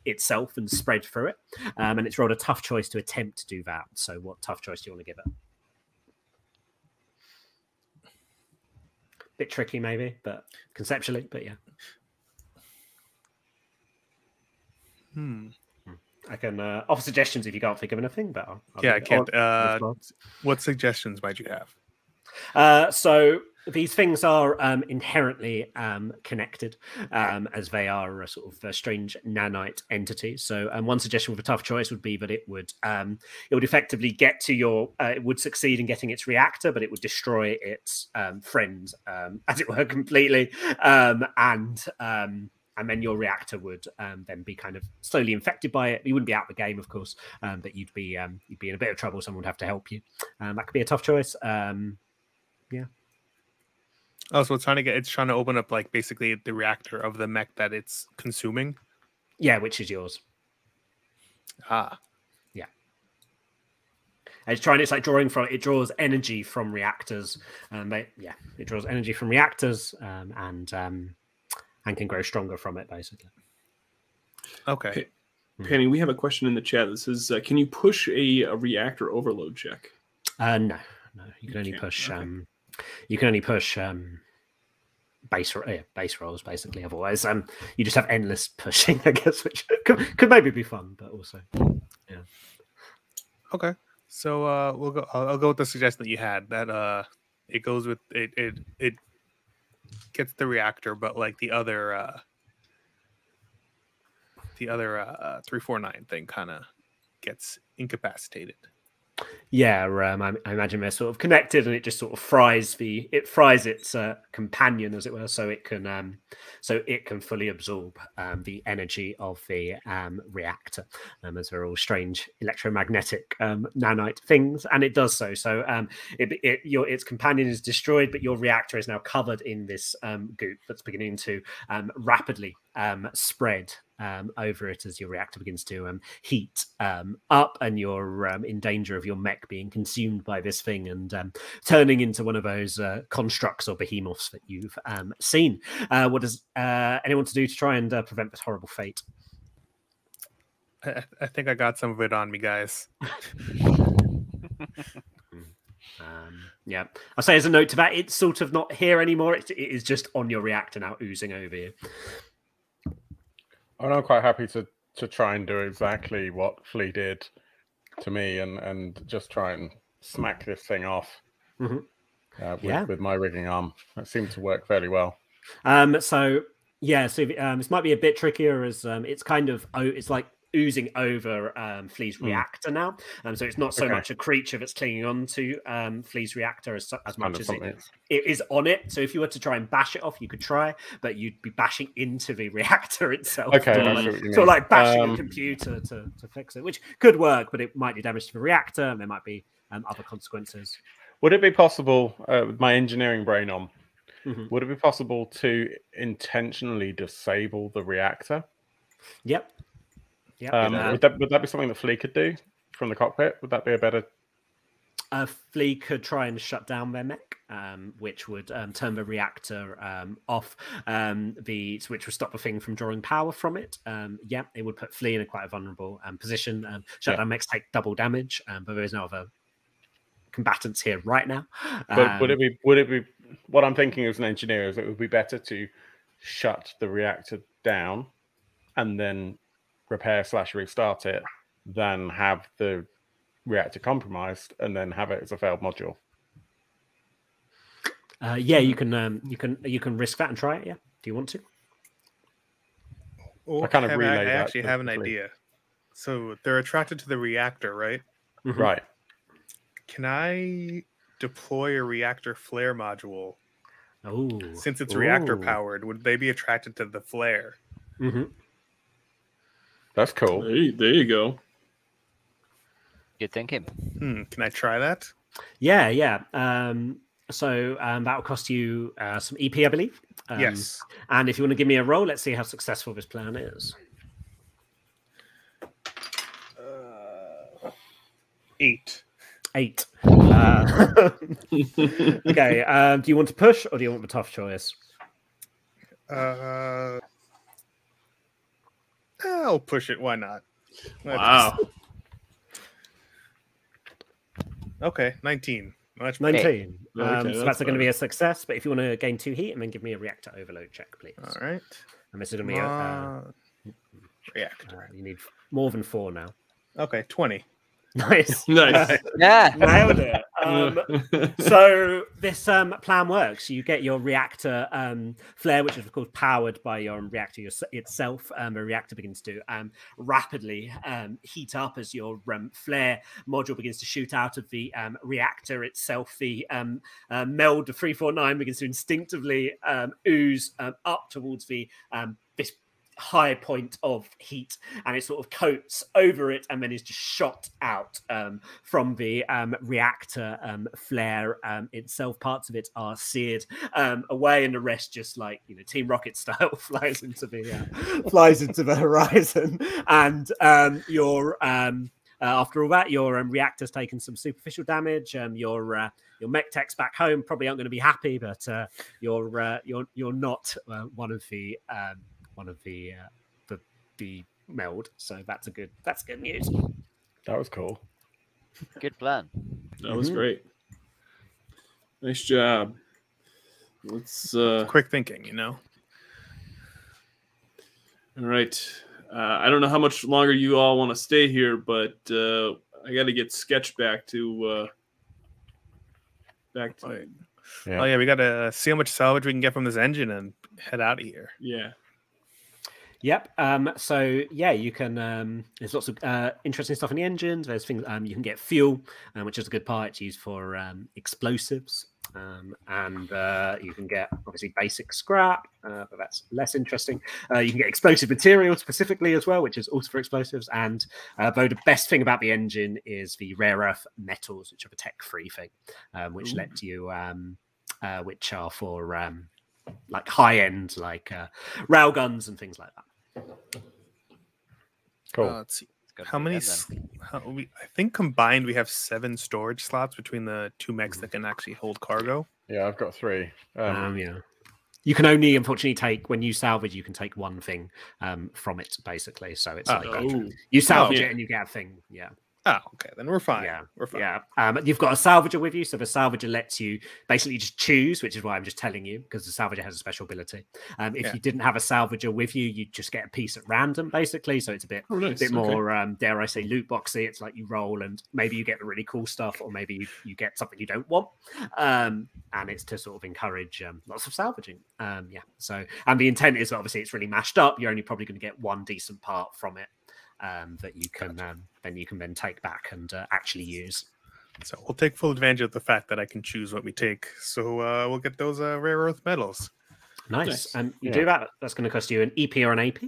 itself and spread through it. And it's rolled a tough choice to attempt to do that. So, what tough choice do you want to give it? Bit tricky, maybe, but conceptually, but yeah, Hmm. I can uh, offer suggestions if you can't think of anything. But I'll, I'll Yeah, I can't. Uh, what suggestions might you have? Uh, so these things are um, inherently um, connected, um, as they are a sort of a strange nanite entity. So, um, one suggestion with a tough choice would be that it would um, it would effectively get to your uh, it would succeed in getting its reactor, but it would destroy its um, friend, [laughs] as it were, completely, and and then your reactor would um, then be kind of slowly infected by it. You wouldn't be out of the game, of course, um, but you'd be um, you'd be in a bit of trouble. Someone would have to help you. That could be a tough choice. Um, Oh, so it's trying to get it's trying to open up like basically the reactor of the mech that it's consuming. yeah, which is yours. Ah, And it's trying. It's like drawing from. It draws energy from reactors. Um, they, yeah, it draws energy from reactors, um, and um, and can grow stronger from it, basically. okay. Okay. Penny, we have a question in the chat that says, uh, "Can you push a, a reactor overload check?" Uh, no, no, you can You only can't, push. okay. Um, you can only push um, base yeah, base rolls, basically. Otherwise, um, you just have endless [laughs] pushing, I guess, which [laughs] could, could maybe be fun, but also yeah. Okay. So uh, we'll go. I'll, I'll go with the suggestion that you had. That uh, it goes with it. It it gets the reactor, but like the other uh, the other uh, three four nine thing kind of gets incapacitated. Yeah, um, I, I, imagine they're sort of connected, and it just sort of fries the it fries its uh, companion, as it were, so it can um, so it can fully absorb um, the energy of the um, reactor, um, as they're all strange electromagnetic um, nanite things, and it does so. So it, it your its companion is destroyed, but your reactor is now covered in this goop that's beginning to rapidly spread um, over it as your reactor begins to um, heat um, up and you're um, in danger of your mech being consumed by this thing and um, turning into one of those uh, constructs or behemoths that you've um, seen. Uh, what does uh, anyone to do to try and uh, prevent this horrible fate? I, I think I got some of it on me, guys. [laughs] [laughs] Um, yeah, I'll say as a note to that, it's sort of not here anymore. It, it is just on your reactor now, oozing over you. I'm quite happy to to try and do exactly what Flea did to me, and and just try and smack this thing off mm-hmm. uh, with, yeah. with my rigging arm. That seemed to work fairly well. Um, so yeah, so um, this might be a bit trickier as um, it's kind of oh, it's like oozing over um, Flea's mm. reactor now. Um, so it's not so okay. much a creature that's clinging on to um, Flea's reactor as, as much as it, it is on it. So if you were to try and bash it off, you could try, but you'd be bashing into the [laughs] reactor itself. Okay, sort, like, sort of like bashing a um, computer to, to fix it, which could work, but it might do damage to the reactor and there might be um, other consequences. Would it be possible, uh, with my engineering brain on, mm-hmm. would it be possible to intentionally disable the reactor? Yep. Yeah. Um, would that would that be something that Flea could do from the cockpit? Would that be a better? Uh, Flea could try and shut down their mech, um, which would um, turn the reactor um, off, um, the which would stop the thing from drawing power from it. Um, yeah, it would put Flea in a quite a vulnerable um, position. Um, shutdown yeah. mechs take double damage, but there is no other combatants here right now. But would it be would it be what I'm thinking as an engineer is it would be better to shut the reactor down and then repair slash restart it than have the reactor compromised and then have it as a failed module. Uh, yeah, you can um, you can you can risk that and try it. Yeah, do you want to? Or I kind of relay I, I actually have an idea. So they're attracted to the reactor, right? Mm-hmm. Right. Can I deploy a reactor flare module? Oh, since it's Ooh. reactor powered, would they be attracted to the flare? Mm-hmm. That's cool. There you, there you go. Good thinking. Hmm, can I try that? Yeah, yeah. Um, so um, that will cost you uh, some EP, I believe. Um, yes. And if you want to give me a roll, let's see how successful this plan is. Uh, eight. Eight. Uh, [laughs] okay. Um, do you want to push or do you want the tough choice? Uh, I'll push it. Why not? Wow. okay, 19. Much 19. Um, okay, so that's, going to be a success. But if you want to gain two heat and then give me a reactor overload check, please. All right. And this is going to be a uh, reactor. Uh, you need more than four now. Okay, 20. [laughs] Nice. nice. yeah. Nailed it. Um, [laughs] so this um, plan works. You get your reactor um, flare, which is of course powered by your reactor itself. Um, the reactor begins to um, rapidly um, heat up as your flare module begins to shoot out of the reactor itself. The uh, meld of 349 begins to instinctively ooze up towards the this high point of heat and it sort of coats over it and then is just shot out um, from the um, reactor um, flare um, itself. Parts of it are seared um, away, and the rest just like you know Team Rocket [laughs] style flies into the uh, flies into the [laughs] horizon. And um, your uh, after all that, your reactor's taken some superficial damage. your uh, your mech techs back home probably aren't going to be happy, but uh, you're uh, you're you're not uh, one of the um, one of the uh, the the meld. So that's a good that's good news. That was cool. Good plan. That was mm-hmm. great. Nice job. Let's uh quick thinking, you know. All right. Uh, I don't know how much longer you all want to stay here, but uh, I got to get sketch back to uh back to Oh, Yeah. Oh yeah, we gotta see how much salvage we can get from this engine and head out of here. yeah. Yep. Um, so yeah, you can. Um, there's lots of uh, interesting stuff in the engines. There's things um, you can get fuel, um, which is a good part. It's used for um, explosives, um, and uh, you can get obviously basic scrap, uh, but that's less interesting. Uh, you can get explosive material specifically as well, which is also for explosives. And uh, though the best thing about the engine is the rare earth metals, which are a tech-three thing, um, which Ooh. let you, um, uh, which are for um, like high-end, like uh, rail guns and things like that. Cool. Uh, let's see. How many? them. How, we, I think combined we have seven storage slots between the two mechs that can actually hold cargo. yeah, I've got three. Um, Um, yeah. You can only, unfortunately, take when you salvage. You can take one thing um, from it, basically. So it's Oh, like uh, Oh, you salvage yeah. it and you get a thing. Yeah, Oh, okay, then we're fine. Yeah, we're fine. yeah. Um, you've got a salvager with you, so the salvager lets you basically just choose, which is why I'm just telling you because the salvager has a special ability. Um, if Yeah. you didn't have a salvager with you, you just get a piece at random, basically. So it's a bit oh nice. bit okay. more um dare i say loot boxy it's like you roll and maybe you get the really cool stuff or maybe you, you get something you don't want um and it's to sort of encourage um, lots of salvaging um yeah so and the intent is obviously it's really mashed up you're only probably going to get one decent part from it um that you can um then you can then take back and uh, actually use So we'll take full advantage of the fact that I can choose what we take. So uh, we'll get those uh, rare earth metals. Nice. Nice. And you Yeah. do that, that's going to cost you an EP or an AP.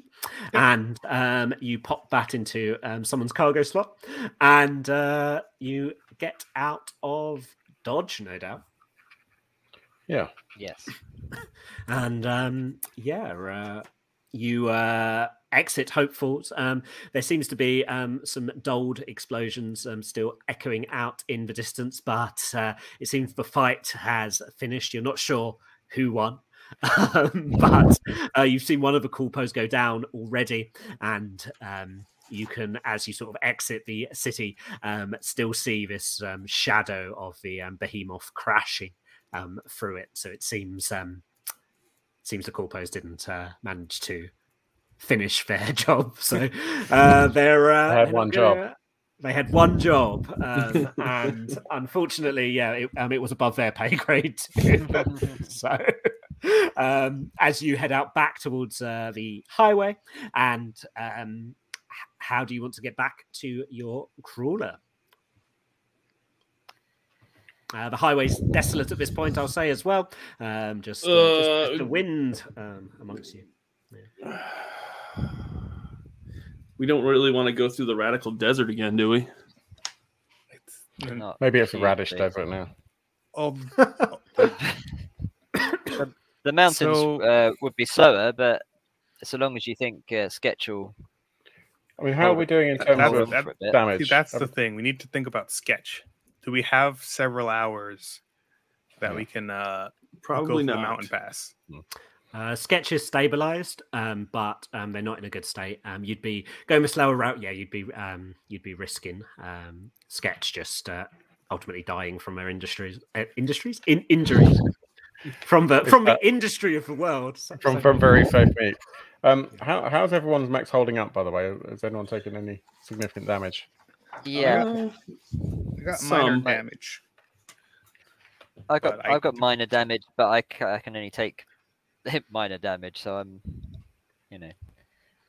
And um, you pop that into um, someone's cargo slot and uh, you get out of Dodge, no doubt. yeah. Yes. And um, yeah, uh, you uh, exit Hope Falls. Um, there seems to be um, some dulled explosions um, still echoing out in the distance, but uh, it seems the fight has finished. You're not sure who won. [laughs] Um, but uh, you've seen one of the Corpos go down already, and um, you can, as you sort of exit the city, um, still see this shadow of the behemoth crashing through it. So it seems seems the Corpos didn't uh, manage to finish [laughs] their job. [laughs] So uh, they're uh, They had one job. gonna- They had one job, um, and unfortunately, yeah, it, um, it was above their pay [laughs] grade. so, um, as you head out back towards uh, the highway, and um, how do you want to get back to your crawler? Uh, the highway's desolate at this point, I'll say as well. Um, just, uh, just- just Uh, the wind um, amongst you. [sighs] we don't really want to go through the radical desert again, do we? It's, Not Maybe it's a radish particularly. desert now. [laughs] [coughs] um, The mountains So- uh, would be slower, but so long as you think uh, Sketch will I mean, how are we doing in terms that's- of that- for a bit. damage? see, that's Um, the thing. We need to think about sketch. Do we have several hours that Yeah. we can uh, go Probably through not. the mountain pass? Uh, sketch is stabilized, um, but um, they're not in a good state. Um, you'd be going the slower route. Yeah, you'd be um, you'd be risking um, sketch just uh, ultimately dying from their industries uh, industries in injuries [laughs] from the Is from the industry of the world. So- from so- from very [laughs] safe meat. Um, how how's everyone's mechs holding up? By the way, has anyone taken any significant damage? Yeah, Uh, I got minor damage. I got but I- I've got minor damage, but I, I can only take [laughs] minor damage, so I'm, you know.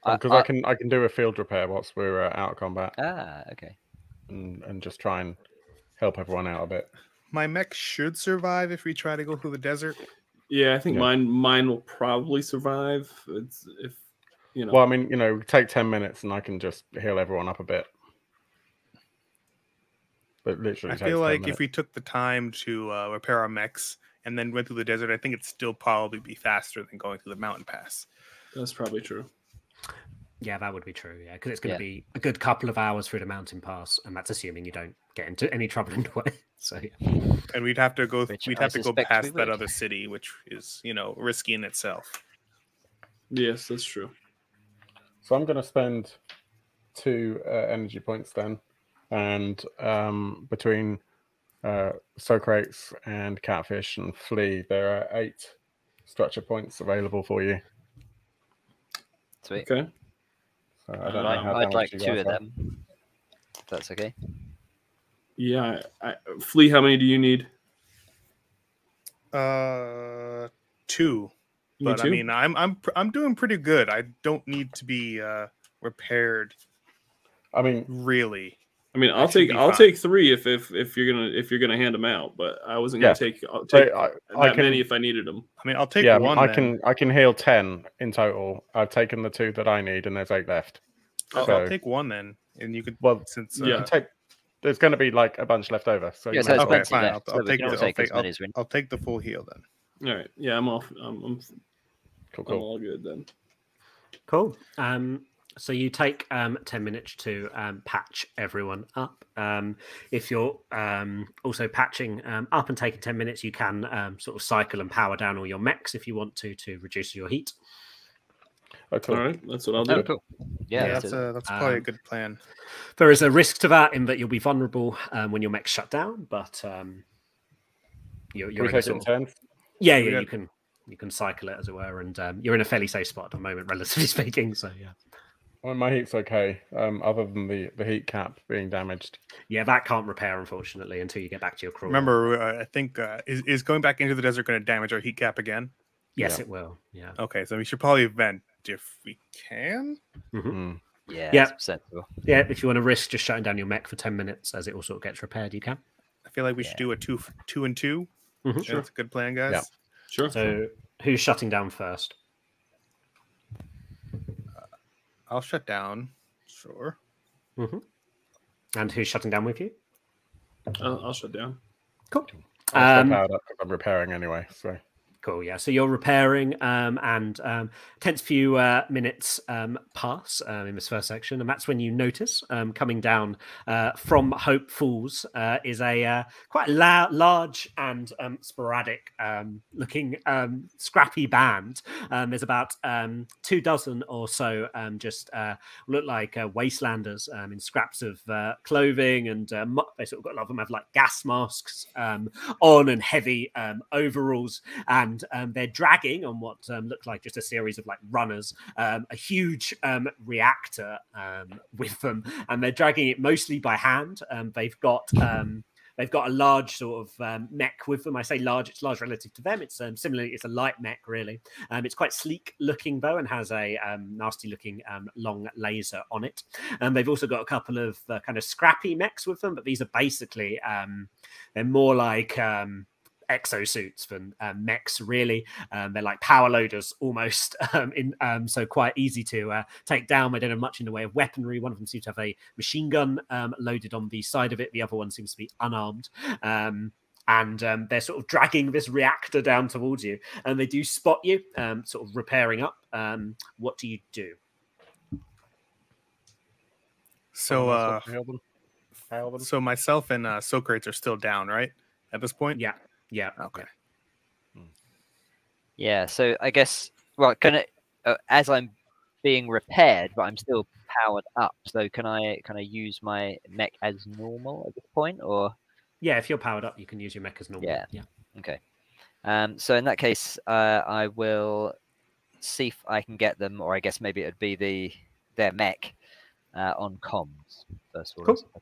I- Because I, I- can I can do a field repair whilst we're uh, out of combat Ah, okay. and, and just try and help everyone out a bit. My mech should survive if we try to go through the desert. yeah, I think Yeah. mine mine will probably survive. It's if you know. Well, I mean, you know, take ten minutes and I can just heal everyone up a bit. But literally, I feel like if we took the time to uh, repair our mechs and then went through the desert, I think it'd still probably be faster than going through the mountain pass. that's probably true. Yeah, that would be true. Yeah, because it's going Yeah. to be a good couple of hours through the mountain pass, and that's assuming you don't get into any trouble in the way. So yeah. And we'd have to go. Which we'd I have to go past that other city, which is you know risky in itself. Yes, that's true. So I'm going to spend two uh, energy points then, and um, between uh, Socrates and Catfish and Flea, there are eight structure points available for you. Sweet. Okay. So I I'd don't like, know how I'd like two guys of are. them. If that's okay. Yeah, I, I, Flea, how many do you need? Uh, two. You need But I mean, I'm I'm I'm doing pretty good. I don't need to be uh repaired I mean, really. I mean, I'll take I'll fine. take three if if if you're gonna if you're gonna hand them out, but I wasn't gonna Yeah. take I'll take I, that I can, many if I needed them. I mean, I'll take yeah, one. I then. can, I can heal ten in total. I've taken the two that I need, and there's eight left. I'll, so- I'll take one then, and you could Well, since uh, Yeah. take. There's going to be like a bunch left over, so Yeah, you so may it's as well- okay, fine. left, I'll, so I'll take the, all I'll, take take, I'll, many as we I'll take the full heal then. All right, yeah, I'm off. I'm I'm, Cool, I'm all good then. Cool. Um, so you take um, 10 minutes to um, patch everyone up. Um, if you're um, also patching um, up and taking 10 minutes, you can um, sort of cycle and power down all your mechs if you want to to reduce your heat. Okay. All right, that's what I'll Oh, do. cool. Yeah, Yeah, let's that's a that's probably a good plan. There is a risk to that in that you'll be vulnerable um, when your mechs shut down, but um, you're, Can you're in a take it in sort of- turns? yeah, yeah, you can you can cycle it as it were, and um, you're in a fairly safe spot at the moment, [laughs] relatively speaking. So yeah, Well, my heat's okay, um, other than the, the heat cap being damaged. yeah, that can't repair unfortunately until you get back to your crew. Remember, uh, I think uh, is is going back into the desert going to damage our heat cap again? yes, Yeah. it will. Yeah. Okay, so we should probably vent if we can. Mhm. Mm. Yeah, Yeah. sensible. Yeah, if you want to risk just shutting down your mech for 10 minutes as it all sort of gets repaired, you can. I feel like we Yeah. should do a two two and 2 Mhm. Yeah, That's a good plan, guys. Yeah. Sure. So, who's shutting down first? I'll shut down. Sure. And who's shutting down with you? I'll, I'll shut down. Cool. I'll Um, stay powered up 'cause I'm repairing anyway. So Cool, yeah. So you're repairing, um, and um, tense few uh, minutes um, pass um, in this first section, and that's when you notice um, coming down uh, from Hope Falls uh, is a uh, quite la- large and um, sporadic um, looking um, scrappy band. Um, there's about um, two dozen or so, um, just uh, look like uh, wastelanders um, in scraps of uh, clothing, and uh, they sort of got a lot of them have like gas masks um, on and heavy um, overalls and um, they're dragging on what um, looked like just a series of like runners, um, a huge um, reactor um, with them, and they're dragging it mostly by hand. Um, they've got they've got a large sort of um, mech with them. I say large; it's large relative to them. It's um, similarly, it's a light mech really. Um, it's quite sleek looking though, and has a nasty looking long laser on it. And they've also got a couple of uh, kind of scrappy mechs with them, but these are basically they're more like exosuits than um, mechs really um, they're like power loaders almost [laughs] um, in um, so quite easy to uh, take down they don't have much in the way of weaponry one of them seems to have a machine gun um, loaded on the side of it the other one seems to be unarmed um, and um, they're sort of dragging this reactor down towards you and they do spot you um, sort of repairing up um, what do you do So, uh, else them. Hail them. so myself and uh, Socrates are still down, right? At this point. yeah yeah Okay. Yeah, so I guess well, can I, uh, as I'm being repaired, but I'm still powered up. So can I can I use my mech as normal at this point, or yeah if you're powered up you can use your mech as normal Yeah. yeah okay? Um, so in that case, uh, I will see if I can get them, or I guess maybe it'd be the their mech uh, on comms first of all. Cool.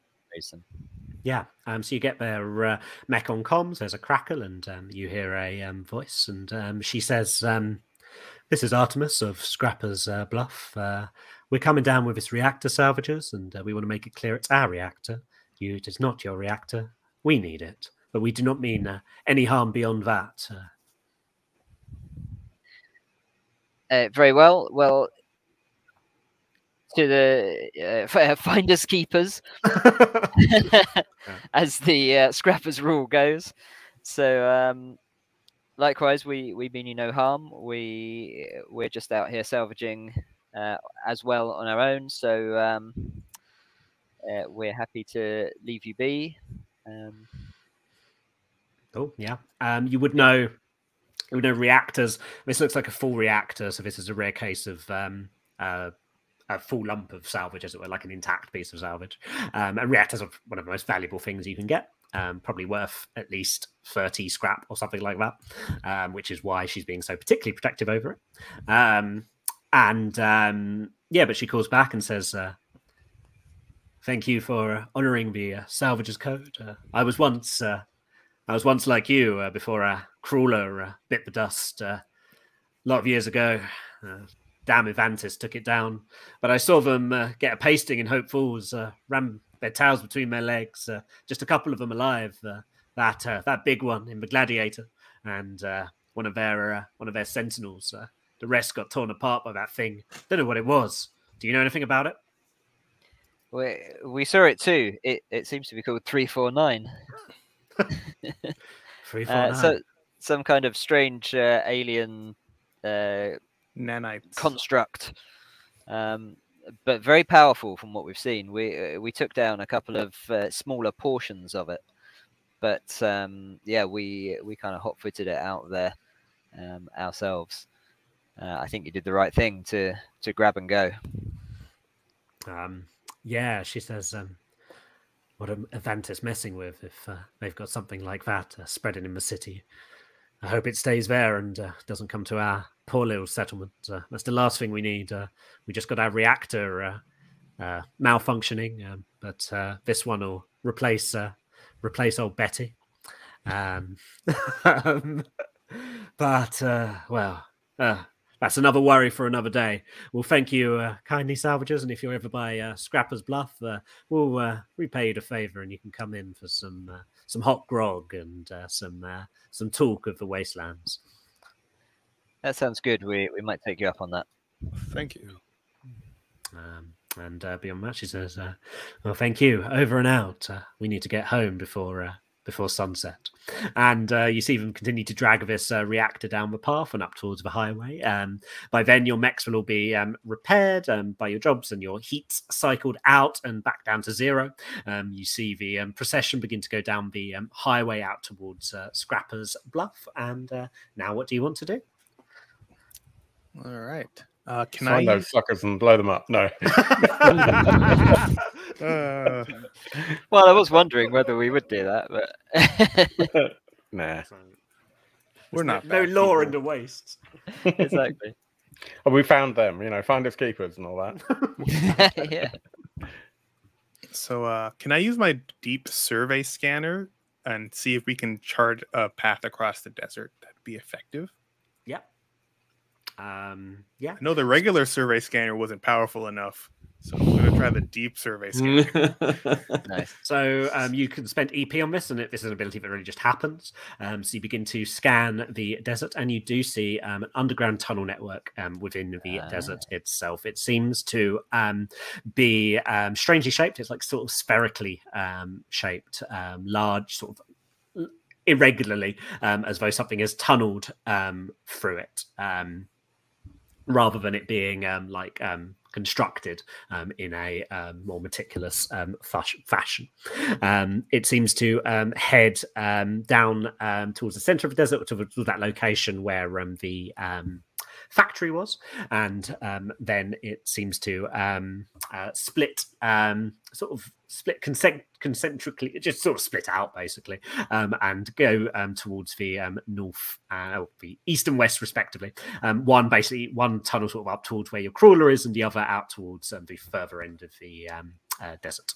Yeah, um, so you get their uh, mech on comms. There's a crackle, and um, you hear a um, voice, and um, she says, um, "This is Artemis of Scrapper's uh, Bluff. Uh, we're coming down with this reactor salvagers, and uh, we want to make it clear it's our reactor. You, it is not your reactor. We need it, but we do not mean uh, any harm beyond that. Uh, very well. Well, to the uh, finders keepers, [laughs] as the uh, scrappers rule goes. So, um, likewise, we we mean you no harm. We we're just out here salvaging uh, as well on our own. So um, uh, we're happy to leave you be. Um, Oh, yeah. Um, you would know, you would know reactors. This looks like a full reactor, so this is a rare case of um, uh, a full lump of salvage, as it were, like an intact piece of salvage. Um, and reactors are one of the most valuable things you can get. Um, probably worth at least 30 scrap or something like that, um, which is why she's being so particularly protective over it. Um, and um, yeah, but she calls back and says, uh, thank you for honouring the uh, salvager's code. Uh, I was once, uh, I was once like you uh, before a crawler bit the dust a lot of years ago. Damn Evantis took it down, but I saw them uh, get a pasting in Hope Falls, uh, ram their tails between their legs. Uh, just a couple of them alive. Uh, that uh, that big one in the Gladiator, and uh, one of their uh, one of their sentinels. Uh, the rest got torn apart by that thing. Don't know what it was. Do you know anything about it? We, we saw it too. It, it seems to be called 349. Three, four, [laughs] [laughs] Uh, so, some kind of strange uh, alien uh, Nanites. construct, um, but very powerful from what we've seen. We uh, we took down a couple of uh, smaller portions of it, but um, yeah, we we kind of hot footed it out there um, ourselves. Uh, I think you did the right thing to to grab and go. Um, yeah, she says, um, what are Avantis messing with if uh, they've got something like that uh, spreading in the city? I hope it stays there and uh, doesn't come to our poor little settlement. Uh, that's the last thing we need. Uh, we just got our reactor uh, uh, malfunctioning, um, but uh, this one will replace replace old Betty. Um, [laughs] um, but well, that's another worry for another day. Well, thank you uh, kindly, salvagers. And if you're ever by uh, Scrapper's Bluff, uh, we'll uh, repay you the favor, and you can come in for some uh, some hot grog and uh, some uh, some talk of the wastelands. That sounds good. We we might take you up on that. Thank you. Um, and uh, beyond that, she says, uh, "Well, thank you. Over and out. Uh, we need to get home before uh, before sunset." And uh, you see them continue to drag this uh, reactor down the path and up towards the highway. Um, by then, your mechs will all be um, repaired um, by your jobs, and your heat cycled out and back down to zero. Um, you see the um, procession begin to go down the um, highway out towards uh, Scrapper's Bluff. And uh, now, what do you want to do? All right. Uh, can Find I? those suckers and blow them up. No. Uh, [laughs] Well, I was wondering whether we would do that, but [laughs] nah. we're not. no bad law people. in the wastes. exactly. [laughs] Oh, we found them, you know, finders keepers and all that. yeah. So, uh, can I use my deep survey scanner and see if we can chart a path across the desert that'd be effective? Yeah. Um, yeah. I know the regular survey scanner wasn't powerful enough, so I'm gonna try the deep survey [laughs] scanner. Nice. So um, you can spend EP on this, and it, this is an ability that really just happens. Um, so you begin to scan the desert, and you do see um, an underground tunnel network um, within the Ah. desert itself. It seems to um, be um, strangely shaped. It's like sort of spherically um, shaped, um, large, sort of irregularly, um, as though something has tunneled um, through it, um, rather than it being um, like um, constructed um, in a um, more meticulous um, fash- fashion. Um, it seems to head down towards the center of the desert, to, to that location where the factory was, and um, then it seems to um, uh, split, um, sort of split concent- concentrically, just sort of split out basically, um, and go um, towards the um, north, uh, or the east and west respectively. One basically one tunnel sort of up towards where your crawler is, and the other out towards the further end of the uh, desert.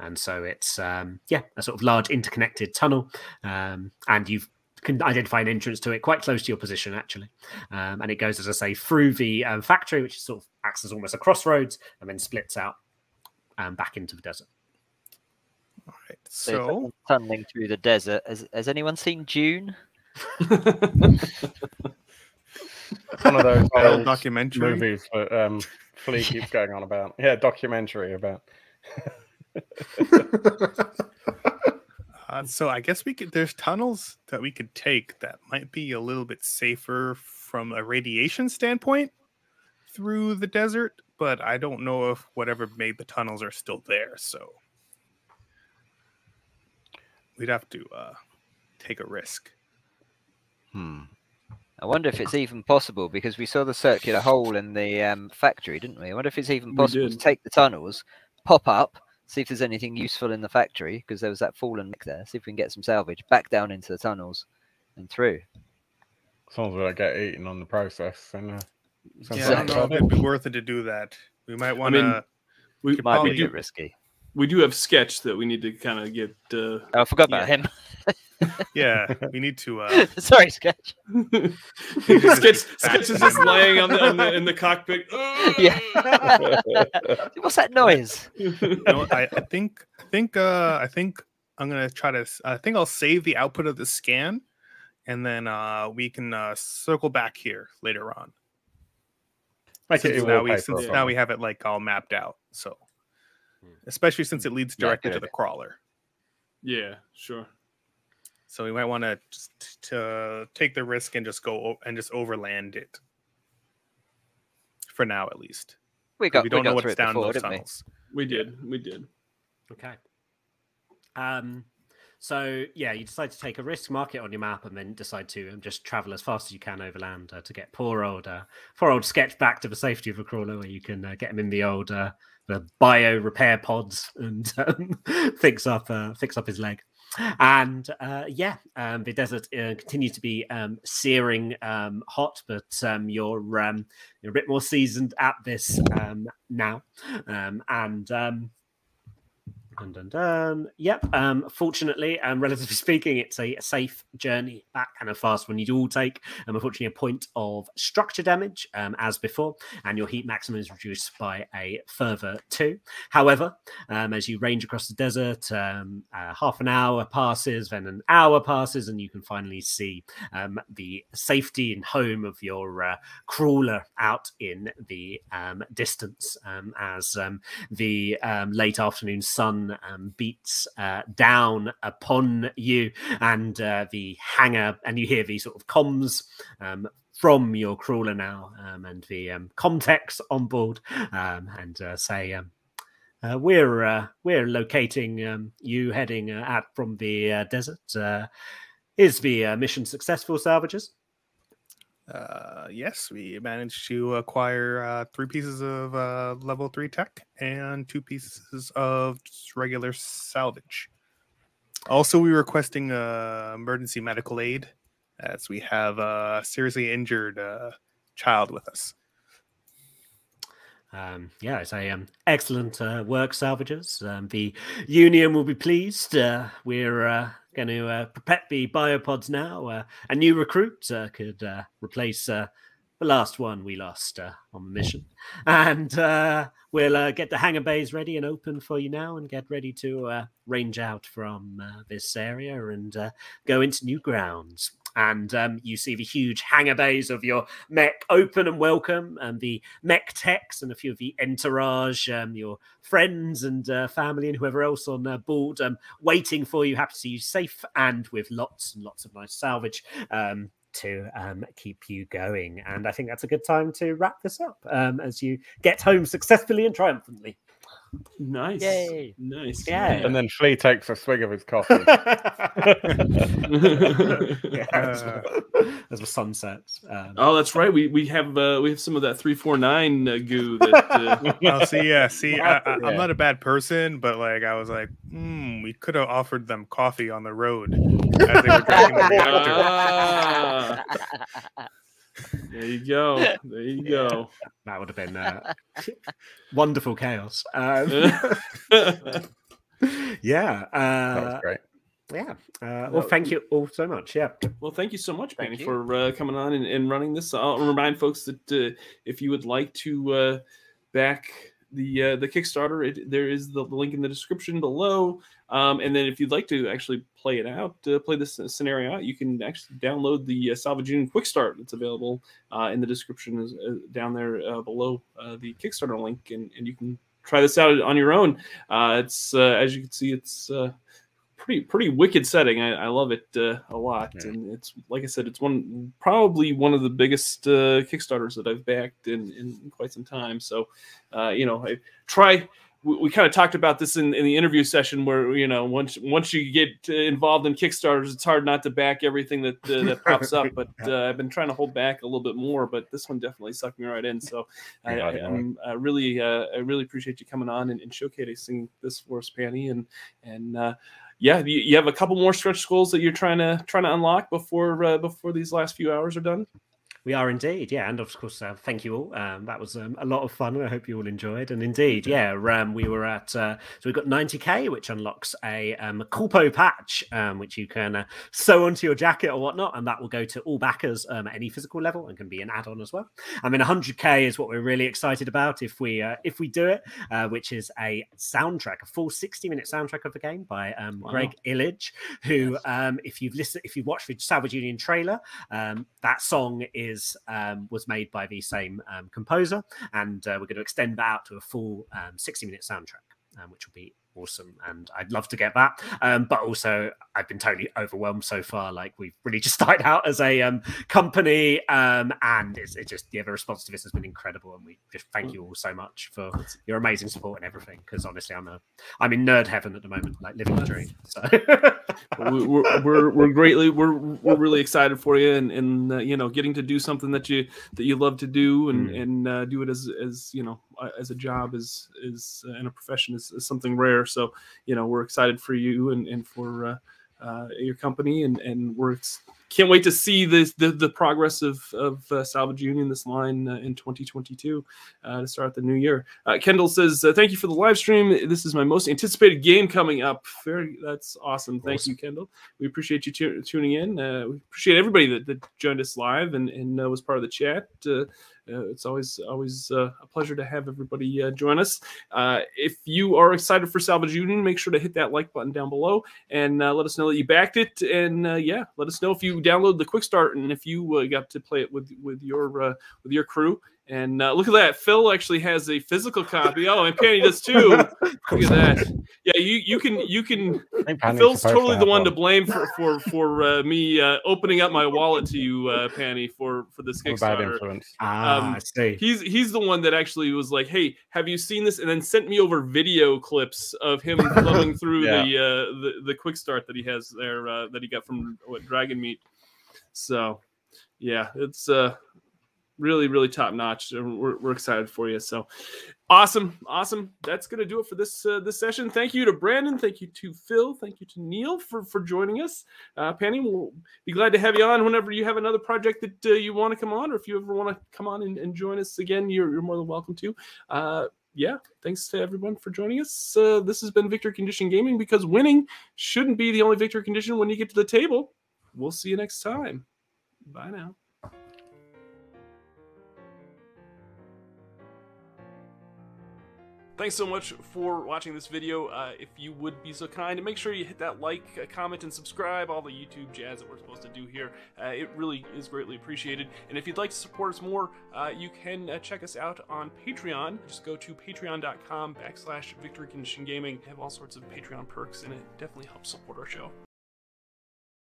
And so it's um, yeah, a sort of large interconnected tunnel, um, and you've can identify an entrance to it quite close to your position actually um, and it goes as i say through the um, factory which sort of acts as almost a crossroads and then splits out um, back into the desert All right. So, So, tunneling through the desert. Has, has anyone seen Dune? [laughs] One of those [laughs] old old documentary. movies that um, Flea [laughs] keeps going on about. Yeah, documentary about. Uh, so I guess we could. There's tunnels that we could take that might be a little bit safer from a radiation standpoint through the desert, but I don't know if whatever made the tunnels are still there. So we'd have to uh, take a risk. Hmm. I wonder if it's even possible because we saw the circular hole in the um, factory, didn't we? I wonder if it's even possible to take the tunnels, pop up, see if there's anything useful in the factory because there was that fallen mech there. See if we can get some salvage back down into the tunnels and through. As long as we don't get eaten on the process, And, uh, sounds Yeah, I don't know if it'd be worth it to do that. We might want to mean- We, Could Might probably be a do, risky. we do have sketch that we need to kind of get. Uh, Oh, I forgot about him. [laughs] Yeah, we need to. Uh, [laughs] Sorry, Sketch. sketch, sketch is just laying on the, on the in the cockpit. [laughs] Yeah. [laughs] What's that noise? you know, I, I think I think uh I think I'm gonna try to I think I'll save the output of the scan and then uh we can uh circle back here later on. Make it Since now we since now we have it like all mapped out. So Hmm. especially since it leads directly good to the crawler. yeah, sure. So we might want to just to take the risk and just go and just overland it. For now at least. We 'Cause got we don't got know through what's down before, those didn't we? tunnels. We did. We did. Okay. Um, so yeah, you decide to take a risk, mark it on your map, and then decide to um, just travel as fast as you can overland uh, to get poor old, uh, poor old sketch back to the safety of a crawler, where you can uh, get him in the old uh, the bio repair pods and [laughs] um, fix up uh, fix up his leg. And uh, yeah, um, the desert uh, continues to be um, searing um, hot, but um, you're um, you're a bit more seasoned at this um, now, and Dun, dun, dun. Yep. Um, fortunately, um, relatively [laughs] speaking, it's a safe journey back and a fast one. You do all take, um, unfortunately, a point of structure damage um, as before, and your heat maximum is reduced by a further two. However, um, as you range across the desert, um, uh, half an hour passes, then an hour passes, and you can finally see um, the safety and home of your uh, crawler out in the um, distance um, as um, the um, late afternoon sun um, beats uh, down upon you and uh, the hangar, and you hear the sort of comms um, from your crawler now um, and the um, comtex on board um, and uh, say, um, uh, we're uh, we're locating um, you heading uh, out from the uh, desert. Uh, is the uh, mission successful, salvagers? Uh, yes, we managed to acquire uh, three pieces of uh, level three tech and two pieces of regular salvage. Also, we were requesting uh, emergency medical aid as we have a seriously injured uh, child with us. Um, yeah, it's a um, excellent uh, work, salvagers. Um, the union will be pleased. Uh, we're uh, going to uh, prepare the biopods now. Uh, a new recruit uh, could replace the last one we lost on the mission, and we'll get the hangar bays ready and open for you now, and get ready to range out from this area and go into new grounds. And um, you see the huge hangar bays of your mech open and welcome, and the mech techs and a few of the entourage, um, your friends and uh, family, and whoever else on uh, board, um, waiting for you. Happy to see you safe and with lots and lots of nice salvage um, to um, keep you going. And I think that's a good time to wrap this up um, as you get home successfully and triumphantly. Nice. Yay. Nice. Yeah. And then Flea takes a swig of his coffee. [laughs] yeah, as, Uh, as the sun sets. Um, oh, that's right. We we have uh, we have some of that three four nine uh, goo that. Uh, [laughs] oh, see, yeah, see, I, I, I'm not a bad person, but like, I was like, hmm, we could have offered them coffee on the road as they were drinking the [laughs] reactor. ah, there you go. There you go. that would have been uh, [laughs] wonderful chaos. Um, [laughs] yeah. That was Uh, great. yeah. Uh, well, thank you all so much. Yeah. Well, thank you so much, Thank Manny, you. for uh, coming on and, and running this. I'll remind folks that uh, if you would like to uh, back the uh, the Kickstarter, it, there is the link in the description below. Um, and then if you'd like to actually play it out, uh, play this scenario out, you can actually download the uh, Salvage Quick Start. It's available uh, in the description is, uh, down there uh, below the Kickstarter link, and, and you can try this out on your own. It's as you can see, it's pretty pretty wicked setting. I, I love it uh, a lot, Yeah. and it's like I said, it's one probably one of the biggest uh, Kickstarters that I've backed in, in quite some time. So, uh, you know, I try. We, we kind of talked about this in, in the interview session, where you know once once you get uh, involved in Kickstarters, it's hard not to back everything that uh, that pops up. [laughs] But uh, I've been trying to hold back a little bit more, but this one definitely sucked me right in. So I. I, I'm, I really uh, I really appreciate you coming on and, and showcasing this for us, Panny, and and uh, yeah, you, you have a couple more stretch goals that you're trying to trying to unlock before uh, before these last few hours are done. We are indeed, yeah, and of course, uh, thank you all. Um, that was um, a lot of fun, I hope you all enjoyed. And indeed, yeah, um, we were at uh, so we've got 90k, which unlocks a um, Corpo patch, um, which you can uh, sew onto your jacket or whatnot, and that will go to all backers um, at any physical level and can be an add-on as well. I mean, 100k is what we're really excited about if we uh, if we do it, uh, which is a soundtrack, a full 60-minute soundtrack of the game by um, Wow. Greg Illage, who, um, if you've listened, if you've watched the Salvage Union trailer, um, that song is um, was made by the same um, composer, and uh, we're going to extend that out to a full um, 60 minute soundtrack, um, which will be awesome. And I'd love to get that, um, but also I've been totally overwhelmed so far. Like we've really [laughs] just started out as a um, company, um, and it's, it's just yeah, the response to this has been incredible, and we just thank you all so much for your amazing support and everything. Because honestly, I'm a I'm in nerd heaven at the moment, like living the dream. So. we- we're, we're we're [laughs] greatly we're we're really excited for you and and uh, you know getting to do something that you that you love to do and Mm. and uh, do it as as you know as a job is is uh, and a profession is, is something rare. So you know we're excited for you and and for uh, uh, your company and and we're can't wait to see this the, the progress of of uh, salvage union this line uh, in 2022 uh, to start the new year. Uh, kendall says uh, thank you for the live stream. This is my most anticipated game coming up. Very that's awesome. Thank you kendall. We appreciate you tu- tuning in. Uh, we appreciate everybody that, that joined us live and, and uh, was part of the chat. Uh, it's always always uh, a pleasure to have everybody uh, join us. If you are excited for Salvage Union, make sure to hit that like button down below and let us know that you backed it. And yeah, let us know if you download the Quick Start and if you got to play it with with your with your crew. And uh, look at that, Phil actually has a physical copy. Oh, and Penny does too. Look at that. Yeah, you you can you can I think Penny's Phil's supposed totally the have one to blame for for for uh, me uh, opening up my wallet to you, uh, Panny, for for this I'm a bad Kickstarter. influence. ah, Um, I see. He's he's the one that actually was like, "Hey, have you seen this?" And then sent me over video clips of him [laughs] flowing through Yeah. the uh, the the quick start that he has there uh, that he got from what Dragon Meet. So, yeah, it's uh really really top notch. We're, we're excited for you. So, awesome, awesome. That's gonna do it for this uh, this session. Thank you to Brandon. Thank you to Phil. Thank you to Neil for for joining us. Uh, Penny, we'll be glad to have you on whenever you have another project that uh, you want to come on, or if you ever want to come on and, and join us again, you're, you're more than welcome to. Uh, yeah, thanks to everyone for joining us. Uh, this has been Victory Condition Gaming because winning shouldn't be the only victory condition when you get to the table. We'll see you next time. Bye now. Thanks so much for watching this video. Uh, if you would be so kind, make sure you hit that like, uh, comment, and subscribe. All the YouTube jazz that we're supposed to do here. Uh, it really is greatly appreciated. And if you'd like to support us more, uh, you can uh, check us out on Patreon. Just go to patreon.com backslash Victory Condition Gaming. Have all sorts of Patreon perks, and it definitely helps support our show.